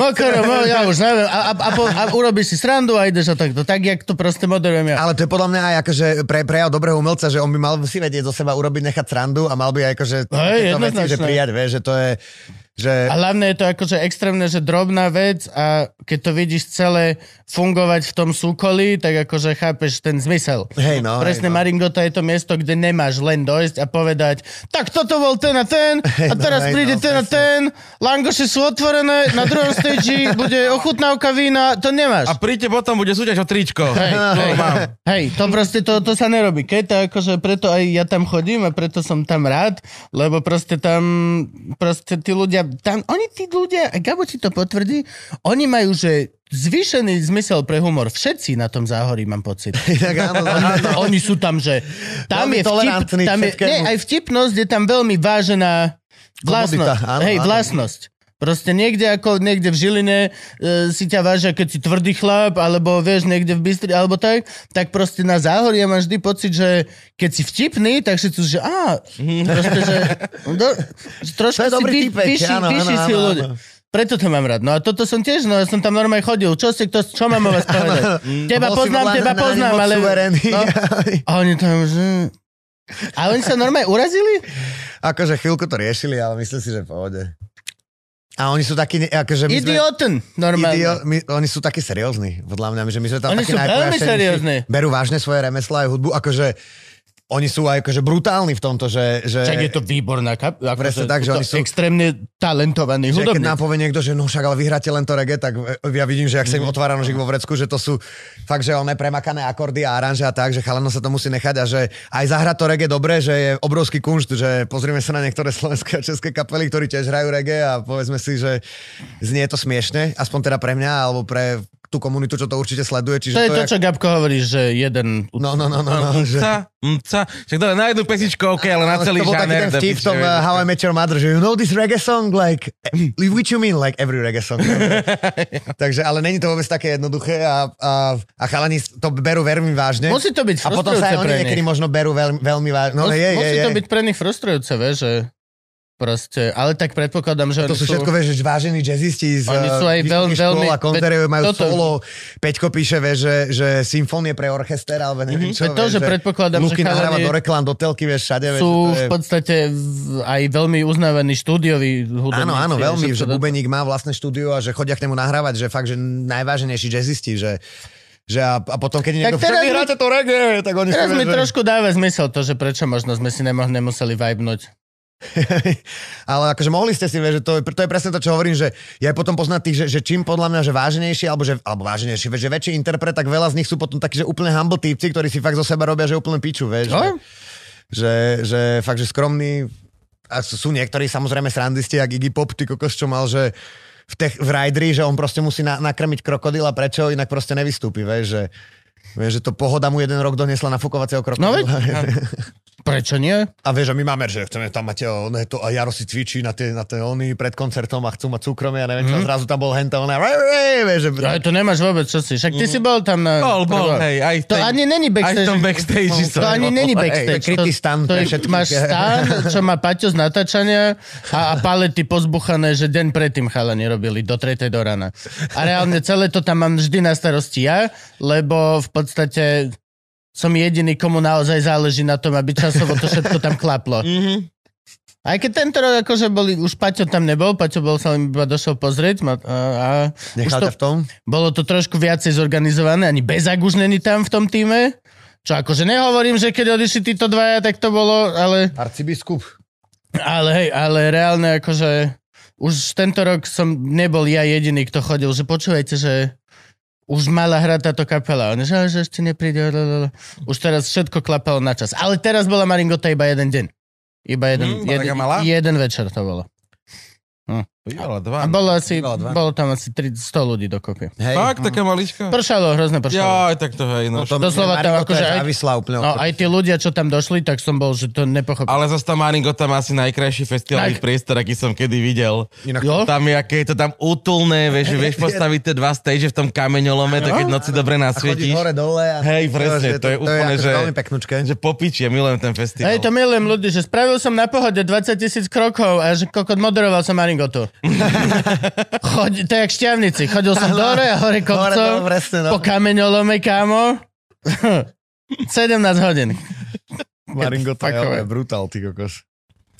Mokoro, mo, ja už neviem, a, a, a, po, a urobíš si srandu a ideš a takto, tak jak to proste moderujem ja. Ale to je podľa mňa aj akože pre, prejav dobrého umelca, že on by mal si vedieť zo seba urobiť, nechať srandu a mal by aj akože Hej, veci, že prijať, vieš, že to je, že... A hlavne je to akože extrémne, že drobná vec a keď to vidíš celé fungovať v tom súkolí, tak akože chápeš ten zmysel. Hej, no, Presne hej, no. Maringota je to miesto, kde nemáš len dojsť a povedať, tak toto bol ten a ten a no, teraz hej, príde no, ten a presne. ten, langoše sú otvorené, na druhom stage bude ochutnávka vína, to nemáš. A príďte potom, bude súťaž o tričko. Hej, To hej, mám. hej, to proste, to, to sa nerobí. Keď to akože, preto aj ja tam chodím a preto som tam rád, lebo proste tam, proste tí ľudia tam, oni tí ľudia, a Gabo ti to potvrdí, oni majú, že zvýšený zmysel pre humor. Všetci na tom záhorí, mám pocit. Inak áno, áno. Oni sú tam, že tam Veľmi je vtip, tam je, nie, aj vtipnosť je tam veľmi vážená vlastnosť. Komodita, áno, hej, áno. vlastnosť. Proste niekde ako niekde v Žiline e, si ťa vážia, keď si tvrdý chlap, alebo vieš, niekde v Bystri, alebo tak, tak proste na záhorí ja mám vždy pocit, že keď si vtipný, tak si tu, že á, proste, že, do, že trošku To je si vy, typek, vyšší, áno, vyšší áno, si áno, ľudia. áno. Preto to mám rád. No a toto som tiež, no ja som tam normálne chodil. Čo si, kto, čo mám o vás povedať? Teba poznám, teba poznám, ale... No, a oni tam, že... A oni sa normálne urazili? Akože chvíľku to riešili, ale myslím si, že v pohode. A oni sú takí, akože my sme... Idioten, normálne. Idio, my, oni sú takí seriózni, podľa mňa, že my sme tam Oni takí seriózni. Berú vážne svoje remeslá aj hudbu, akože oni sú aj akože brutálni v tomto, že... že Čak je to výborná kap... Ako Presne tak, že oni sú- Extrémne talentovaní že keď nám povie niekto, že no však ale vyhráte len to reggae, tak ja vidím, že ak Mhm. sa im otvára nožík vo vrecku, že to sú fakt, že one premakané akordy a aranže a tak, že chalano sa to musí nechať a že aj zahrať to reggae dobre, že je obrovský kunšt, že pozrieme sa na niektoré slovenské a české kapely, ktorí tiež hrajú reggae a povedzme si, že znie to smiešne, aspoň teda pre mňa alebo pre tú komunitu, čo to určite sleduje. Čiže To je to, jak- čo Gabko hovorí, že jeden... No, no, no, no, no že... Mca, mca. Však dobre, na jednu pesničku, OK, ale na celý to bol taký žáner. ten vtip v tom uh, How I Met Your Mother, že you know this reggae song, like, which you mean, like every reggae song. Takže, ale není to vôbec také jednoduché a, a, a chalani to berú veľmi vážne. Musí to byť a potom sa frustrujúce aj oni niekedy možno berú veľmi, veľmi vážne. No, Mus, je, je, musí je. to byť pre nich frustrujúce, vieš, že proste, ale tak predpokladám, že To sú všetko, vieš, že vážení jazzisti z Oni sú aj uh, veľmi- a konzervy majú toto- solo. Peťko píše, vieš, že, že symfónie pre orchester, alebo neviem Veď čo. To, vieš, že predpokladám, že Luky nahráva chalani do reklám, do telky, vieš, všade. Vieš, sú že to v je... podstate aj veľmi uznávaní štúdioví hudobníci. Áno, áno, veľmi, že Bubeník má vlastné štúdio a že chodia k nemu nahrávať, že fakt, že najváženejší jazzisti, že že a, a potom, keď je niekto, teraz však vy mi- hráte to reggae, tak oni Teraz mi že... trošku dáva zmysel to, že prečo možno sme si nemohli, nemuseli vibnúť. Ale akože mohli ste si, vieš, že to, je- to je presne to, čo hovorím, že ja potom poznám tých, že, že čím podľa mňa, že váženejší, alebo, že, alebo váženejší, že väčší interpret, tak veľa z nich sú potom takí, že úplne humble týpci, ktorí si fakt zo seba robia, že úplne piču, vieš. No. Že, že, že fakt, že skromní, a sú, sú niektorí samozrejme srandisti, jak Iggy Pop, ty kokos, čo mal, že v, tech, v Rideri, že on proste musí na, nakrmiť krokodila, prečo, inak proste nevystúpi, vieš, že Vieš, že to pohoda mu jeden rok donesla na fukovacieho No veď, prečo nie? A vieš, a my máme, že chceme tam mať, one, to, a Jaro si cvičí na tie, na tie ony pred koncertom a chcú mať súkromie a neviem čo, mm. zrazu tam bol henta, ona, vieš, že... Aj to nemáš vôbec, čo si. Však ty si bol tam na... Bol, bol, hej, aj To ani není Aj v backstage. tom backstage to som ani není hej. backstage. To je krytý stan to všetkých. máš stan, čo má Paťo z natáčania a, a palety pozbuchané, že deň predtým chalani robili do tretej do rána. A reálne celé to tam mám vždy na starosti ja, lebo v podstate som jediný, komu naozaj záleží na tom, aby časovo to všetko tam klaplo. Mhm. Aj keď tento rok akože boli, už Paťo tam nebol, Paťo bol sa len iba došiel pozrieť a, a Nechal to, v tom? bolo to trošku viacej zorganizované, ani Bezak už není tam v tom týme. Čo akože nehovorím, že keď odišli títo dvaja, tak to bolo, ale, Arcibiskup. ale hej, ale reálne akože už tento rok som nebol ja jediný, kto chodil, že počúvajte, že už mala hrať táto kapela. Oni, že, že ešte nepríde. Už teraz všetko klapalo na čas. Ale teraz bola Maringota iba jeden deň. Iba jeden, Mm, jeden, jeden večer to bolo. Ale A dva. bolo asi, dva. bolo tam asi 300 ľudí dokopy. Hej. Fakt, taká malička? Pršalo, hrozne pršalo. Jaj, tak to hej, no. to, doslova tam akože je aj- úplne. No aj tí ľudia, čo tam došli, tak som bol, že to nepochopil. Ale zase tam Maringota má asi najkrajší festivalový Tak. priestor, aký som kedy videl. Inak Jo? Tam je, aké je to tam útulné, vieš, že vieš postaviť tie dva stage v tom kameňolome, to keď noci dobre a nasvietíš. hore dole. A Hej, presne, to je úplne, akože že- veľmi peknúčke. Že popiči, ja milujem ten festival. Hej, to milujem ľudí, že spravil som na pohode 20 tisíc krokov a že kokot moderoval som Maringotu. Chodí, to je jak šťavnici. Chodil som dole a hore Hore kopcom, dole, presne, no. po kameňolome, kámo. 17 hodín. Maringota je Fakové. ale brutál, ty kokos.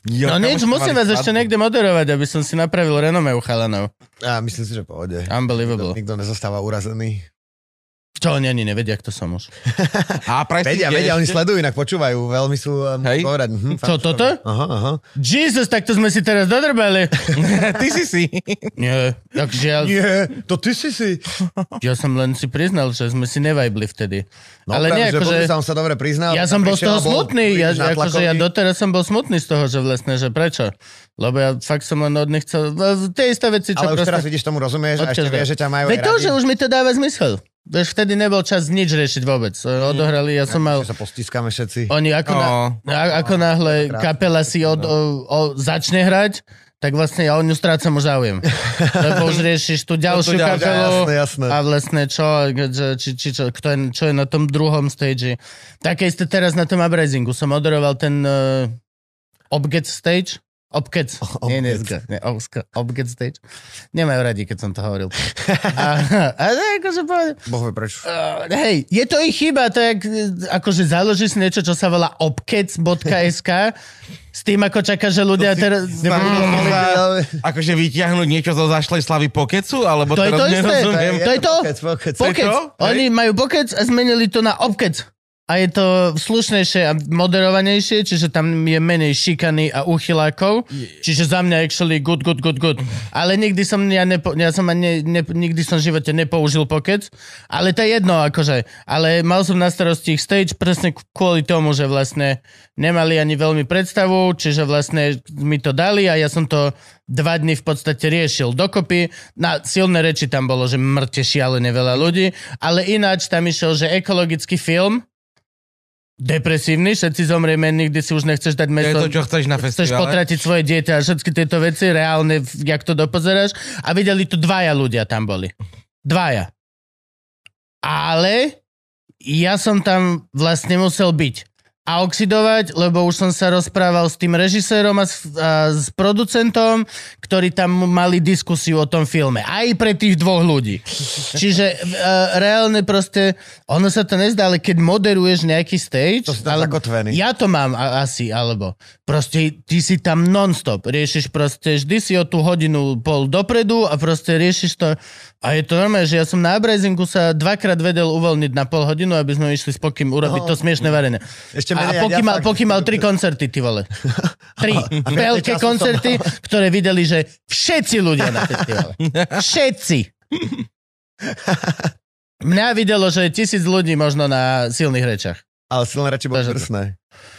Jo, No nič, to musím vás ešte niekde moderovať, aby som si napravil renome u chalanov. A myslím si, že pohode. Unbelievable. Nikto nezostáva urazený. Čo oni ani nevedia, kto som už. A presne, Vedia, vedia, oni sledujú, inak počúvajú, veľmi sú um, Hej. povedať. Hm, Čo, toto? Aha, aha. Jesus, tak to sme si teraz dodrbali. Ty si si. Nie, takže ja, Nie, to ty si si. ja som len si priznal, že sme si nevajbli vtedy. No, Ale nie, že akože... som sa dobre priznal. Ja som bol z toho smutný, ja, akože ja doteraz som bol smutný z toho, že vlastne, že prečo? Lebo ja fakt som len od nich chcel, no, tie isté veci, čo Ale už proste... teraz vidíš, tomu rozumieš a ešte vieš, že ťa majú Veď aj to, radi. že už mi to dáva zmysel. Vieš, vtedy nebol čas nič riešiť vôbec. Odohrali, ja som mal... Sa postískame všetci. Oni ako, na, a- ako náhle kapela si od, o, o, začne hrať, tak vlastne ja o ňu strácam už záujem. Lebo už riešiš tú ďalšiu ďalšia, kapelu jasné, jasné. a vlastne čo, že, či, či, čo, kto je, čo je na tom druhom stage. Také isté teraz na tom Uprazingu. Som moderoval ten uh, Obget stage. Obget. Nie, nie, nie, Obget, Obget stage. Nemajú radi, keď som to hovoril. a, a ne, akože povedal, Boh vie prečo. Uh, hej, je to ich chyba, to je, akože založíš si niečo, čo sa volá opkec.sk s tým, ako čaká, že ľudia teraz... Snažil sa akože vyťahnuť niečo zo zašlej slavy pokecu, alebo To je teraz to isté. nerozumiem. To je to? Pokec, pokec. Pokec. to? Oni majú pokec a zmenili to na opkec. A je to slušnejšie a moderovanejšie, čiže tam je menej šikany a uchylákov. Čiže za mňa actually good, good, good, good. Ale nikdy som, ja, nepo, ja som ani ne, nikdy som v živote nepoužil pokec. Ale to je jedno, akože. Ale mal som na starosti ich stage presne kvôli tomu, že vlastne nemali ani veľmi predstavu, čiže vlastne mi to dali a ja som to dva dny v podstate riešil dokopy. Na silné reči tam bolo, že mŕte šialené veľa ľudí, ale ináč tam išiel, že ekologický film, depresívny, všetci zomrieme, nikdy si už nechceš dať To je meso. to, čo chceš na Chceš festivale. potratiť svoje dieťa a všetky tieto veci, reálne, jak to dopozeráš. A videli tu dvaja ľudia tam boli. Dvaja. Ale ja som tam vlastne musel byť a oxidovať, lebo už som sa rozprával s tým režisérom a s, a s producentom, ktorí tam mali diskusiu o tom filme. Aj pre tých dvoch ľudí. Čiže uh, reálne proste, ono sa to nezdá, ale keď moderuješ nejaký stage... To alebo- zakotvený. Ja to mám a, asi, alebo proste ty si tam non-stop. Riešiš proste, vždy si o tú hodinu pol dopredu a proste riešiš to. A je to normálne, že ja som na Abrazingu sa dvakrát vedel uvoľniť na pol hodinu, aby sme išli s Pokým urobiť to smiešne varené. Ešte A, a menej, Poky ja mal, fakt- Poky mal tri koncerty, ty vole. Tri. Veľké času som koncerty, ktoré videli, že všetci ľudia na festivale. Všetci. Mňa videlo, že tisíc ľudí možno na silných rečach. Ale silné reči boli Takže- drsné.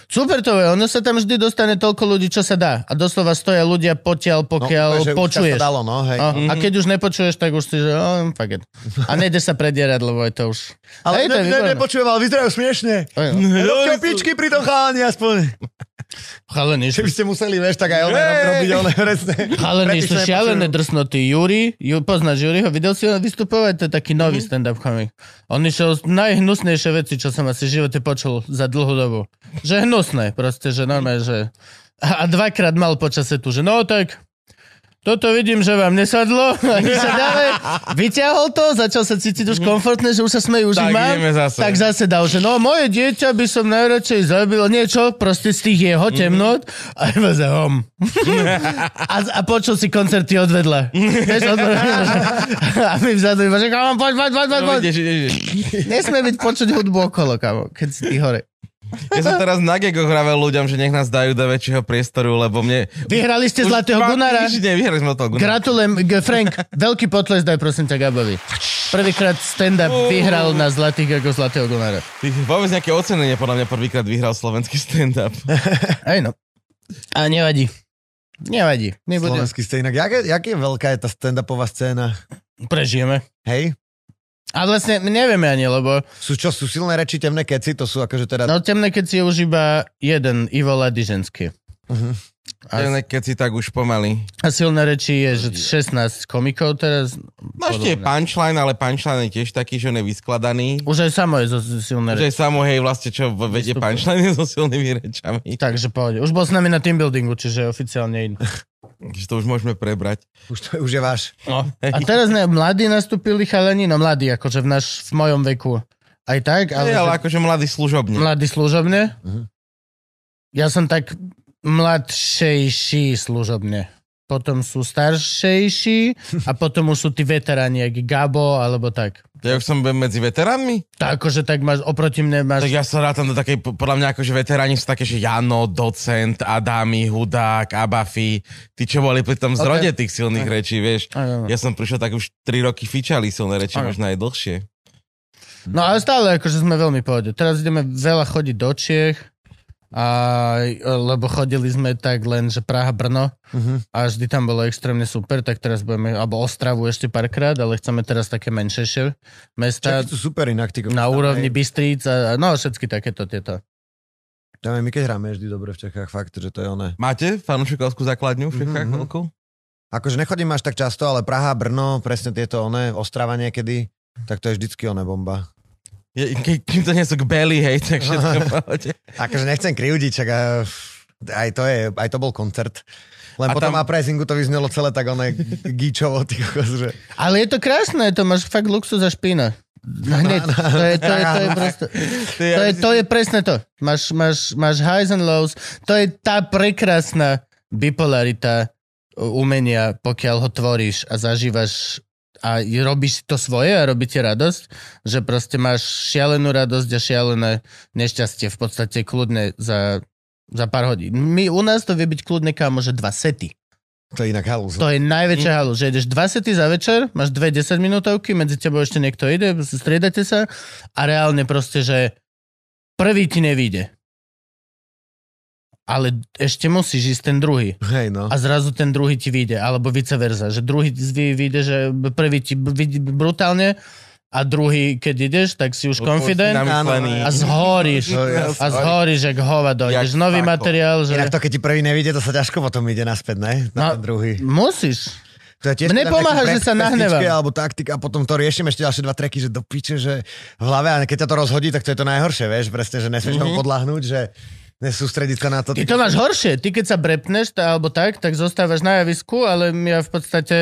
Super to je, ono sa tam vždy dostane toľko ľudí, čo sa dá. A doslova stoja ľudia potiaľ, No, pokiaľ už počuješ. sa to dalo, no, hej. A, a keď už nepočuješ, tak už si, že oh, fuck it. A nejdeš sa predierať, lebo je to už... Ale Hej, to je ne, ne, výborné. nepočujem, ale vyzerajú smiešne. Robte pičky pri tom chalani aspoň. Chalení sú, Keby ste museli, vieš, tak aj ono robiť ono presne. tých, sú šialené drsnoty. Juri, Ju, poznáš Juriho, videl si ho vystupovať? To je taký nový Mhm. stand-up komik. On išiel z najhnusnejšie veci, čo som asi v živote počul za dlhú dobu. Že hnusné, proste, že normálne, že... A dvakrát mal počase tu, že no tak, toto vidím, že vám nesadlo. A sa ďalej. Vyťahol to, začal sa cítiť už komfortne, že už sa smejú, už Tak mám. zase. Tak zase dal, že no moje dieťa by som najradšej zabil niečo, proste z tých jeho temnot. A iba za hom. a, a počul si koncerty odvedla. a my vzadu iba, že kamo, poď, poď, poď, poď, No, poď. Nesmie byť počuť hudbu okolo, kamo, keď si ty hore. Ja som teraz na gegoch hravel ľuďom, že nech nás dajú do väčšieho priestoru, lebo mne... Vyhrali ste Zlatého Gunára. týždne vyhrali sme toho Gunára. Gratulujem, Frank, veľký potles daj prosím ťa Gabovi. Prvýkrát stand-up vyhral na Zlatých ako Zlatého Gunára. Ty vôbec nejaké ocenenie podľa mňa prvýkrát vyhral slovenský stand-up. Hej no. A nevadí. Nevadí. My budeme. Slovenský scénak. Jak, je- jak je veľká je tá stand-upová scéna? Prežijeme. Hej? A vlastne nevieme ani, lebo Sú čo, sú silné reči, temné keci? To sú akože teda... no temné, keď si je už iba jeden, Ivo Ladiženský. Mhm. A, A... Keď si tak už pomaly. a silné reči je, že 16 komikov teraz. No ešte je punchline, ale punchline je tiež taký, že on je vyskladaný. Už aj samo je zo silné Že reči. je samo, hej, vlastne čo vedie Vystupuje. punchline so silnými rečami. Takže pohode. Už bol s nami na team buildingu, čiže je oficiálne in. Takže to už môžeme prebrať. Už, to, už je váš. No. A teraz ne, mladí nastúpili chalani, no mladí, akože v, naš, v mojom veku. Aj tak, ale, Hej, ale že akože mladý služobne. mladí služobne. Mhm. Ja som tak mladšejší služobne. potom sú staršejší a potom už sú tí veteráni, jak Gabo, alebo tak. Ja už som medzi veteránmi? Tak akože tak máš, oproti mne máš... Tak ja sa rátam do takej, podľa mňa akože veteráni sú také, že Jano, Docent, Adami, Hudák, Abafi, tí, čo boli pri tom zrode tých silných rečí, vieš. Aj. Ja som prišiel tak už 3 roky fičali silné reči, Aj. možno aj dlhšie. No ale stále akože sme veľmi pohode. Teraz ideme veľa chodiť do Čiech, a, lebo chodili sme tak len, že Praha, Brno Mhm. a vždy tam bolo extrémne super, tak teraz budeme, alebo Ostravu ešte párkrát, ale chceme teraz také menšejšie mesta Čaky sú super inak. Ty, na úrovni aj- Bystríc a, no všetky takéto tieto. Tam aj my keď hráme vždy dobre v Čechách, fakt, že to je oné. Máte fanúšikovskú základňu v Čechách Mhm, mhm. veľkú? Akože nechodím až tak často, ale Praha, Brno, presne tieto oné, Ostrava niekedy, tak to je vždycky oné bomba. Ke, kým to nie sú k Belly, hej, tak všetko. Akože nechcem krivdiť, čak aj, to je, aj to bol koncert. Len A potom tam- tam... uprising to vyznelo celé tak oné gíčovo, ty kokos, že... Ale je to krásne, to máš fakt luxus a špína. Hneď, to je, to je, to je, proste, to je, to je presne to. Máš, máš, máš highs and lows. To je tá prekrásna bipolarita umenia, pokiaľ ho tvoríš a zažívaš a robíš to svoje a robí ti radosť, že proste máš šialenú radosť a šialené nešťastie v podstate kľudne za, za pár hodín. My, u nás to vie byť kľudne kámo, že dva sety. To je inak halus. To je najväčšia halu, že ideš dva sety za večer, máš dve 10 minútovky, medzi tebou ešte niekto ide, striedate sa a reálne proste, že prvý ti nevíde. Ale ešte musíš ísť ten druhý. Hej, no. A zrazu ten druhý ti vyjde, alebo vice versa, že druhý ti vyjde, že prvý ti vidí brutálne a druhý, keď ideš, tak si už confident Namyslený. a zhoríš. No. A zhoríš, jak hovado. Jak Ideš nový fako. materiál, že... Inak to, keď ti prvý nevíde, to sa ťažko potom ide naspäť, ne? Na No. ten druhý. Musíš. To tiež Mne tam pomáha, že sa pesničke Alebo taktika a potom to riešim ešte ďalšie dva treky, že do piče, že v hlave, a keď ťa to rozhodí, tak to je to najhoršie, vieš, presne, že nesmieš tomu podľahnúť, že nesústrediť sa na to. Ty to máš horšie. Ty keď sa brepneš, tá, alebo tak, tak zostávaš na javisku, ale ja v podstate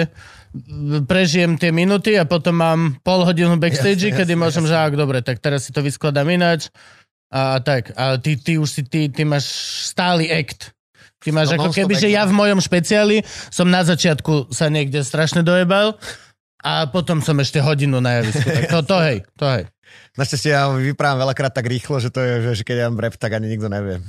prežijem tie minuty a potom mám pol hodinu backstage, Jasne, kedy jasne, môžem, jasne. že ak dobre, tak teraz si to vyskladám ináč a tak. A ty, ty už si, ty, ty máš stály act. Ty máš No, ako keby, že ja v mojom špeciáli som na začiatku sa niekde strašne dojebal a potom som ešte hodinu na javisku. Tak to, to hej, to hej. Našťastie ja vyprávam veľakrát tak rýchlo, že to je, že, keď ja mám rap, tak ani nikto nevie.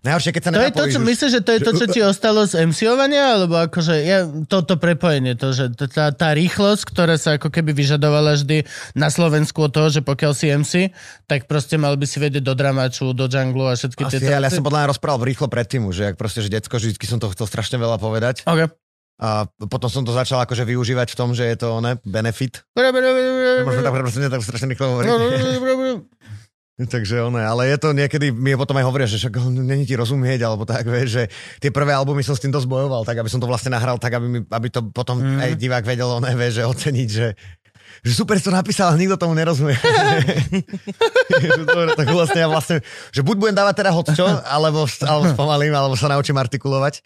Najhoršie, keď sa To je to, čo myslíš, že to je to, čo ti ostalo z MC-ovania? Alebo akože ja, toto prepojenie, to, že tá, tá rýchlosť, ktorá sa ako keby vyžadovala vždy na Slovensku od toho, že pokiaľ si MC, tak proste mal by si vedieť do dramaču, do junglu a všetky Asi, tieto ale ja som podľa mňa rozprával rýchlo predtým že jak proste, že že vždy som to chcel strašne veľa povedať. OK. A potom som to začal akože využívať v tom, že je to ne, benefit. Možno tak tak strašne rýchlo hovoriť. Takže ono, ale je to niekedy, mi potom aj hovoria, že však není ti rozumieť, alebo tak, vieš, že tie prvé albumy som s tým dosť bojoval, tak aby som to vlastne nahral, tak aby, mi, aby to potom mm. aj divák vedel, ono, vieš, že oceniť, že že super si to napísal, ale nikto tomu nerozumie. dobre, tak vlastne ja vlastne, že buď budem dávať teda hocčo, alebo, alebo spomalím, alebo sa naučím artikulovať.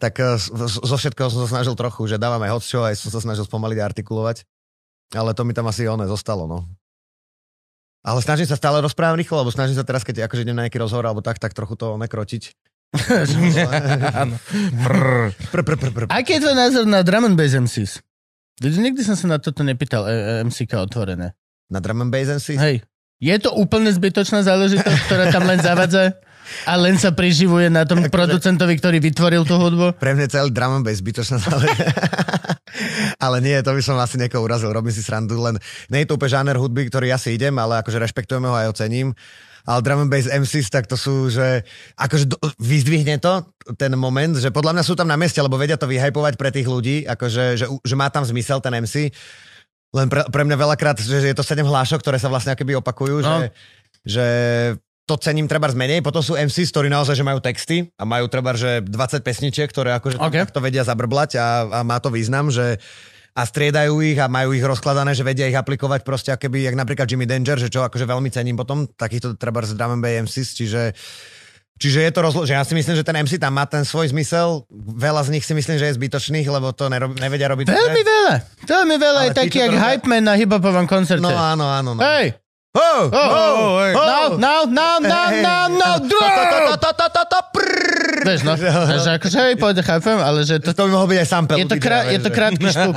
Tak z- zo všetkého som sa snažil trochu, že dávam aj hocčo, aj som sa snažil spomaliť a artikulovať. Ale to mi tam asi one zostalo, no. Ale snažím sa stále rozprávať rýchlo, lebo snažím sa teraz, keď akože idem na nejaký rozhovor alebo tak, tak trochu to pr. Aký je tvoj názor na drum and bass MCs? Nikdy som sa na toto nepýtal e, e, MCK otvorené. Na drum and bass MC? Hej. Je to úplne zbytočná záležitosť, ktorá tam len zavadza a len sa priživuje na tom producentovi, ktorý vytvoril tú hudbu? Pre mňa celý drum and bass zbytočná záležitosť. ale nie, to by som asi niekoho urazil, robím si srandu, len nie je to úplne žáner hudby, ktorý ja si idem, ale akože rešpektujeme ho aj ocením. Ale drum and bass MCs, tak to sú, že akože do, vyzdvihne to ten moment, že podľa mňa sú tam na mieste, lebo vedia to vyhypovať pre tých ľudí, akože, že, že má tam zmysel ten MC. Len pre, pre mňa veľakrát, že je to sedem hlášok, ktoré sa vlastne akoby opakujú, No. že, že to cením treba zmenej. Potom sú MCs, ktorí naozaj že majú texty a majú treba, že 20 pesničiek, ktoré akože Ok. okay. to vedia zabrblať a, a má to význam, že a striedajú ich a majú ich rozkladané, že vedia ich aplikovať proste akoby, jak napríklad Jimmy Danger, že čo akože veľmi cením potom, takýchto treba z drum MCs, čiže Čiže je to rozlo- že ja si myslím, že ten MC tam má ten svoj zmysel, veľa z nich si myslím, že je zbytočných, lebo to nerob- nevedia robiť. Veľmi veľa. Veľmi veľa Ale je taký, jak to hype man na hip-hopovom koncerte. No áno, áno. No. Hej! Oh, Oh, oh, oh, hej. Now, now, now, now, now, now, Vieš, no, že akože hej, pôjde, chápem, ale že to, To by mohol byť aj sample. je to, krá, je to krátky štup.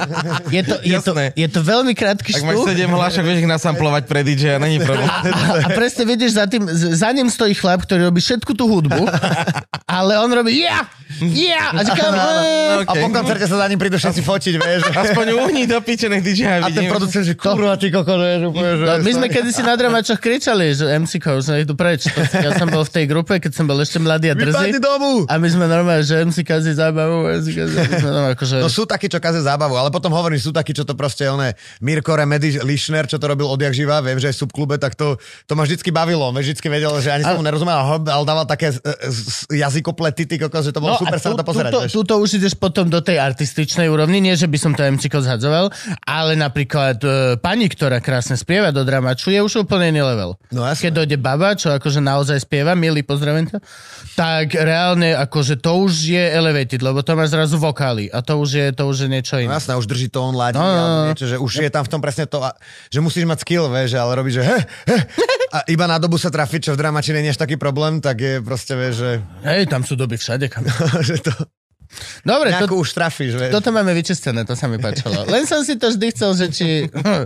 Je to, je, to, je to veľmi krátky Ak máš štup. 7 hlášok, vieš ich nasamplovať pre DJ, není problém. A, a presne vidíš, za, tým, za ním stojí chlap, ktorý robí všetku tú hudbu, ale on robí yeah, yeah, a říkám, No, A po koncerte sa za ním prídu všetci fotiť, vieš. Aspoň uhni do piče, nech DJ A ten producent, že kurva, ty koko. No, my sme kedysi na dramačoch kričali, že MC že idú preč. Ja som bol v tej grupe, keď som bol ešte mladý a Vypadni drzý. domu! A my sme normálne, že MC kazí zábavu, MC kazí, akože... No sú takí, čo kaze zábavu, ale potom hovorím, sú takí, čo to proste, one, Mirko Remedy Lišner, čo to robil odjak živa, viem, že je v subklube, tak to, to ma vždycky bavilo, on vždycky vedel, že ani som mu nerozumel, ale ale dával také e, z- jazykoplety, ty kokos, že to bolo super sa na to pozerať, tuto, vieš. tuto už ideš potom do tej artističnej úrovni, nie že by som to MC zhadzoval, ale napríklad e, pani, ktorá krásne spieva do dramaču, je už úplne iný level. No. Keď dojde baba, čo akože naozaj spieva, milý, pozdravím ťa, tak reálne akože to už je elevated, lebo to má zrazu vokály a to už je, to už je niečo No iné. jasné, už drží tón, ladí, No, no, no. alebo niečo, že už je tam v tom presne to, a- že musíš mať skill, vieš, ale robíš, že he, he, a iba na dobu sa trafiť, čo v dramačine nie je taký problém, tak je proste, vieš, že, Hej, tam sú doby všade. Kam. že to Dobre, to, nejakú už trafíš, vieš. toto máme vyčistené, to sa mi páčilo. Len som si to vždy chcel, že či...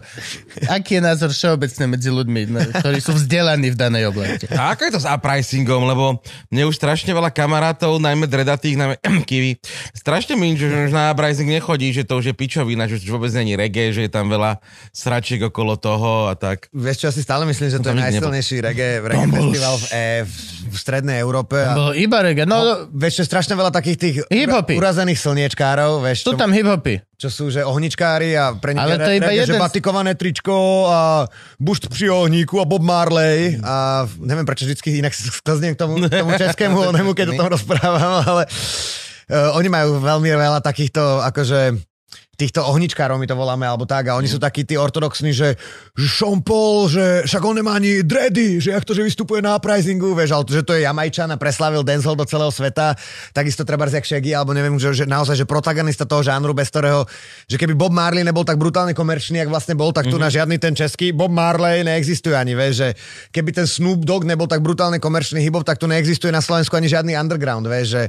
aký je názor všeobecne medzi ľuďmi, no, ktorí sú vzdelaní v danej oblasti. A ako je to s uprisingom, lebo mne už strašne veľa kamarátov, najmä dredatých, najmä kiwi, strašne mi že už na uprising nechodí, že to už je pičovina, že už vôbec není reggae, že je tam veľa sračiek okolo toho a tak. Vieš čo, si stále myslím, že to To je nikdy nebol. najsilnejší reggae, reggae bol- festival v, e, v, v strednej Európe. A, Bolo iba reggae. No, vieš čo, strašne veľa takých tých Hip-hopy. urazených slniečkárov, vieš, sú tam hip-hopy. čo sú, že ohničkári a pre nich Ale to je iba že jeden z- batikované tričko a bušt pri ohníku a Bob Marley a neviem prečo vždycky inak sklznem k tomu, k tomu českému onemu, keď o tom rozprávam, ale uh, oni majú veľmi veľa takýchto akože týchto ohničkárov my to voláme, alebo tak, a oni sú takí tí ortodoxní, že, že Sean Paul, že však on nemá ani dready, že jak to, že vystupuje na uprisingu, vieš, ale to, že to je Jamajčan a preslavil dancehall do celého sveta, takisto treba jak Shaggy, alebo neviem, že, že naozaj, že protagonista toho žánru, bez ktorého, že keby Bob Marley nebol tak brutálne komerčný, jak vlastne bol, tak tu mm-hmm. na žiadny ten český Bob Marley neexistuje ani, vieš, že keby ten Snoop Dogg nebol tak brutálne komerčný hip tak tu neexistuje na Slovensku ani žiadny underground, vieš, že,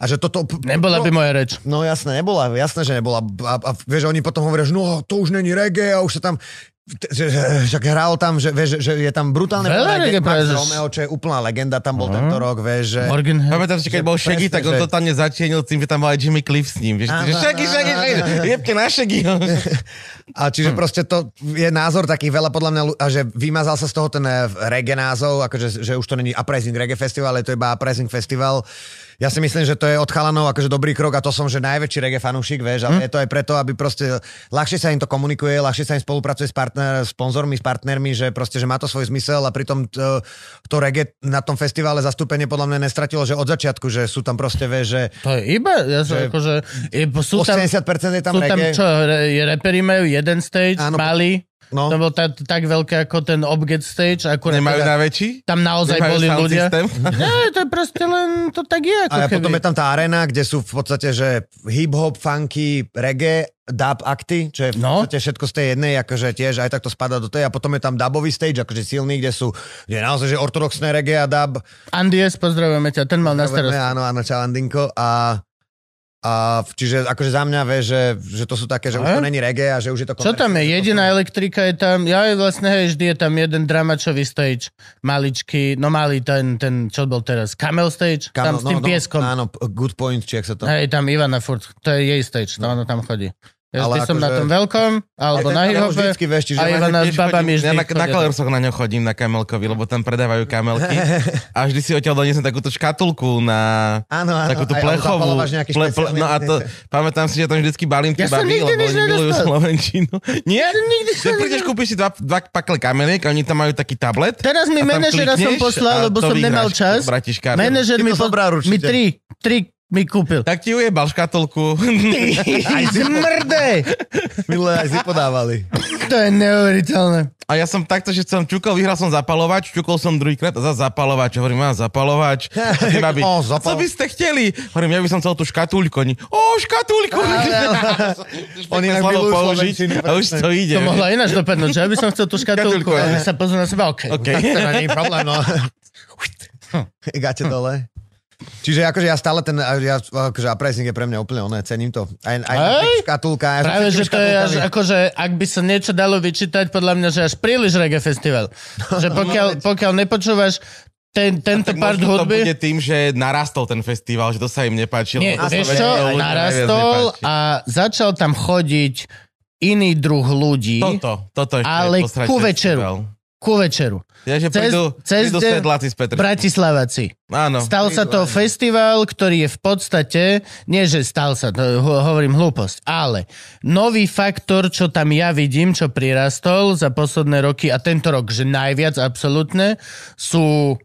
a že toto... Nebola by moja reč. No jasné, nebola, jasné, že nebola. A, a vieš, oni potom hovoria, že no, to už není reggae a už sa tam že, že, však hral tam, že, vieš, že je tam brutálne Veľa reggae Max Romeo, čo je úplná legenda, tam bol tento rok, vieš, že... Morgan. Pamätám si, keď bol Shaggy, tak on že- totálne zatienil tým, že tam bol aj Jimmy Cliff s ním. Vieš, že Shaggy, Shaggy, Shaggy, jebte na Shaggy. A čiže proste to je názor takých veľa podľa mňa, a že vymazal sa z toho ten eh, reggae názov, akože že už to není Uprising Reggae Festival, ale to je iba Uprising Festival. Ja si myslím, že to je od chalanov akože dobrý krok a to som, že najväčší reggae fanúšik, vieš, ale je to aj preto, aby proste ľahšie sa im to komunikuje, ľahšie sa im spolupracuje s partner, sponzormi, s partnermi, že proste, že má to svoj zmysel a pritom to, to reggae na tom festivale zastúpenie podľa mňa nestratilo, že od začiatku, že sú tam proste, vieš, že To je iba, ja som Že- akože, je, sú tam, 80% je tam sú tam reggae. čo, re, je reperi majú jeden stage, Áno, malý, no. to bol tak, tak veľké ako ten Obget stage, akurát Nemajú teda, na väčší? tam naozaj Nemajú boli ľudia. system? Nie, to je proste len, to tak je ako A keby. potom je tam tá arena, kde sú v podstate, že hip-hop, funky, reggae, dub akty, čo je v No. podstate všetko z tej jednej, akože tiež aj takto spada do tej. A potom je tam dubový stage, akože silný, kde sú, kde je naozaj, že ortodoxné reggae a dub. Andies, pozdravujeme ťa, ten mal na starosti. Áno, áno, čau Andinko. A, a čiže akože za mňa, vieš, že, že to sú také, že už A? to není reggae a že už je to... Čo tam je? komerčné, Jediná sú- elektrika je tam, ja je vlastne, hej, vždy je tam jeden dramačový stage, maličký, no malý ten, ten, čo bol teraz, Camel stage, tam Kamo, s tým pieskom. Áno, good point, či jak sa to... Hej, tam Ivana furt, to je jej stage, to ona tam chodí. Ja Ale som na akože- tom veľkom, alebo na hihope, a ja Ivana s babami vždy Ja na, na chodia. Kalersoch na ňo chodím, na Kamelkovi, lebo tam predávajú kamelky. a vždy si odtiaľ doniesem takúto škatulku na Áno, áno. takúto plechovú. nejaký špeciálny- no a to, pamätám si, že tam vždycky balím Ja tie som baby, lebo oni milujú. Slovenčinu. Nie? som prídeš, kúpiš si dva, dva pakle kameniek, oni tam majú taký tablet. Teraz mi manažera som poslal, lebo som nemal čas. Manažer mi tri, tri mi kúpil. Tak ti ujebal škatulku. Aj zmrde! Minule aj si podávali. To je neuveriteľné. A ja som takto, že som čukol, vyhral som zapalovač, čukol som druhýkrát a za zapalovač. Hovorím, má zapalovač. Babi, O, a zapal- co by ste chceli? Hovorím, ja by som chcel tú škatúľku. Oni, o, škatúľku. Oni inak milujú použiť a už to ide. To mohla ináč dopadnúť, že ja by som chcel tú škatulku. Škatulku, A áno. my sa pozrú na seba, OK. OK. To není problém, no. Gate dole. Čiže akože ja stále ten, ja, akože uprising je pre mňa úplne oné, cením to. Aj, aj Hej. škatulka. Som Práve, že to je až, akože, ak by sa niečo dalo vyčítať, podľa mňa, že až príliš reggae festival. Že pokiaľ, pokiaľ nepočúvaš ten, tento Tak part možno to hudby... bude tým, že narastol ten festival, že to sa im nepáčilo. Nie, vieš čo, narastol a začal tam chodiť iný druh ľudí Toto, toto ešte Ale ku festival. večeru. ku večeru. Ja, že Cez- prídu, cez prídu sedláci z Petržalky. Bratislavaci. Áno. Stal sa to festival, ktorý je v podstate, nie že stal sa, to ho- hovorím hlúposť, ale nový faktor, čo tam ja vidím, čo prirastol za posledné roky a tento rok, že najviac absolútne, sú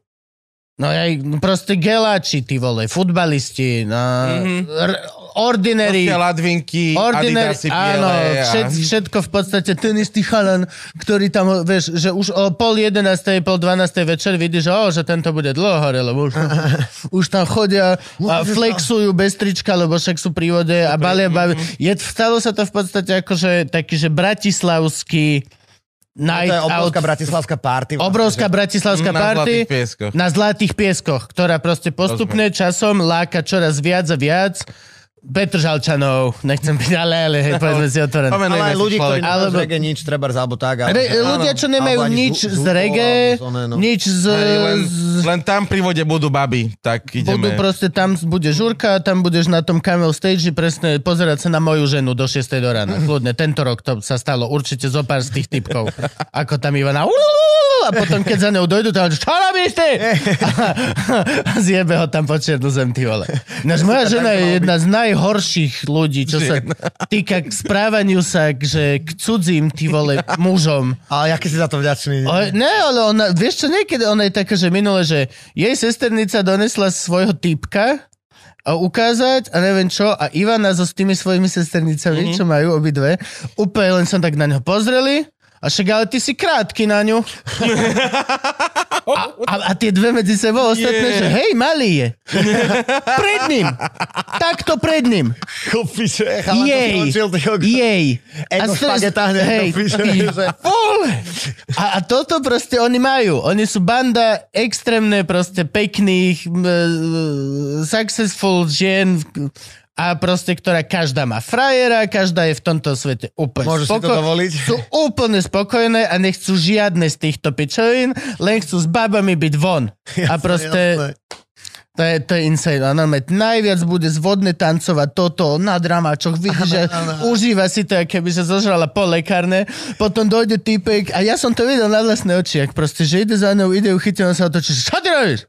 No aj no proste geláči, ty vole, futbalisti, no, mm-hmm. r- ordinary, ladvinky, ordinary, adidasy áno, biele. všet, a... všetko v podstate, ten istý chalan, ktorý tam, vieš, že už o pol jedenástej, pol dvanástej večer vidíš, že, o, že tento bude dlho hore, lebo už, už tam chodia a flexujú bez trička, lebo však sú pri vode a balia baví. Je, stalo sa to v podstate akože taký, že bratislavský night To je out obrovská bratislavská party. Obrovská bratislavská Na party Zlatých pieskoch. na Zlatých pieskoch, ktorá proste postupne časom láka čoraz viac a viac Petržalčanov, nechcem byť, ale, ale hej, povedzme si otvorené. Ale aj ľudí, ktorí nemajú Alebo- z reggae nič, treba alebo tak. Ale, Re, ľudia, čo nemajú ani nič z- z, reggae, no. nič z... Hej, len, len tam pri vode budú baby, tak ideme. budú proste, tam bude žurka tam budeš na tom camel stage presne pozerať sa na moju ženu do 6 do rána. Kľudne, tento rok to sa stalo určite zo pár z tých typkov. Ako tam Ivana a potom keď za ňou dojdu, tam čo robíš ty? A, zjebe ho tam po čiernu zem, ty vole. Ináč moja žena je jedna z najhorších ľudí, čo sa týka k správaniu sa že k cudzím, ty vole, mužom. Ale aký si za to vďačný. O, ne, ale ona, vieš čo, niekedy ona je taká, že minule, že jej sesternica donesla svojho typka a ukázať a neviem čo a Ivana so s tými svojimi sesternicami, mm-hmm. čo majú obidve, úplne len som tak na ňo pozreli a však ale ty si krátky na ňu. A, a, a tie dve medzi sebou ostatné, Je. že hej, malý je. pred ním. Takto pred ním. To Jej. Jej. Hneď že- vole. A, a toto proste oni majú. Oni sú banda extrémne proste pekných, successful žien a proste, ktorá každá má frajera, každá je v tomto svete úplne Môžu si to dovoliť? Sú úplne spokojné a nechcú žiadne z týchto pičovín, len chcú s babami byť von. a proste... To je, to je insane. A normálne najviac bude zvodne tancovať toto na dramáčoch. Vidíš, že užíva si to, keby sa zožrala po lekárne. Potom dojde týpek a ja som to videl na vlastné oči, ak proste, že ide za ňou, ide ju chytí, on sa otočí, čo ty robíš?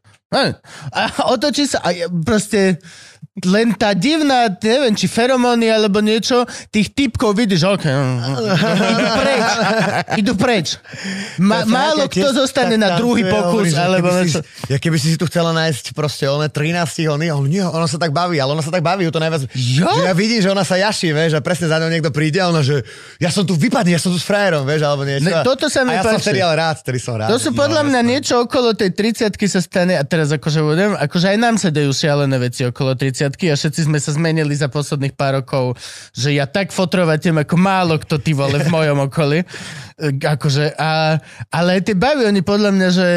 A otočí sa a proste len tá divná, neviem, či feromóny alebo niečo, tých typkov vidíš, ok, idú preč, idú preč. Ma, málo kto zostane na druhý pokus, alebo niečo. ja keby si si tu chcela nájsť proste one 13 oni, on, nie, ona sa tak baví, ale ona sa tak baví, to najviac. Jo? Že ja vidím, že ona sa jaší, vieš, a presne za ňou niekto príde a ona, že ja som tu vypadný, ja som tu s frajerom, vieš, alebo niečo. Ne, toto sa mi a ja som páči. vtedy ale rád, vtedy som rád. To sú podľa mňa niečo okolo tej 30 sa stane, a teraz akože budem, akože aj nám sa dejú šialené veci okolo 30 a všetci sme sa zmenili za posledných pár rokov, že ja tak fotrovatiem ako málo kto ty vole v mojom okolí. E, Akože, a, ale tie baví, oni podľa mňa, že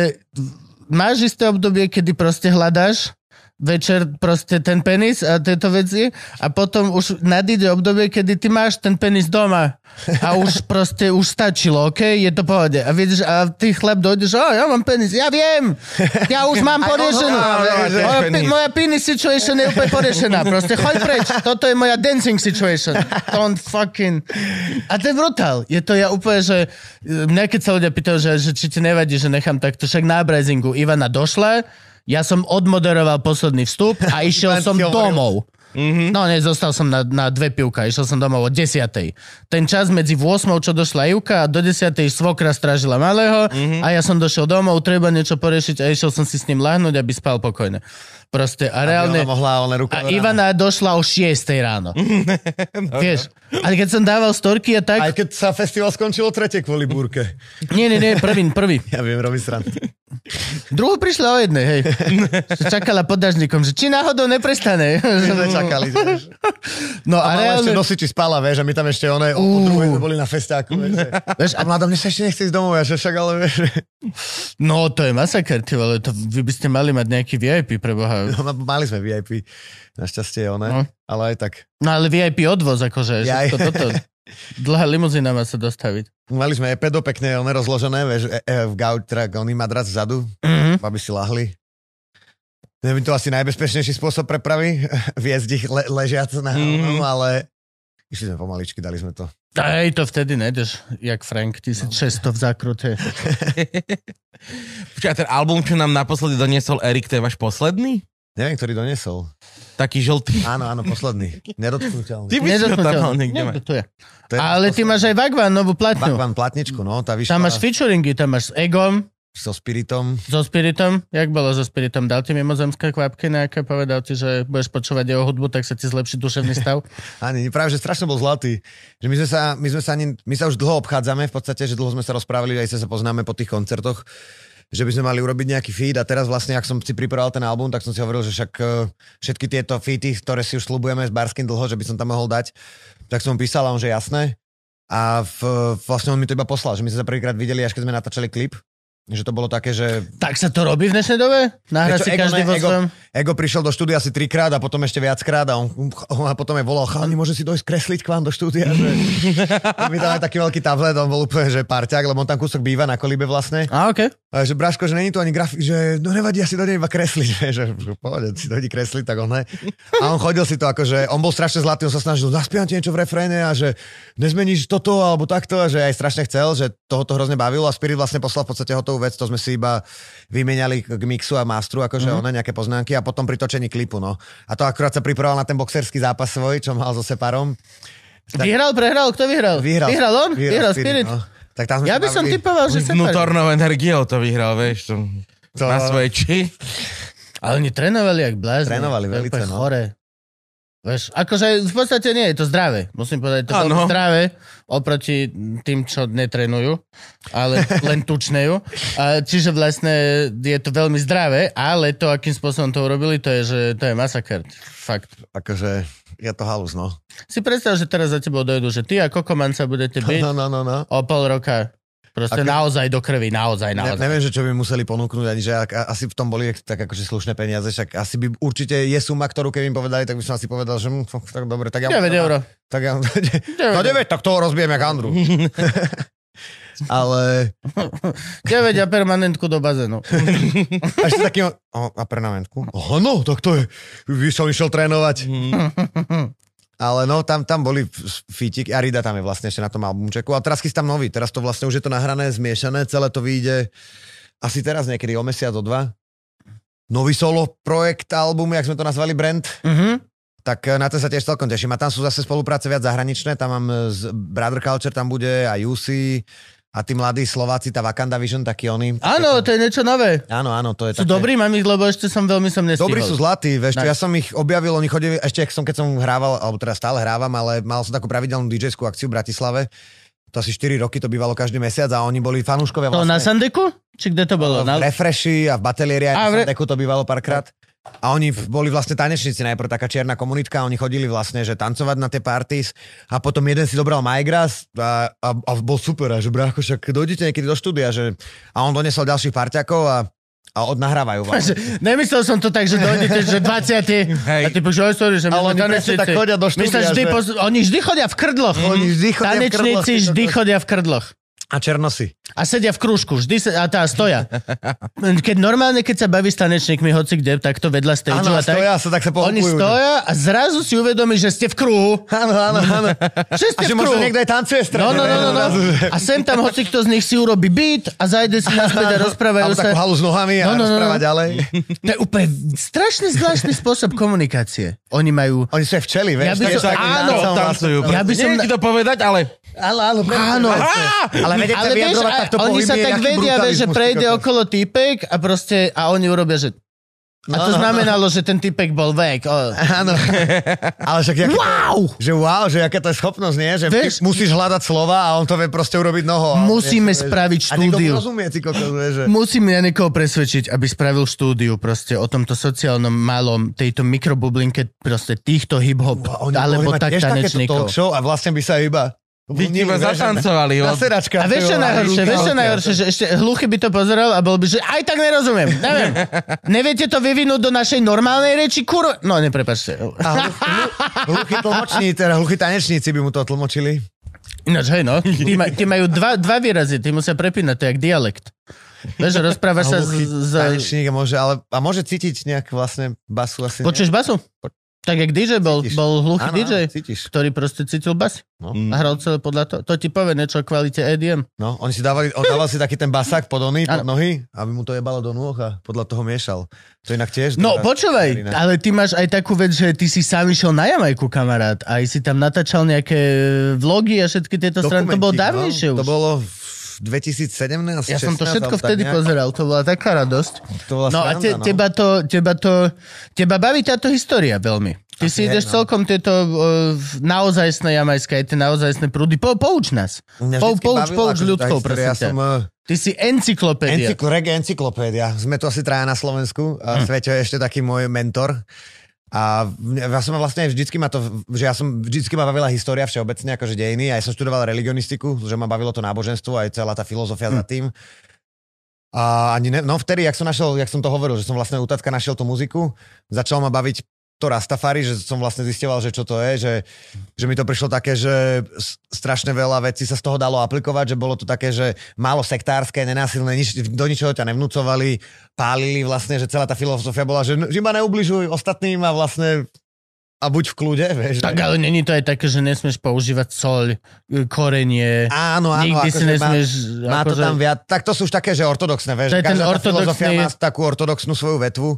máš isté obdobie, kedy proste hľadáš večer proste ten penis a tieto veci a potom už nadíde obdobie, kedy ty máš ten penis doma a už proste už stačilo, OK? Je to pohode. A vidíš, a ty chlap dojdeš, a ja mám penis, ja viem, ja už mám poriešenú. že- Moja, moja penis situation je úplne poriešená. Proste choď preč. Toto je moja dancing situation. Don't fucking... A to je brutál. Je to ja úplne, že... Mňa keď sa ľudia pýtajú, že, že či ti nevadí, že nechám takto, však na abrazingu Ivana došla, ja som odmoderoval posledný vstup a išiel som domov. Mm-hmm. No nie, zostal som na, na dve pivka, išiel som domov o 10. Ten čas medzi 8, čo došla Ivka a do 10. svokra strážila malého mm-hmm. a ja som došiel domov, treba niečo poriešiť a išiel som si s ním lahnúť, aby spal pokojne. Proste a reálne... Ona mohla, ona ruka. A Ivana došla o 6 ráno. Vieš? A keď som dával storky a tak... Aj keď sa festival skončil o tretie kvôli búrke. Nie, nie, nie, prvý, prvý. Ja viem, robí srandu. Druhú prišla o jednej, hej. Čakala pod dažníkom, že či náhodou neprestane. My sme čakali, vieš. No A a mala ešte reálne... nosiči spala, vieš, a my tam ešte one, o, o druhej boli na festiáku, vieš. A mladom, mne sa ešte nechce ísť domov, ja že však, ale vieš, No, to je masaker, ty vole, to vy by ste mali mať nejaký VIP pre Boha. no, mali sme VIP, našťastie one, No. ale aj tak. No ale VIP odvoz, akože, Jaj. všetko toto. Dlhá limuzína má sa dostaviť. Mali sme pedo pekne, one rozložené, vieš, e, e, v gauč, teda oný madrac vzadu, Mhm. aby si lahli. Neviem, to asi najbezpečnejší spôsob prepravy, viesť ich le, ležiac na Mhm. mm. ale išli sme pomaličky, dali sme to. Aj to vtedy nejdeš, jak Frank, 1600 v zákrute. Počkaj, ten album, čo nám naposledy doniesol Erik, to je váš posledný? Neviem, ktorý donesol. Taký žltý. Áno, áno, posledný. Nedotknutelný. Ty by si ho tam mal niekde mať. Nie, to je. To je Ale ty máš aj Vagvan, novú platňu. Bakvan platničku, no, tá vyšla Tam máš featuringy, tam máš s Egom, so Spiritom. so Spiritom. Jak bolo so Spiritom? Dal ti mimozemské kvapky nejaké? Povedal ti, že budeš počúvať jeho hudbu, tak sa ti zlepší duševný stav? Ani, práve, že strašne bol zlatý. Že my sme sa, my sme sa ani, my sa už dlho obchádzame, v podstate, že dlho sme sa rozprávali, aj sa, sa poznáme po tých koncertoch, že by sme mali urobiť nejaký feed a teraz vlastne, ak som si pripravoval ten album, tak som si hovoril, že však eh, všetky tieto feedy, ktoré si už slubujeme s Barským dlho, že by som tam mohol dať, tak som písal a on, že jasné. A v, vlastne on mi to iba poslal, že my sme sa prvýkrát videli, až keď sme natáčali klip, že to bolo také, že tak sa to robí v dnešnej dobe? Nahra Vieš čo, si Ego každý vo svojom... Ego prišiel do štúdia asi trikrát a potom ešte viackrát a on, on a potom aj volal, chalani, môže si dojsť kresliť k vám do štúdia, že my tam aj taký veľký tablet, on bol úplne, že parťák, lebo on tam kúsok býva na kolíbe vlastne. A, okej. A že Braško, že není to ani grafik, že no nevadí, ja si dojde iba kresliť, vieš, že že pohode, si dojde kresliť, tak on ne. A on chodil si to akože, on bol strašne zlatý, on sa snažil, zaspievam ti niečo v refréne a že nezmeníš toto alebo takto, a že aj strašne chcel, že toho to hrozne bavilo a Spirit vlastne poslal v podstate hotovú vec, to sme si iba vymenali k mixu a mastru, akože mm-hmm. one nejaké poznámky a potom pri točení klipu, no. A to akurát sa pripravoval na ten boxerský zápas svoj, čo mal so Separom. Tak- Vyhral, prehral? Kto vyhral? Vyhral, Vyhral on? Vyhral, Spirit. no. Tak tam sme Ja by som bavili. typoval, že sa Vnútornou energiou to vyhral, vieš. To, To- Na svoje či. Ale oni trénovali jak blázni. Trénovali úplne no. Chore. Vieš, akože v podstate nie je to zdravé. Musím povedať, to je zdravé oproti tým, čo netrenujú, ale len tučnejú. A čiže vlastne je to veľmi zdravé, ale to, akým spôsobom to urobili, to je, že to je masaker. Fakt. Akože, je to halus, no. Si predstav, že teraz za tebou dojdu, že ty a Kokoman sa budete byť No, no, no, no. o pol roka. Proste Ako- naozaj do krvi, naozaj, Ne, naozaj. neviem, že čo by museli ponúknuť, ani že ak, asi v tom boli tak akože slušné peniaze, však asi by určite je suma, ktorú keby im povedali, tak by som asi povedal, že hm, tak dobre, tak ja... 9 eur. Tak ja, 9 no 9, tak toho rozbijem jak Andru. Ale a permanentku do bazénu. a ešte taký, o, a permanentku? Oh, no, tak to je, by som išiel trénovať. Ale no, tam, tam boli fítik, Arida tam je vlastne ešte na tom albumčeku. A teraz chystám nový, teraz to vlastne už je to nahrané, zmiešané, celé to vyjde asi teraz niekedy o mesiac, o dva. Nový solo projekt, album, jak sme to nazvali, brand. Mhm. Tak eh, na to sa tiež celkom teším. A tam sú zase spolupráce viac zahraničné, tam mám eh, z Brother Culture, tam bude a UC a tí mladí Slováci, tá Wakanda Vision, taký oni. Áno, to je niečo nové. Áno, áno, to je Sú také... dobrí, mám ich, lebo ešte som veľmi som nestihol. Dobrí sú zlatí, vieš Nice. ja som ich objavil, oni chodili, ešte som, keď som hrával, alebo teda stále hrávam, ale mal som takú pravidelnú DJ-skú akciu v Bratislave, to asi 4 roky to bývalo každý mesiac a oni boli fanúškovia To na vlastne. Sandeku? Či kde to bolo? Na... Refreshi a v Batelieri A aj v v re- Deku to bývalo párkrát. A oni boli vlastne tanečníci, najprv taká čierna komunitka, oni chodili vlastne, že tancovať na tie parties a potom jeden si dobral Majgras a, a, a bol super, a že brácho, však dojdete niekedy do štúdia, že a on donesol ďalších parťakov a, a odnahrávajú vám. Že- Nemyslel som to tak, že dojdete, že 20. Hej. A ty povieš, oj, sorry, že my Ale sme tanečníci. tak chodia do štúdia, vždy že- poz... Oni vždy chodia v krdloch. Oni vždy chodia v krdloch, Tanečníci vždy chodia v krdloch. A černosy. A sedia v krúžku, vždy sa, a tá stoja. Keď normálne, keď sa baví s tanečníkmi, hoci kde, tak to vedľa stage Áno, a tak, stoja sa, tak sa oni stoja a zrazu si uvedomí, že ste v kruhu. Áno, áno, áno. Že A ste že v možno kruhu. niekto aj tancuje No, strane. no, no, no, no. Že- A sem tam hoci kto z nich si urobí beat a zajde si naspäť a rozprávajú Alebo sa. takú halu s nohami a No, no, no, no. ďalej. To je úplne strašne zvláštny spôsob komunikácie. Oni majú... Oni sú aj včeli, Ja vieš. by tak- som- áno. Ja by som... Ti to povedať, ale... Áno, áno, Áno. Ale vedieť sa Ale vieš, vyjadrovať a, takto oni sa tak vedia, vieš, že prejde okolo týpek a proste, a oni urobia, že A to znamenalo, že ten typek bol vek. Áno. Ale však jak, wow! že wow, že aká to je schopnosť, nie? Že Vieš- musíš hľadať slova a on to vie proste urobiť noho. A Musíme vieš, spraviť A niekto štúdiu. mu rozumie, ty kokos, vieš, že... Musím ja niekoho presvedčiť, aby spravil štúdiu proste o tomto sociálnom malom, tejto mikrobublinke proste týchto hip-hop, A oni alebo tak tanečníkov. a vlastne by sa iba... Vy teba zatancovali. Na od- sedačka. A vieš čo najhoršie, vieš čo najhoršie, že ešte hluchy by to pozeral a bol by, že aj tak nerozumiem, neviem. Neviete to vyvinúť do našej normálnej reči, kurva? No, neprepačte. A hlu- hlu- hluchí tlmočníci, teda hluchí tanečníci by mu to tlmočili. Ináč, hej no, tí, ma, tí majú dva, dva výrazy, ty musia prepínať, to je jak dialekt. Vieš, že rozprávaš sa z... Hluchý z tanečník môže, ale, a môže cítiť nejak vlastne basu asi. počuješ basu? Tak jak DJ bol, Cítiš. bol hluchý Áno, DJ, cítiš. ktorý proste cítil bas No. a hral celé podľa toho. To ti povie niečo o kvalite EDM. No, oni si dávali, on dával si taký ten basák pod ony, pod nohy, aby mu to jebalo do nôh a podľa toho miešal. To inak tiež... No počúvaj, ale ty máš aj takú vec, že ty si sám išiel na Jamajku, kamarát. Aj si tam natáčal nejaké vlogy a všetky tieto strany. To bolo Dokumentík, dávnejšie no, už. To bolo v 2017, Ja som to 16, všetko vtedy nejak. pozeral, to bola taká radosť. To bola No a te, sranda, no. teba to, teba to, teba baví táto história veľmi. Ty si je, ideš no. celkom tieto uh, naozajstné jamajské, aj tie naozajstné prúdy. Po, pouč nás. Mňa Po, pouč, pouč ľudkou, prosím Ja som eh, Ty si encyklopédia. encykl, reggae encyklopédia. Sme tu asi traja na Slovensku. A Hm. Sveťo je ešte taký môj mentor. A ja som vlastne vždycky ma to, že ja som vždycky ma bavila história všeobecne, akože dejiny. A ja som študoval religionistiku, že ma bavilo to náboženstvo aj celá tá filozofia Hm. za tým. A ani ne, no vtedy, jak som našiel, jak som to hovoril, že som vlastne u tatka našiel tú muziku, začal ma baviť to Rastafari, že som vlastne zisteval, že čo to je, že, že mi to prišlo také, že strašne veľa vecí sa z toho dalo aplikovať, že bolo to také, že málo sektárske, nenásilné, nič, do ničoho ťa nevnúcovali, pálili vlastne, že celá tá filozofia bola, že, že iba neubližuj ostatným a vlastne a buď v kľude, vieš. Tak že- ale není to aj také, že nesmieš používať soľ, korenie. Áno, áno. Nikdy si akože má- nesmieš... Má to akože- tam viac, tak to sú už také, že ortodoxné, vieš. Ten Každá tá filozofia ortodoxný- má takú ortodoxnú svoju vetvu,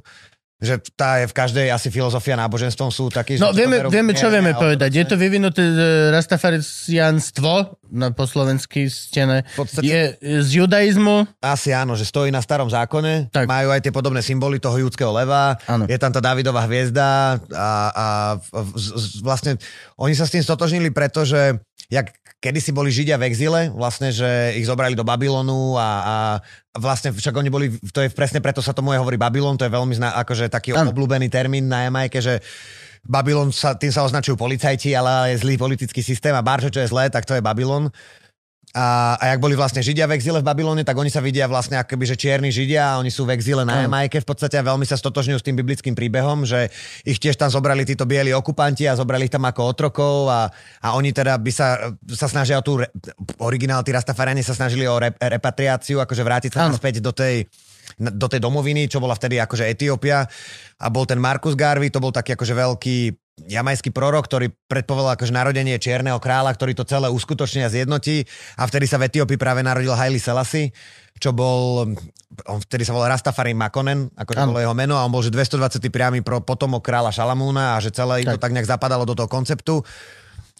že tá je v každej asi filozofia náboženstvom sú takí, No vieme, berú vieme, čo vieme povedať. Je to vyvinuté e, rastafarianstvo na po slovensky stene. V podstate- Je z judaizmu. Asi áno, že stojí na starom zákone, Tak. majú aj tie podobné symboly toho judského leva, Áno. je tam tá Davidová hviezda a, a v- z- z- vlastne oni sa s tým stotožnili, pretože jak kedysi boli Židia v exile, vlastne, že ich zobrali do Babylonu a, a vlastne však oni boli, to je presne preto sa tomu aj hovorí Babylon, to je veľmi zna, akože taký Áno. obľúbený termín na Jamajke, že Babylon sa, tým sa označujú policajti, ale je zlý politický systém a barčo, čo je zlé, tak to je Babylon. A, a jak boli vlastne Židia v exíle v Babylone, tak oni sa vidia vlastne akoby, že čierni Židia a oni sú v exíle na. Jamajke. V podstate a veľmi sa stotožňujú s tým biblickým príbehom, že ich tiež tam zobrali títo bieli okupanti a zobrali ich tam ako otrokov a, a oni teda by sa, sa snažia o tú, re, originál, tí Rastafariani sa snažili o re, repatriáciu, akože vrátiť sa naspäť do tej do tej domoviny, čo bola vtedy akože Etiópia. A bol ten Marcus Garvey, to bol taký akože veľký jamajský prorok, ktorý predpovedal akože narodenie čierneho kráľa, ktorý to celé uskutoční a zjednotí a vtedy sa v Etiópii práve narodil Haile Selassie, čo bol, on vtedy sa volal Rastafari Makonen, akože Áno. bolo jeho meno a on bol že 220. priamy pro, potomok kráľa Šalamúna a že celé Tak. to tak nejak zapadalo do toho konceptu.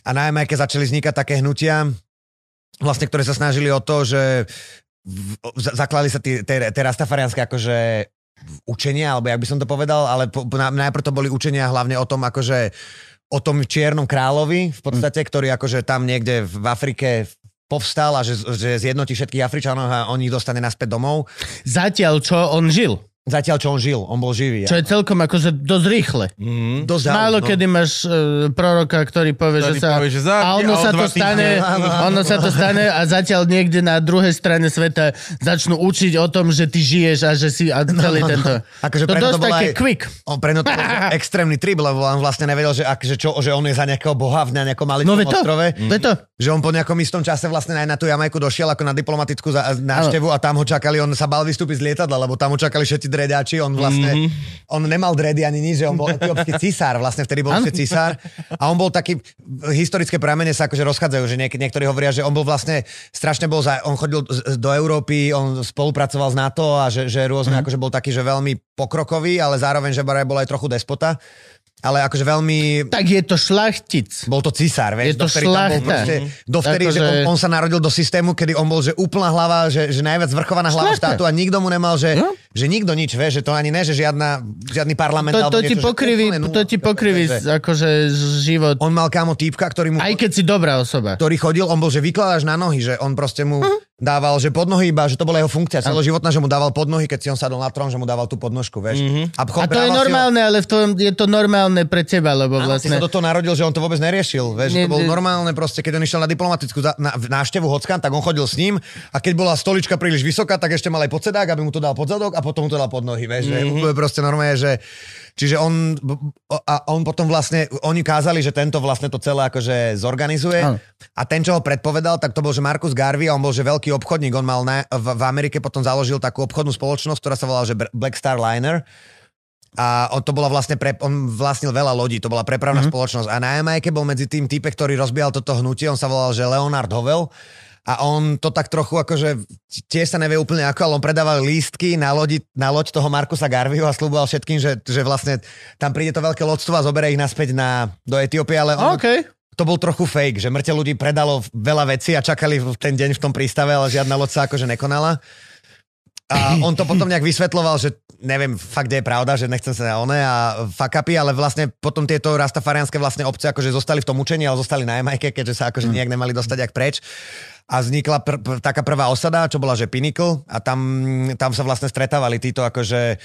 A na Jamajke začali vznikať také hnutia, vlastne, ktoré sa snažili o to, že v- zaklali sa tie, tie, tie rastafarianské akože učenia, alebo jak by som to povedal, ale po, na, najprv to boli učenia hlavne o tom akože o tom čiernom kráľovi v podstate, ktorý akože tam niekde v Afrike povstal a že, že zjednotí všetkých Afričanov a on ich dostane naspäť domov. Zatiaľ, čo on žil. Zatiaľ, čo on žil, on bol živý. Čo je celkom akože dosť rýchle. Mm. Dosť Málo no. kedy máš uh, proroka, ktorý povie, Ktorý že sa... povie, že za- a ono a sa to stane, ono sa to stane a zatiaľ niekde na druhej strane sveta začnú učiť o tom, že ty žiješ a že si a celý no, no. tento... Akože to to dosť bolo také aj- quick. On pre to bol extrémny trip, lebo on vlastne nevedel, že, ak, že, čo, že on je za nejakého boha v nejakom No maličkom ve to, ostrove. ve to. Že on po nejakom istom čase vlastne aj na tú Jamajku došiel ako na diplomatickú návštevu a tam ho čakali, on sa bal vystúpiť z lietadla, lebo tam ho čakali všetci dredáči, on vlastne, mm-hmm. on nemal dredy ani nič, že on bol etiópsky cisár, vlastne vtedy bol ešte cisár a on bol taký, historické pramene sa akože rozchádzajú, že niek- niektorí hovoria, že on bol vlastne, strašne bol, za, on chodil do Európy, on spolupracoval s NATO a že, že rôzne, mm-hmm. akože bol taký, že veľmi pokrokový, ale zároveň, že bol aj trochu despota. Ale akože veľmi... Tak je to šlachtic. Bol to cisár, vieš, Je to dovtedy tam bol šlachta. proste, dovtedy, že Akože- on, on, sa narodil do systému, kedy on bol, že úplná hlava, že, že najviac zvrchovaná hlava Šlachta. štátu a nikto mu nemal, že, No. že nikto nič, vieš, že to ani ne, že žiadna, žiadny parlament To, to ti niečo, že pokriví, nula. to ti pokriví Že akože život. On mal kámo týpka, ktorý mu Aj keď si dobrá osoba. ktorý chodil, on bol, že vykladáš na nohy, že on proste mu dával, že pod nohy iba, že to bola jeho funkcia celoživotná, že mu dával pod nohy, keď si on sadol na trón, že mu dával tú podnožku, vieš. A chod- to je si ho- normálne, ale v tvojom, je to normálne pre teba, lebo Áno, si vlastne... sa do toho narodil, že on to vôbec neriešil. Vieš, Nie, to bolo normálne proste, keď on išiel na diplomatickú za- na, návštevu Hockan, tak on chodil s ním a keď bola stolička príliš vysoká, tak ešte mal aj podsedák, aby mu to dal pod zadok a potom mu to dal pod nohy. Vieš, mm-hmm. že je proste normálne, že Čiže on, a on potom vlastne, oni kázali, že tento vlastne to celé akože zorganizuje Áno. a ten, čo ho predpovedal, tak to bol, že Markus Garvey on bol, že veľký obchodník, on mal na, v, v Amerike potom založil takú obchodnú spoločnosť, ktorá sa volala, že Black Star Liner a on to bola vlastne, pre, on vlastnil veľa lodí, to bola prepravná mm-hmm. spoločnosť. A na Jamajke bol medzi tým type, ktorý rozbíjal toto hnutie, on sa volal, že Leonard Hovel. A on to tak trochu akože, tiež sa nevie úplne ako, ale on predával lístky na, lodi, na loď toho Markusa Garveyho a slúboval všetkým, že, že vlastne tam príde to veľké lodstvo a zoberie ich naspäť na, do Etiópie, ale on, OK. to bol trochu fake, že mŕte ľudí predalo veľa vecí a čakali v ten deň v tom prístave, ale žiadna loď sa akože nekonala. A on to potom nejak vysvetloval, že neviem fakt, kde je pravda, že nechcem sa na one a fuck upy, ale vlastne potom tieto rastafarianské vlastne obce akože zostali v tom učení, ale zostali na Jamajke, keďže sa akože nejak nemali dostať jak preč. A vznikla pr- pr- taká prvá osada, čo bola že Pinnacle. A tam, tam sa vlastne stretávali títo akože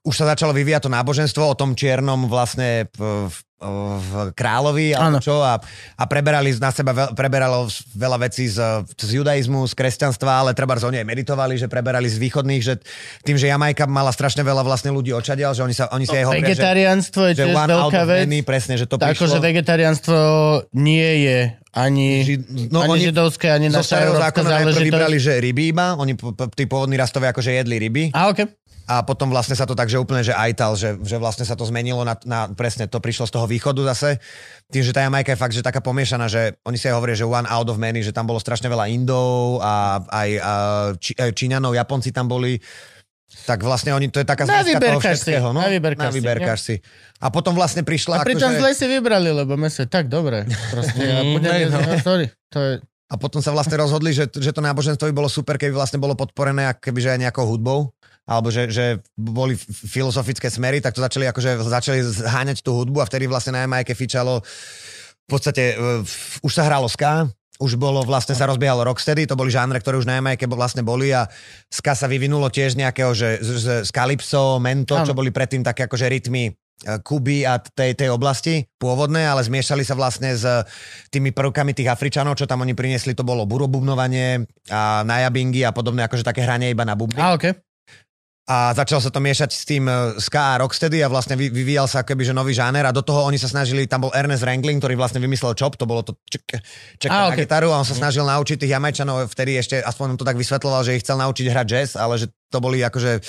už sa začalo vyvíjať to náboženstvo o tom čiernom vlastne v, v, kráľovi alebo čo a, a preberali na seba veľ, preberalo veľa vecí z, z judaizmu, z kresťanstva, ale treba oni aj meditovali, že preberali z východných, že tým, že Jamajka mala strašne veľa vlastne ľudí očadiaľ, že oni, sa, oni si aj hovoria, že, Vegetariánstvo je že tiež veľká vec. many, presne, že to Tak prišlo. akože vegetariánstvo nie je ani, Ži- no ani oni židovské, ani naša európska záležitosť. vybrali, že ryby iba, oni, tí pôvodní rastovia akože jedli ryby. A OK. A potom vlastne sa to tak, že úplne, že ajtal, že, že vlastne sa to zmenilo na, na, presne, to prišlo z toho východu zase, tým, že tá Jamajka je fakt, že taká pomiešaná, že oni si aj hovoria, že one out of many, že tam bolo strašne veľa Indov a aj a, či, aj Číňanov, Japonci tam boli, tak vlastne oni, to je taká zmeska toho vyberkáš si, všetkého. No? na vyberkáš na si, si. A potom vlastne prišla A pritom akože- zle si vybrali, lebo my sa tak dobre. Proste, a Mm, budem, no. no, sorry. To je, A potom sa vlastne rozhodli, že, že to náboženstvo by bolo super, keby vlastne bolo podporené ako keby, že aj nejakou hudbou alebo že, že boli filozofické smery, tak to začali akože začali zháňať tú hudbu a vtedy vlastne na Jamajke fičalo v podstate, uh, už sa hralo ska, už bolo vlastne sa rozbiehalo rocksteady, to boli žánre, ktoré už na Jamajke vlastne boli a ska sa vyvinulo tiež nejakého, že z, z, z Calypso, Mento, Áno. čo boli predtým také akože rytmy Kuby a tej, tej oblasti pôvodné, ale zmiešali sa vlastne s tými prvkami tých Afričanov, čo tam oni priniesli, to bolo burobubnovanie a najabingy a podobné, akože také hranie iba na bubny. a OK. A začalo sa to miešať s tým eh, ska a rocksteady a vlastne vy, vyvíjal sa akoby, že nový žáner a do toho oni sa snažili, tam bol Ernest Wrangling, ktorý vlastne vymyslel chop, to bolo to ček, ček Á, na ok. gitaru a on sa snažil naučiť tých Jamajčanov, vtedy ešte, aspoň on to tak vysvetloval, že ich chcel naučiť hrať jazz, ale že to boli akože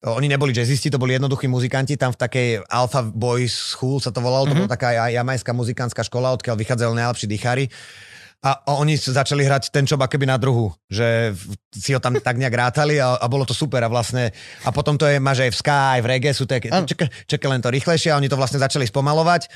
oni neboli jazzisti, to boli jednoduchí muzikanti, tam v takej Alpha Boys School sa to volalo, to bola taká aj jamajská muzikánska škola, odkiaľ vychádzali najlepší dýchári. A oni začali hrať ten čob akoby na druhu, že si ho tam tak nejak rátali a, a bolo to super a vlastne, a potom to je, máš aj v ska, aj v reggae, sú také, čeka len to rýchlejšie a oni to vlastne začali spomalovať.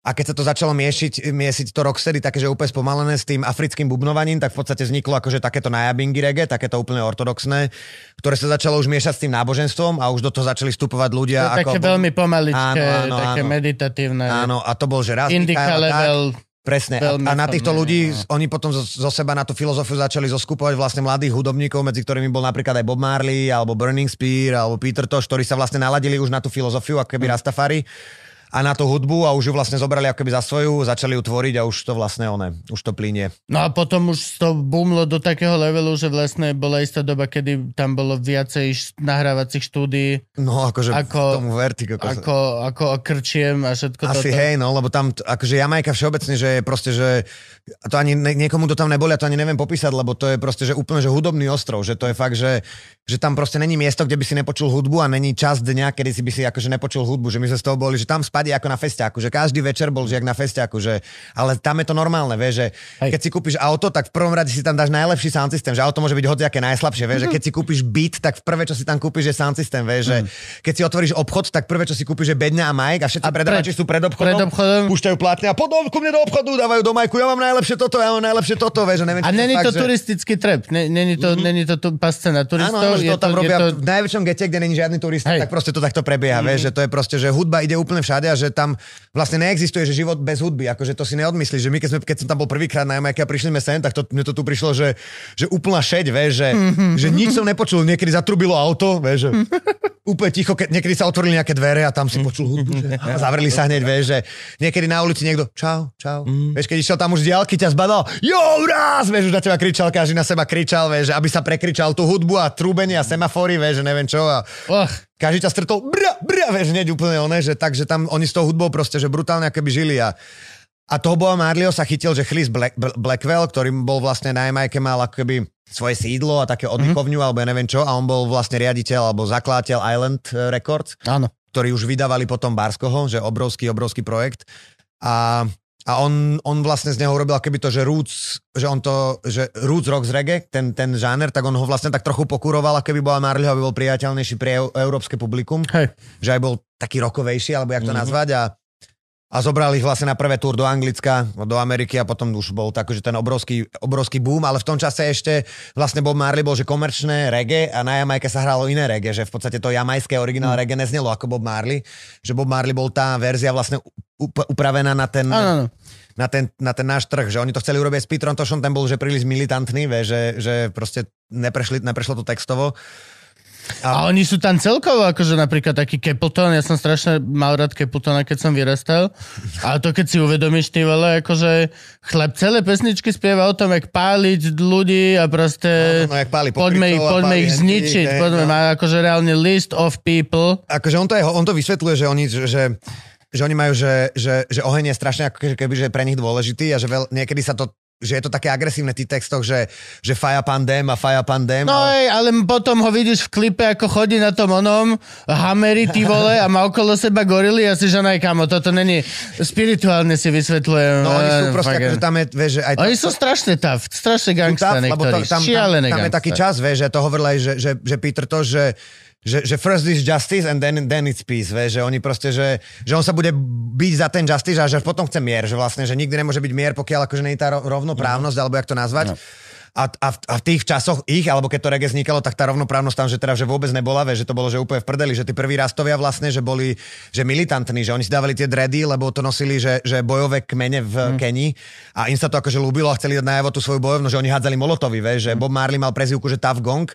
A keď sa to začalo miešiť, miesiť to rocksteady, také, že úplne spomalené s tým africkým bubnovaním, tak v podstate vzniklo akože takéto najabingy reggae, takéto úplne ortodoxné, ktoré sa začalo už miešať s tým náboženstvom a už do toho začali vstupovať To ľudia. je také veľmi pomaličké, Áno, áno, také áno. meditatívne. Áno, a to bol, že raz Indica Michael a tak. level. Presne. A, Veľmi a na týchto ľudí, no. oni potom zo, zo seba na tú filozofiu začali zoskupovať vlastne mladých hudobníkov, medzi ktorými bol napríklad aj Bob Marley, alebo Burning Spear, alebo Peter Tosh, ktorí sa vlastne naladili už na tú filozofiu, ako keby Rastafari a na tú hudbu a už ju vlastne zobrali ako keby za svoju, začali ju tvoriť a už to vlastne one, už to plinie. No a potom už to boomlo do takého levelu, že vlastne bola istá doba, kedy tam bolo viacej nahrávacích štúdií, No akože Ako- tomu verti. Ako, ako, ako krčiem a všetko Asi toto. hej, no, lebo tam, akože Jamajka všeobecne, že je proste, že to ani ne, niekomu to tam neboli, ja to ani neviem popísať, lebo to je proste, že úplne, že hudobný ostrov, že to je fakt, že, že tam proste není miesto, kde by si nepočul hudbu a není čas dňa, kedy si by si akože nepočul hudbu, že my sme z toho boli, že tam spať padí ako na festiaku, že každý večer bol že jak na festiaku, že, ale tam je to normálne, vieš, že Hej. keď si kúpiš auto, tak v prvom rade si tam dáš najlepší sound system, že auto môže byť hociaké najslabšie, vieš, že keď si kúpiš byt, tak v prvé, čo si tam kúpiš, je sound system, vieš, že keď si otvoríš obchod, tak prvé, čo si kúpiš, je bedňa a Mike a všetci A predávači pred- sú pred obchodom, pred obchodom. púšťajú platne a potom ku mne do obchodu dávajú do Majku, ja mám najlepšie toto, ja mám najlepšie toto, vieš, že neviem, A není fakt, to že- turistický trep, ne- není to, není to tu pasce na turistov. áno, to tam robia to... v najväčšom gete, kde není žiadny turista, tak proste to takto prebieha, vieš, že to je proste, že hudba ide úplne všade a že tam vlastne neexistuje, že život bez hudby, akože to si neodmyslíš, že my keď, sme, keď som tam bol prvýkrát na Jamajke a prišli sme sem, tak to, mne to tu prišlo, že, že úplná šeď, vieš, že, že nič som nepočul, niekedy zatrubilo auto, vieš, že úplne ticho, keď niekedy sa otvorili nejaké dvere a tam si počul hudbu, že, a zavreli sa hneď, vieš, že niekedy na ulici niekto, čau, čau, vieš, keď išiel tam už z diálky, ťa zbadal, jo, raz, vieš, už na teba kričal, každý na seba kričal, vieš, že aby sa prekričal tú hudbu a trúbenie a semafory, vieš, že neviem čo a Och, každý ťa stretol, bra, bra, vieš, hneď úplne oné, že tak, že tam oni s tou hudbou proste, že brutálne akoby žili a a toho Boa Marlio sa chytil, že Chris Black, Bl- Blackwell, ktorý bol vlastne na Jamajke, mal akoby svoje sídlo a také oddychovňu, alebo ja neviem čo, a on bol vlastne riaditeľ alebo zakladateľ Island eh, Records, áno. ktorí už vydávali potom Barskoho, že obrovský, obrovský projekt. A, a on, on vlastne z neho urobil keby to, že roots, že on to, že roots rock z reggae, ten, ten žáner, tak on ho vlastne tak trochu pokuroval, keby bola Marley, aby bol priateľnejší pre eu- európske publikum Hej. že aj bol taký rokovejší, alebo jak to mm-hmm. nazvať a, a zobrali ich vlastne na prvé túr do Anglicka, do Ameriky a potom už bol tak, že ten obrovský, obrovský boom, ale v tom čase ešte vlastne Bob Marley bol, že komerčné reggae a na Jamajke sa hralo iné reggae, že v podstate to jamajské originál reggae neznelo ako Bob Marley, že Bob Marley bol tá verzia vlastne upravená na ten, Áno, áno. na ten, na ten náš trh, že oni to chceli urobiť s Petrom Tošom, ten bol že príliš militantný, vie, že, že proste neprešli, neprešlo to textovo. A oni sú tam celkovo, akože napríklad taký Capleton, ja som strašne mal rád Capletona, keď som vyrastal. A to keď si uvedomíš, ty vole, akože chlap celé pesničky spieva o tom, jak páliť ľudí a proste No, no, jak páli poďme ich, a poďme ich zničiť, hej, poďme, no. má akože reálne list of people. akože on to, je, on to vysvetľuje, že oni, že, že, oni majú, že, že, že oheň je strašne ako keby, že je pre nich dôležitý a že veľ, niekedy sa to že je to také agresívne v tých textoch, že, že faja pandém a faja pandém. No ale, ej, ale potom ho vidíš v klipe, ako chodí na tom onom, hamery, ty vole, a má okolo seba gorily a si že naj, kamo, toto není, spirituálne si vysvetľujem. no oni sú eh, proste, akože tam je, vieš, že aj Oni sú strašne tough, strašne gangsta tough, niektorí, tam, tam, šialené tam je taký čas, vieš, že to hovoril aj, že, že, že Peter to, že že, že first is justice and then, then it's peace, vieš, že oni proste, že, že on sa bude byť za ten justice a že potom chce mier, že vlastne, že nikdy nemôže byť mier, pokiaľ akože nie je tá ro- rovnoprávnosť, alebo jak to nazvať. A, a, v, a v tých časoch ich, alebo keď to reggae vznikalo, tak tá rovnoprávnosť tam, že teda že vôbec nebola, vieš, že to bolo že úplne v prdeli, že tí prví rastovia vlastne, že boli že militantní, že oni si dávali tie dready, lebo to nosili, že, že bojové kmene v mm. Kenii a im sa to akože ľúbilo a chceli dať najavo tú svoju bojovnosť, že oni hádzali molotovy, vieš, že Bob Marley mal prezývku, že Tough Gong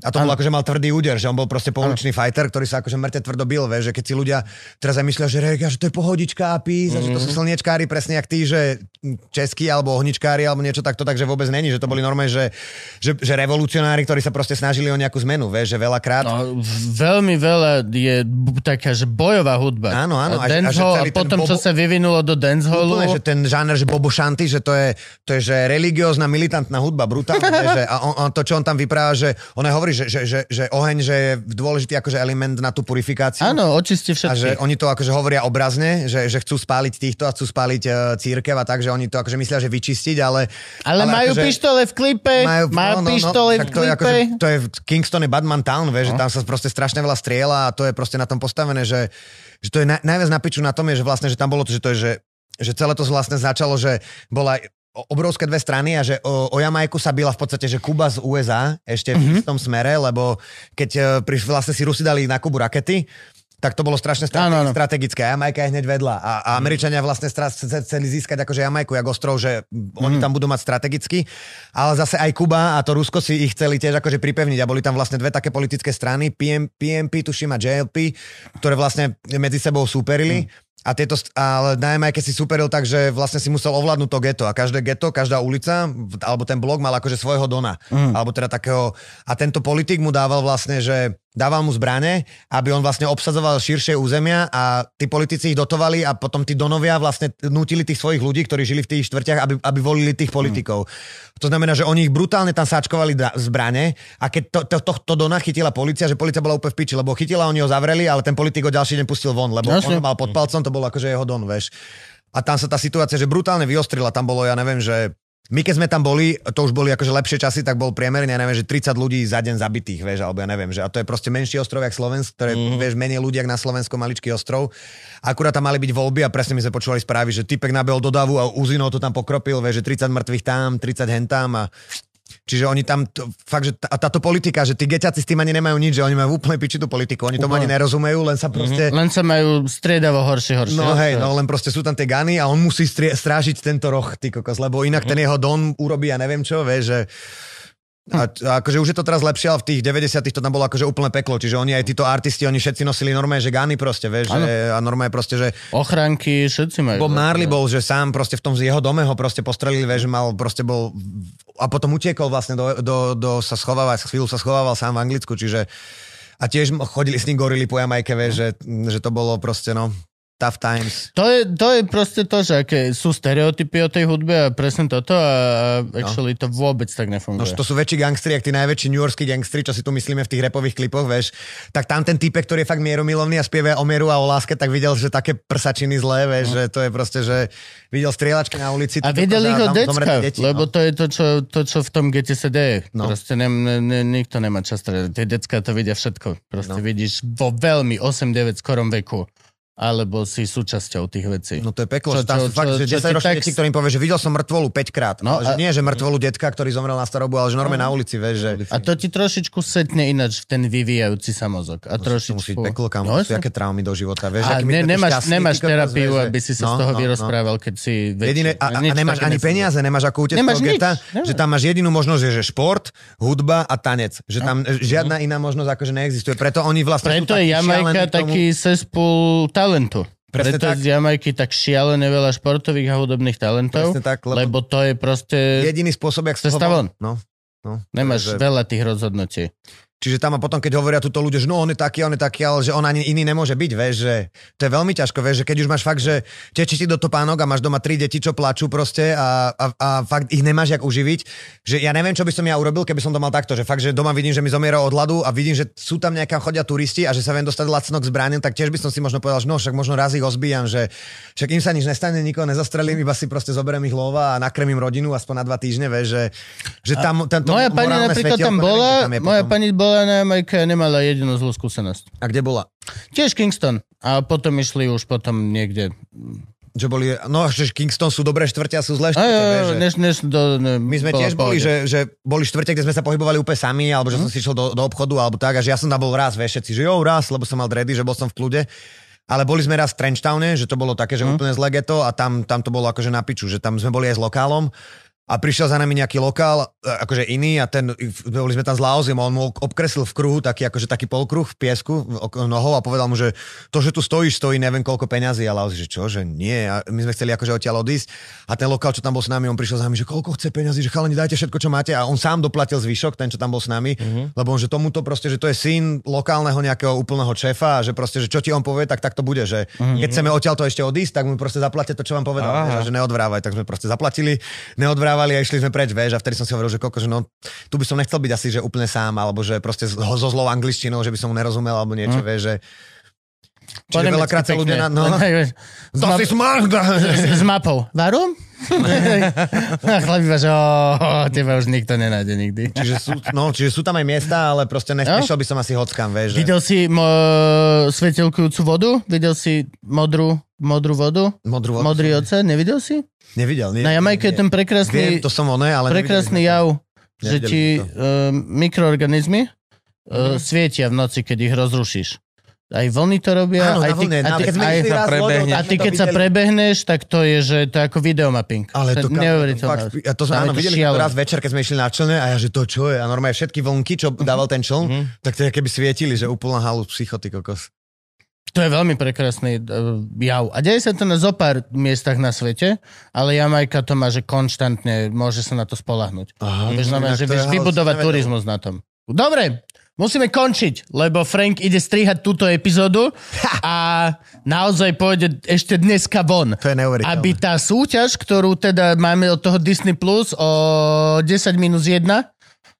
a to bol akože mal tvrdý úder, že on bol proste pouličný fighter, ktorý sa akože mŕte tvrdo bil, vieš, že keď si ľudia teraz aj myslia, že rega, že to je pohodička a pís, a že to sú slniečkári presne jak tí, že českí alebo ohničkári alebo niečo takto, takže vôbec není, že to boli normálne, že, že, že revolucionári, ktorí sa proste snažili o nejakú zmenu, vieš, že veľakrát. No, veľmi veľa je taká, že bojová hudba. Áno, áno, A a že- a potom, čo bobo- sa vyvinulo do dancehallu, Úplne, že ten žáner, že Bobo Shanty, že to je, to je že religiózna, militantná hudba, brutálne, že, a on, on, to, čo on tam vypráva, že on aj hovorí, že, že, že, že oheň, že je dôležitý akože element na tú purifikáciu. áno, očisti A že oni to akože hovoria obrazne, že, že chcú spáliť týchto a chcú spáliť uh, církev a tak, že oni to akože myslia, že vyčistiť, ale... Ale, majú akože, pištole v klipe, majú, majú pištole však v to je, klipe. akože, to je Kingston je Badman Town, vieš, že tam sa proste strašne veľa strieľa a to je proste na tom postavené, že, že to je na, najviac na piču na tom je, že vlastne, že tam bolo to, že to je, že, že celé to vlastne začalo, že bola obrovské dve strany a že o, o Jamajku sa byla v podstate, že Kuba z USA ešte v Mhm. tom smere, lebo keď e, priš, vlastne si Rusi dali na Kubu rakety, tak to bolo strašne strate- Áno, áno. strategické. Jamajka je hneď vedľa. A, a Američania vlastne stra- chce- chceli získať akože Jamajku, jak ostrov, že oni tam budú mať strategicky. Ale zase aj Kuba a to Rusko si ich chceli tiež akože pripevniť. A boli tam vlastne dve také politické strany, PM, PMP, tuším, a JLP, ktoré vlastne medzi sebou súperili. A tieto, ale na Jamajke si superil tak, že vlastne si musel ovládnuť to geto. A každé geto, každá ulica, alebo ten blok mal akože svojho dona. Alebo teda takého... A tento politik mu dával vlastne, že dával mu zbrane, aby on vlastne obsadzoval širšie územia a tí politici ich dotovali a potom tí donovia vlastne nutili tých svojich ľudí, ktorí žili v tých štvrťach, aby, aby volili tých politikov. To znamená, že oni ich brutálne tam sáčkovali da- zbrane a keď to, to, to, to Dona chytila policia, že policia bola úplne v piči, lebo chytila, oni ho zavreli, ale ten politik ho ďalší deň pustil von, lebo Jasne. on ho mal pod palcom, to bolo akože jeho Don, vieš. A tam sa tá situácia, že brutálne vyostrila, tam bolo, ja neviem, že my keď sme tam boli, to už boli akože lepšie časy, tak bol priemerne, ja neviem, že 30 ľudí za deň zabitých, vieš, alebo ja neviem, že a to je proste menší ostrov, jak Slovensk, ktoré, mm-hmm. vieš, menej ľudí, jak na Slovensku, maličký ostrov. Akurát tam mali byť voľby a presne my sme počúvali správy, že typek nabehol do davu a Uzinov to tam pokropil, vieš, že 30 mŕtvych tam, 30 hentám a Čiže oni tam, to, fakt, že tá, a táto politika, že tí geťaci s tým ani nemajú nič, že oni majú úplne pičitú politiku, oni tomu ani nerozumejú, len sa proste... Len sa majú striedavo horšie, horšie. No hej, no len proste sú tam tie gany a on musí strie- strážiť tento roh, ty kokos, lebo inak ten jeho don urobí, ja neviem čo, vieš, že... A, a akože už je to teraz lepšie, ale v tých 90 to tam bolo akože úplne peklo, čiže oni aj títo artisti, oni všetci nosili normálne, že gany proste, vieš, že, a normálne proste, že Ochránky, všetci majú. Bob Marley bol, že sám proste v tom z jeho dome ho proste postrelili, vieš, že mal, proste bol a potom utiekol vlastne do, do, do sa schovávať, chvíľu sa schovával sám v Anglicku, čiže a tiež chodili s ním gorily po Jamajke, vieš, že, že to bolo proste, no, tough times. To je, to je proste to, že aké sú stereotypy o tej hudbe a presne toto a, actually to vôbec tak No, nefunguje. že to sú väčší gangstri, jak tí najväčší newyorskí gangstri, čo si tu myslíme v tých repových klipoch, vieš. Tak tam ten typek, ktorý je fakt mieromilovný a spieva o mieru a o láske, tak videl, že také prsačiny zlé, vieš, že to je proste, že videl strieľačky na ulici. A videli kokos, ho decka, deti, lebo no. to je to čo, to, čo v tom gete sa deje. No. Proste ne, ne, ne, nikto nemá čas. teda Tie decka to vidia všetko. Proste No. vidíš vo veľmi 8-9 skorom veku. Alebo si súčasťou tých vecí. No to je peklo, Čo- že tam čo- sú fakt, čo- že čo ti 10 ročné tak- deti, ktorým povie, že videl som mŕtvolu 5 krát. No No, ale a- nie, že mŕtvolu detka, ktorý zomrel na starobu, ale že normálne na ulici, vieš, že... A to ti trošičku setne ináč v ten vyvíjajúci sa mozog. A To trošičku... musí peklo, kam No, sú aké traumy do života, vieš. a ne, nemáš, šťastní, nemáš terapiu, vieš, aby si sa no, z toho no, no. vyrozprával, keď si väčší. Jediné, a, a nemáš ani peniaze, nemáš ako utec Nemáš toho nič, geta, nemáš. že tam máš jedinú možnosť, že šport, hudba a tanec. Že tam žiadna iná možnosť akože neexistuje. Preto oni vlastne Preto je Jamajka taký cespul talentu. Presne Preto tak. z Jamajky tak šialené veľa športových a hudobných talentov, Presne tak, lebo- lebo to je proste... Jediný spôsob, jak von. No, no. Nemáš Takže- veľa tých rozhodnutí. Čiže tam a potom, keď hovoria túto ľudia, že no on je taký, on je taký, ale že on ani iný nemôže byť, vieš, že to je veľmi ťažko, vieš, že keď už máš fakt, že tečí ti do topánok a máš doma tri deti, čo plačú proste a, a, a fakt ich nemáš jak uživiť, že ja neviem, čo by som ja urobil, keby som to mal takto, že fakt, že doma vidím, že mi zomiera od hladu a vidím, že sú tam nejaká chodia turisti a že sa viem dostať lacno k zbraniam, tak tiež by som si možno povedal, že no však možno raz ich ozbijam, že však im sa nič nestane, nikoho nezastrelím, iba si proste zoberiem ich lova a nakrmím rodinu aspoň na dva týždne, vieš, že, že tam tento Moja pani napríklad tam bola, tam moja pani bola na Jamajke a nemala jedinú zlú skúsenosť. A kde bola? Tiež Kingston. A potom išli už potom niekde. Že boli, no že Kingston sú dobré štvrte a sú zlé štvrte, že... než, než do, ne, My sme bola tiež boli, že, že boli štvrte, kde sme sa pohybovali úplne sami, alebo že som si išiel do, do obchodu, alebo tak, a že ja som tam bol raz, vieš, všetci, že jo, raz, lebo som mal dready, že bol som v kľude. Ale boli sme raz v Trenchtowne, že to bolo také, že úplne zlé geto a tam, tam to bolo akože na piču, že tam sme boli aj s lokálom a prišiel za nami nejaký lokál, e, akože iný a ten, boli sme tam s Laozim a on mu obkreslil v kruhu taký, akože taký polkruh v piesku nohou a povedal mu, že to, že tu stojíš, stojí neviem koľko peňazí. A Laozi, že čo, že nie. A my sme chceli akože odtiaľ odísť. A ten lokál, čo tam bol s nami, on prišiel za nami, že koľko chce peňazí, že chalani dajte všetko, čo máte. A on sám doplatil zvyšok, ten, čo tam bol s nami, lebo on, že tomuto proste, že to je syn lokálneho nejakého úplného šéfa a že proste, že čo ti on povie, tak tak to bude, že keď chceme odtiaľ to ešte odísť, tak mu proste zaplatia to, čo vám povedal, Aha. že neodvrávaj, tak sme proste zaplatili, neodvrávali a išli sme preč, vieš, a vtedy som si hovoril, že koko, že no, tu by som nechcel byť asi, že úplne sám, alebo že proste z- ho- so zlou angličtinou, že by som mu nerozumel, alebo niečo, Mm. vieš, že Čiže veľakrát sa ľudia na... No, to si smart! s mapou. Varum? a chlap iba, že o, teba už nikto nenájde nikdy. čiže, sú, no, čiže sú tam aj miesta, ale proste No. nešiel by som asi hockam, vieš. Že... Videl si mo, svetelkujúcu vodu? Videl si modrú, modrú vodu? Modrú vodu Modrý oceán? Nevidel si? Nevidel, nie. Na Jamajke je ten Viem, prekrásny, to som oné, ale prekrásny jav, že ti to. uh, mikroorganizmy uh, Mhm. svietia v noci, keď ich rozrušíš. Aj vlny to robia, Áno, aj na ty, vlne, a ty, keď aj, sa a ty keď to prebehneš, tak to je, že to je ako videomapping. Ale to, neuveriteľné. fakt, ja to sme, áno, to videli to raz večer, keď sme išli na člne a ja, že to čo je? A normálne všetky vlnky, čo dával ten čln, tak to je keby svietili, že úplná halu psychoty kokos. To je veľmi prekrásny uh, jav. A deje sa to na zopár miestach na svete, ale Jamajka to má, že konštantne môže sa na to spolahnuť. Aha, To znamená, že vieš vybudovať turizmus na tom. Dobre, musíme končiť, lebo Frank ide strihať túto epizódu a naozaj pôjde ešte dneska von. To je neuveriteľné. Aby tá súťaž, ktorú teda máme od toho Disney Plus o 10 minus 1,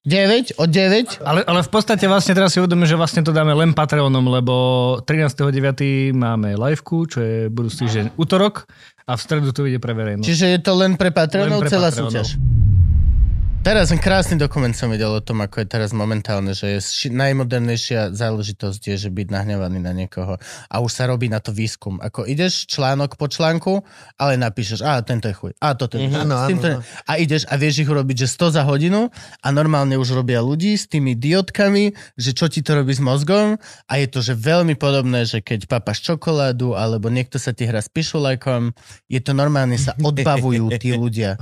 9, o 9, Ale, ale v podstate vlastne teraz si uvedomím, že vlastne to dáme len Patreonom, lebo 13.9. máme liveku, čo je budúci týždeň útorok a v stredu to ide pre verejnosť. čiže je to len pre Patreonov Len pre celá Patreonov. súťaž. Teraz ten krásny dokument som videl o tom, ako je teraz momentálne, že je ši- najmodernejšia záležitosť je, že byť nahnevaný na niekoho. A už sa robí na to výskum. Ako ideš článok po článku, ale napíšeš, a tento je chuj, a toto je Mhm. Týmto áno, je- A ideš a vieš ich urobiť, že 100 za hodinu a normálne už robia ľudí s tými diotkami, že čo ti to robí s mozgom a je to, že veľmi podobné, že keď papaš čokoládu alebo niekto sa ti hrá s pišulajkom, je to normálne sa odbavujú tí ľudia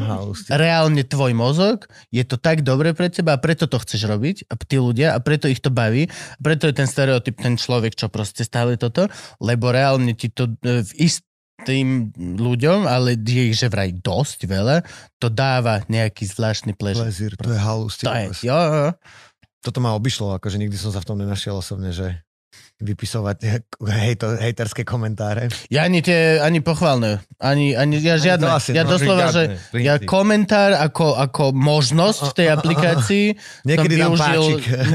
reálne tvoj mozog, je to tak dobre pre teba a preto to chceš robiť, a tí ľudia, a preto ich to baví, a preto je ten stereotyp, ten človek, čo proste stále toto, lebo reálne ti to e, v istým ľuďom, ale je ich že vraj dosť veľa, to dáva nejaký zvláštny pleasure. Plezír, to je halus. To je, jo, jo. Toto ma obišlo, akože nikdy som sa v tom nenašiel osobne, že vypisovať hejto, hejterské komentáre. Ja ani tie, ani pochválne, ani, ani ja žiadne. to asi, ja no, doslova, že princíp. ja komentár ako, ako možnosť v tej aplikácii Niekedy som využil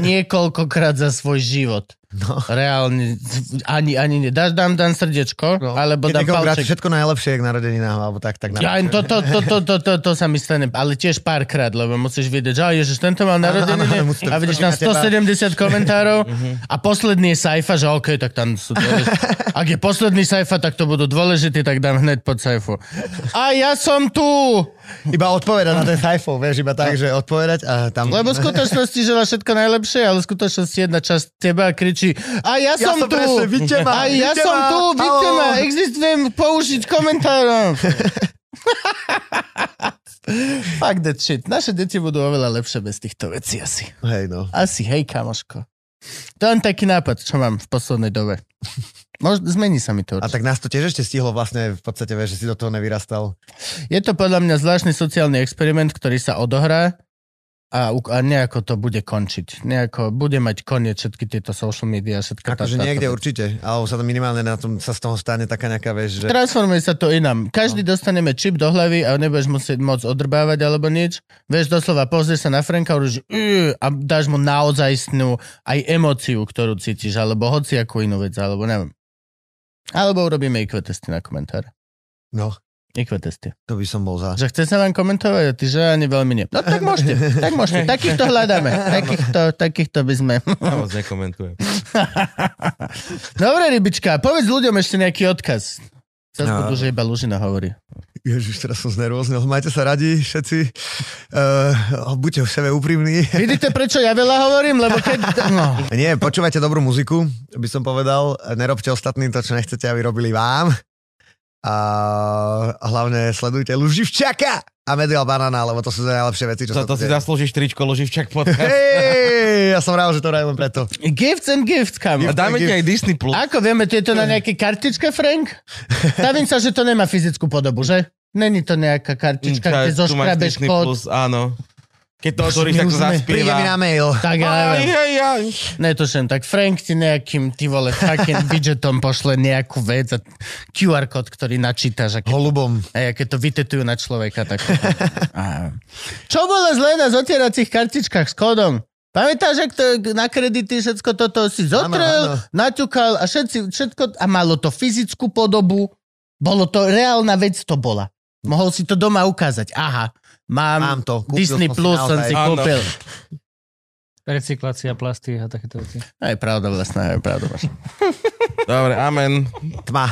niekoľkokrát za svoj život. No. Reálne, ani, ani ne. Dáš, dám, dám srdiečko, No. alebo Keď dám palček. všetko najlepšie k narodeninám, alebo tak, tak Ja, to, to, to, to, to, to, to sa mi stane, ale tiež párkrát, lebo musíš vidieť, že "Á, ježiš, tento mal narodeniny a vidíš na 170 teba. komentárov a posledný je Saifa, že OK, tak tam sú dôležití. Ak je posledný Saifa, tak to budú dôležití, tak dám hneď pod Saifu. A ja som tu! Iba odpovedať na ten sajfov, vieš, iba tak, že odpovedať a tam... Lebo v skutočnosti žela všetko najlepšie, ale v skutočnosti jedna časť teba kričí a ja, Ja som, som tu! presne, vidíte ma, a ja vidíte som ma, tu, vidíte ma, existujem použiť komentárom. Fuck that shit. Naše deti budú oveľa lepšie bez týchto vecí asi. Hej, no. Asi, hej, kamoško. To je len taký nápad, čo mám v poslednej dobe. Možno, zmení sa mi to. A určite. tak nás to tiež ešte stihlo vlastne v podstate, že si do toho nevyrastal. Je to podľa mňa zvláštny sociálny experiment, ktorý sa odohrá a, a nejako to bude končiť. Nejako bude mať koniec všetky tieto social media, všetko Akože niekde určite, alebo sa to minimálne na tom sa z toho stane taká nejaká, vieš, že... Transformuje sa to inám. Každý no. dostaneme čip do hlavy a nebudeš musieť moc odrbávať alebo nič. Vieš, doslova pozrieš sa na Franka a a dáš mu naozajstnú aj emóciu, ktorú cítiš, alebo hoci akú inú vec, alebo neviem. Alebo urobíme IQ testy na komentár. No, IQ testy. to by som bol za. Že chce sa vám komentovať a ty, že ani veľmi nie. No tak môžete, tak môžete. Takýchto hľadáme. Takýchto, takýchto by sme. Ja moc nekomentujem. Dobre, rybička, povedz ľuďom ešte nejaký odkaz. Zas No. že iba Lužina hovorí. Ježiš, teraz som znervóznil. Majte sa radi všetci. Uh, buďte v sebe úprimní. Vidíte, prečo ja veľa hovorím? Lebo keď... No. Nie, počúvajte dobrú muziku, by som povedal. Nerobte ostatným to, čo nechcete, aby robili vám. A hlavne sledujte Luživčaka a Medial Banana, lebo to sú najlepšie veci, čo To, sa si zaslúžiš tričko Loživčak podcast. Hej, ja som rád, že to len preto. Gifts and gifts, kam. A dáme ti aj Disney+. Plus. Ako vieme, to je to na nejaké kartičke, Frank? Stavím sa, že to nemá fyzickú podobu, že? Není to nejaká kartička, kde Tu máš zoškrabeš kód. Plus, áno. Keď to otvoríš, tak to sme- Príde mi zaspieva. na mail. Tak ja Aj, neviem. aj, aj. Netuším, tak Frank ti nejakým, ty vole, fucking widgetom pošle nejakú vec a QR kód, ktorý načítaš. A keď, Holubom. a keď to vytetujú na človeka, tak... A... Čo bolo zlé na zotieracích kartičkách s kódom? Pamätáš, ak to na kredity všetko toto si zotrel, áno. naťukal a všetci, všetko, a malo to fyzickú podobu, bolo to, reálna vec to bola. Mohol si to doma ukázať. Aha, mám, Mám to. Kúpil Disney som si Plus som si Áno. kúpil. Recyklácia plasty a takéto veci. Aj pravda vlastne, aj pravda. Dobre, amen. Tma.